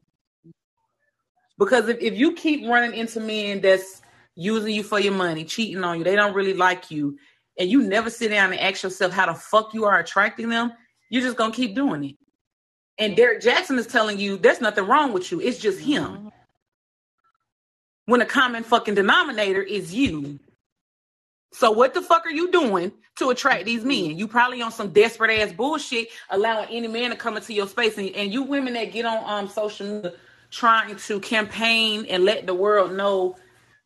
Because if, if you keep running into men that's using you for your money, cheating on you, they don't really like you, and you never sit down and ask yourself how the fuck you are attracting them, you're just gonna keep doing it. And Derek Jaxn is telling you there's nothing wrong with you. It's just him. Mm-hmm. When a common fucking denominator is you. So what the fuck are you doing to attract these men? You probably on some desperate ass bullshit, allowing any man to come into your space. And, and you women that get on um social media trying to campaign and let the world know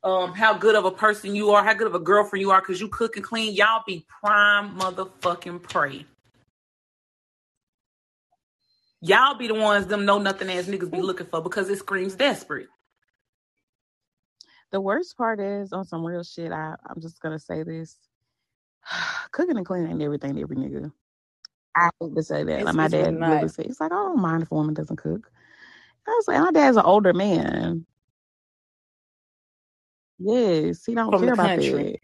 um how good of a person you are, how good of a girlfriend you are, because you cook and clean, y'all be prime motherfucking prey. Y'all be the ones them know nothing ass niggas be looking for because it screams desperate. The worst part is on some real shit. I I'm just gonna say this: [SIGHS] cooking and cleaning ain't everything to every nigga. I hate to say that. Like my dad really says, he's like, I don't mind if a woman doesn't cook. I was like, my dad's an older man. Yes, he don't From care about country. that.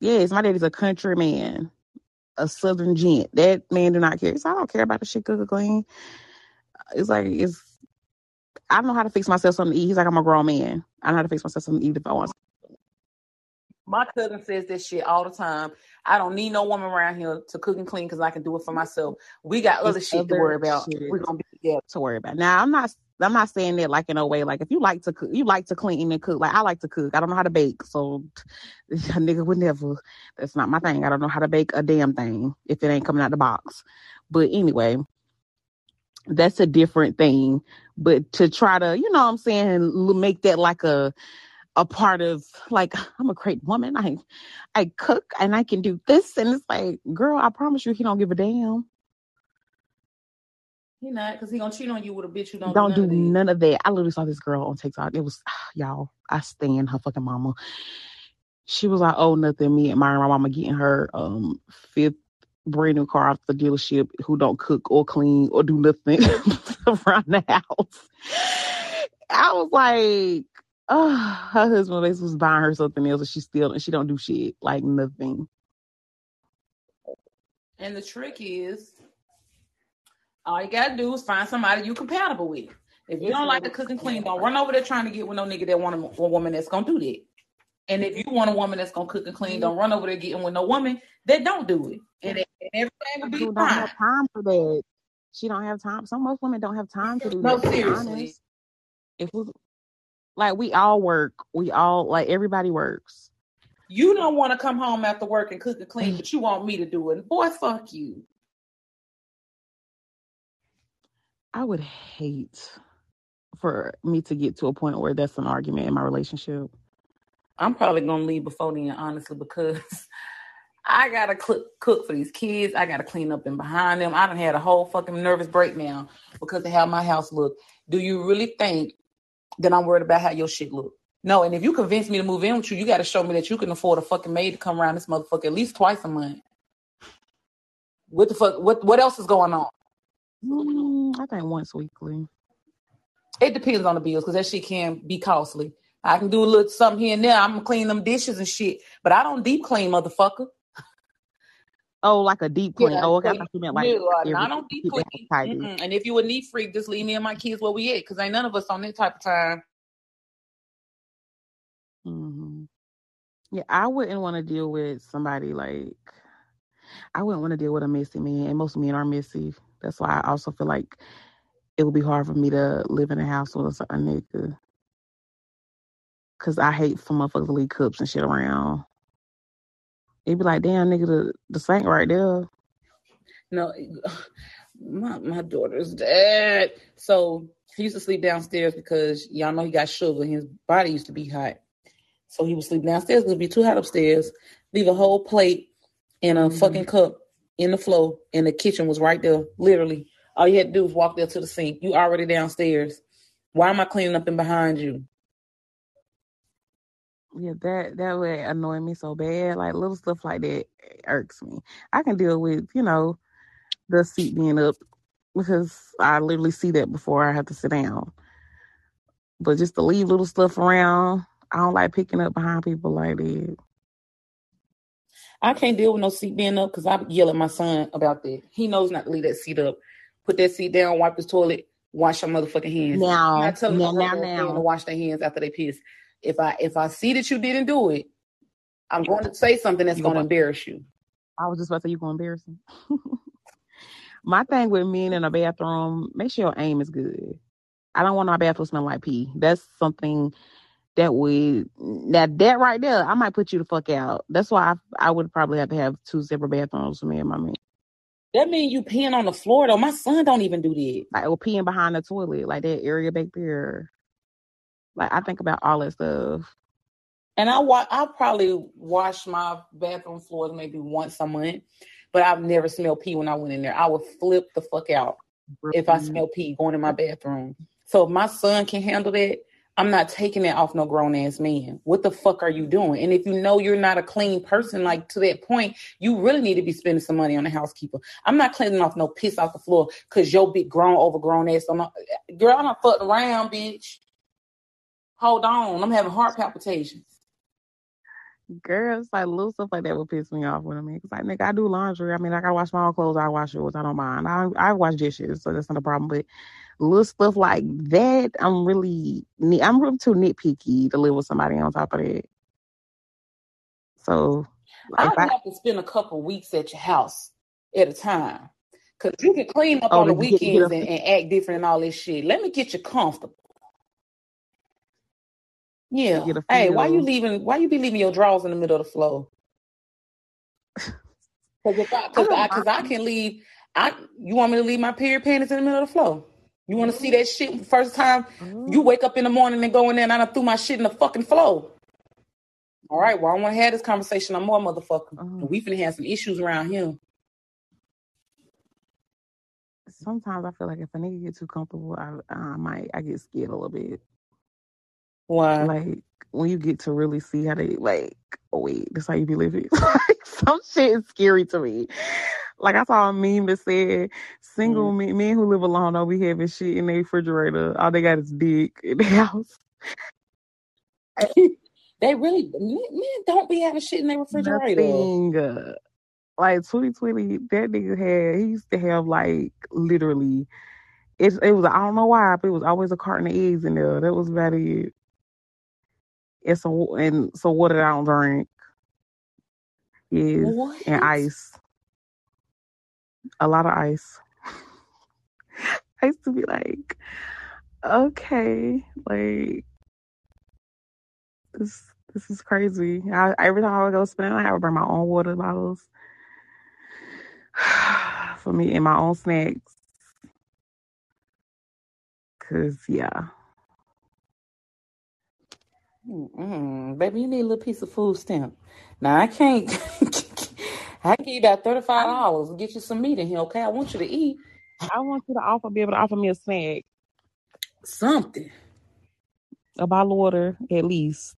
Yes, my daddy's a country man, a southern gent. That man do not care. So I don't care about the shit cook or clean. It's like it's I don't know how to fix myself something to eat. He's like, I'm a grown man. I know how to fix myself something to eat if I want. My cousin says this shit all the time. I don't need no woman around here to cook and clean because I can do it for myself. We got other shit other to worry about. We're gonna be together to worry about. Now I'm not. I'm not saying that like in a way like if you like to cook, you like to clean and cook. Like I like to cook. I don't know how to bake, so [LAUGHS] a nigga would never. That's not my thing. I don't know how to bake a damn thing if it ain't coming out the box. But anyway, that's a different thing. But to try to, you know what I'm saying, make that like a a part of like [SIGHS] I'm a great woman. I I cook and I can do this and it's like, girl, I promise you he don't give a damn. He not because he gonna cheat on you with a bitch who don't, don't do, none, do of none of that. I literally saw this girl on TikTok. It was [SIGHS] y'all. I stand her fucking mama. She was like, "Oh, nothing." Me and my mama getting her um fifth brand new car off the dealership who don't cook or clean or do nothing [LAUGHS] around the house. I was like, oh, her husband basically was buying her something else and she still and she don't do shit. Like nothing. And the trick is all you gotta do is find somebody you're compatible with. If you don't like to cook and clean, don't run over there trying to get with no nigga that want a, a woman that's gonna do that. And if you want a woman that's gonna cook and clean, mm-hmm. don't run over there getting with no woman that don't do it. And, and everything will be fine. Don't have time for that. She don't have time. Some most women don't have time to do no, that. seriously. If we like we all work, we all like everybody works. You don't want to come home after work and cook and clean, but you want me to do it. Boy, fuck you. I would hate for me to get to a point where that's an argument in my relationship. I'm probably gonna leave before then, honestly, because [LAUGHS] I gotta cook cook for these kids. I gotta clean up and behind them. I done had a whole fucking nervous breakdown because of how my house look. Do you really think that I'm worried about how your shit look? No, and if you convince me to move in with you, you got to show me that you can afford a fucking maid to come around this motherfucker at least twice a month. What the fuck? What what else is going on? Mm, I think once weekly. It depends on the bills because that shit can be costly. I can do a little something here and there. I'm gonna clean them dishes and shit, but I don't deep clean, motherfucker. Oh, like a deep clean. Yeah, oh, okay. I thought you meant like no, I don't deep clean. And if you a neat freak, just leave me and my kids where we at, because ain't none of us on that type of time. Mm-hmm. Yeah, I wouldn't want to deal with somebody like I wouldn't want to deal with a messy man, and most men are messy. That's why I also feel like it would be hard for me to live in a house with a nigga. Cause I hate for motherfuckers to leave cups and shit around. He'd be like, damn, nigga, the, the sink right there. No, [LAUGHS] my my daughter's dad. So he used to sleep downstairs because y'all know he got sugar. His body used to be hot. So he would sleep downstairs because it'd be too hot upstairs. Leave a whole plate and a mm-hmm. fucking cup in the floor, and the kitchen was right there, literally. All you had to do was walk there to the sink. You already downstairs. Why am I cleaning up and behind you? Yeah, that that would annoy me so bad. Like little stuff like that irks me. I can deal with, you know, the seat being up because I literally see that before I have to sit down. But just to leave little stuff around, I don't like picking up behind people like that. I can't deal with no seat being up because I yell at my son about that. He knows not to leave that seat up. Put that seat down, wipe his toilet, wash your motherfucking hands. Now, I tell now, now, now. to wash their hands after they piss if I if I see that you didn't do it, I'm going to say something that's going to embarrass you. I was just about to say you gonna embarrass me. [LAUGHS] my thing with men in a bathroom, make sure your aim is good. I don't want my bathroom smelling like pee. That's something that would that that right there, I might put you the fuck out. That's why I, I would probably have to have two separate bathrooms for me and my man. That means you peeing on the floor though. My son don't even do that. Like or peeing behind the toilet, like that area back there. Like I think about all that stuff. And I wa- I probably wash my bathroom floors maybe once a month, but I've never smelled pee when I went in there. I would flip the fuck out if I smell pee going in my bathroom. So if my son can handle that, I'm not taking that off no grown ass man. What the fuck are you doing? And if you know you're not a clean person, like to that point, you really need to be spending some money on a housekeeper. I'm not cleaning off no piss off the floor because your big grown overgrown ass. I'm not, girl, I'm not fucking around, bitch. Hold on, I'm having heart palpitations. Girls, like little stuff like that would piss me off with me. Cause like, nigga, I do laundry. I mean, I gotta wash my own clothes. I wash yours. I don't mind. I I wash dishes, so that's not a problem. But little stuff like that, I'm really I'm really too nitpicky to live with somebody on top of that. So, I'd I, have to spend a couple weeks at your house at a time. Cause you can clean up Oh, on the to get- get weekends and, and act different and all this shit. Let me get you comfortable. Yeah. get a Hey, why you leaving? Why you be leaving your drawers in the middle of the floor? Cause if I, cause I, cause I can leave. I, you want me to leave my period panties in the middle of the floor? You want to see that shit first time you mm-hmm. wake up in the morning and go in there and I done threw my shit in the fucking floor. All right, well, I want to have this conversation I'm more, motherfucker. Oh. We finna have some issues around here. sometimes I feel like if a nigga get too comfortable, I I might I get scared a little bit. Why? Like when you get to really see how they like, oh wait, this how you be living. [LAUGHS] like some shit is scary to me. Like I saw a meme that said single men, men who live alone don't be having shit in their refrigerator. All they got is dick in the [LAUGHS] house. [LAUGHS] They really men men don't be having shit in their refrigerator. Nothing. uh, Like 2020, that nigga had he used to have like literally it's it was I don't know why, but it was always a carton of eggs in there. That was about it. And some and so water I don't drink. Yes. What? And ice. A lot of ice. [LAUGHS] I used to be like, okay, like this this is crazy. I, every time I would go spend, I would bring my own water bottles [SIGHS] for me and my own snacks. Cause yeah, Mm-mm. Baby, you need a little piece of food stamp. Now I can't. [LAUGHS] I can give you about thirty five dollars and get you some meat in here. Okay, I want you to eat I want you to offer, be able to offer me a snack, something. a bottle of water at least.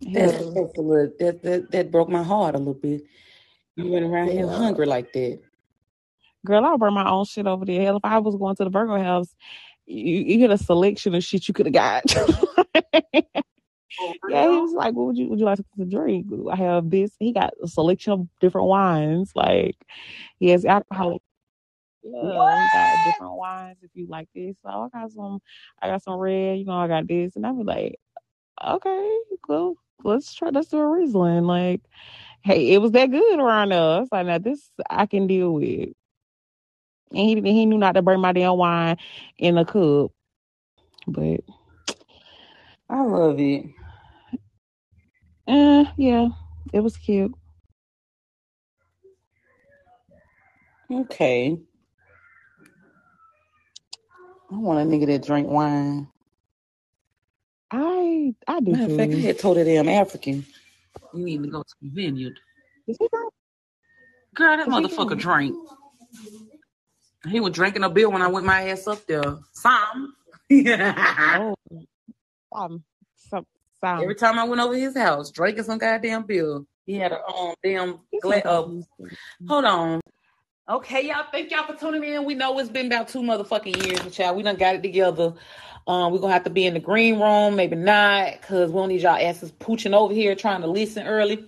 That's, Hell, that's a little. That, that that broke my heart a little bit. You went around here hungry like that. Girl, I'll bring my own shit over there. Hell, if I was going to the burger house, you, you get a selection of shit you could have got. [LAUGHS] [LAUGHS] yeah, he was like, "What would you would you like to drink?" I have this. He got a selection of different wines. Like he has alcohol. Yeah, he got different wines. If you like this, so I got some. I got some red. You know, I got this, and I be like, okay, cool. Let's try. Let's do a Riesling. Like, hey, it was that good around us. Like, now this I can deal with. And he he knew not to bring my damn wine in the cup. But I love it. uh, yeah, it was cute. Okay. I want a nigga that drink wine. I I do Matter of fact, I too. had told that damn African. You need to go to the vineyard. Is he drunk? Girl, that Is he motherfucker drunk? drank. He was drinking a beer when I went my ass up there. Some. Oh, um, some some. Every time I went over his house, drinking some goddamn beer. He had a um damn He's gla- uh, hold on. Okay, y'all. Thank y'all for tuning in. We know it's been about two motherfucking years, but y'all, we done got it together. Um, we're gonna have to be in the green room, maybe not, cause we don't need y'all asses pooching over here trying to listen early.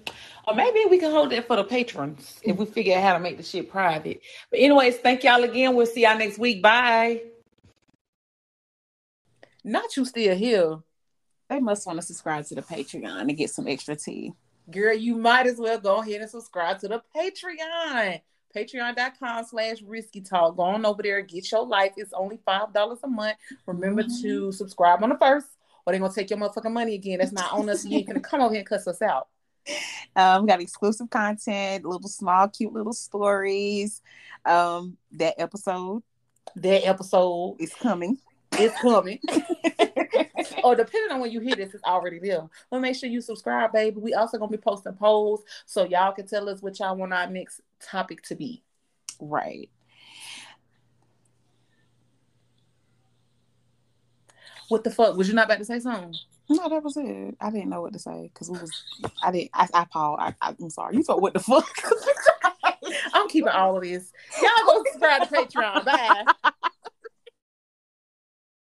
Or maybe we can hold that for the patrons if we figure out how to make the shit private. But anyways, thank y'all again. We'll see y'all next week. Bye. Not you still here. They must want to subscribe to the Patreon to get some extra tea. Girl, you might as well go ahead and subscribe to the Patreon. Patreon.com slash risky talk. Go on over there, get your life. It's only five dollars a month. Remember mm-hmm. to subscribe on the first, or they're gonna take your motherfucking money again. That's not on us. You ain't gonna come over here and cuss us out. Um, got exclusive content, little small, cute little stories. Um, that episode. That episode is coming. It's coming. [LAUGHS] or depending on when you hear this, it's already there. But make sure you subscribe, baby. We also gonna be posting polls so y'all can tell us what y'all want our next topic to be. Right. What the fuck? Was you not about to say something? No, that was it. I didn't know what to say because we was. I didn't. I, I paused. I, I, am sorry. You thought what the fuck? [LAUGHS] I'm keeping all of this. Y'all go subscribe to Patreon. Bye. [LAUGHS]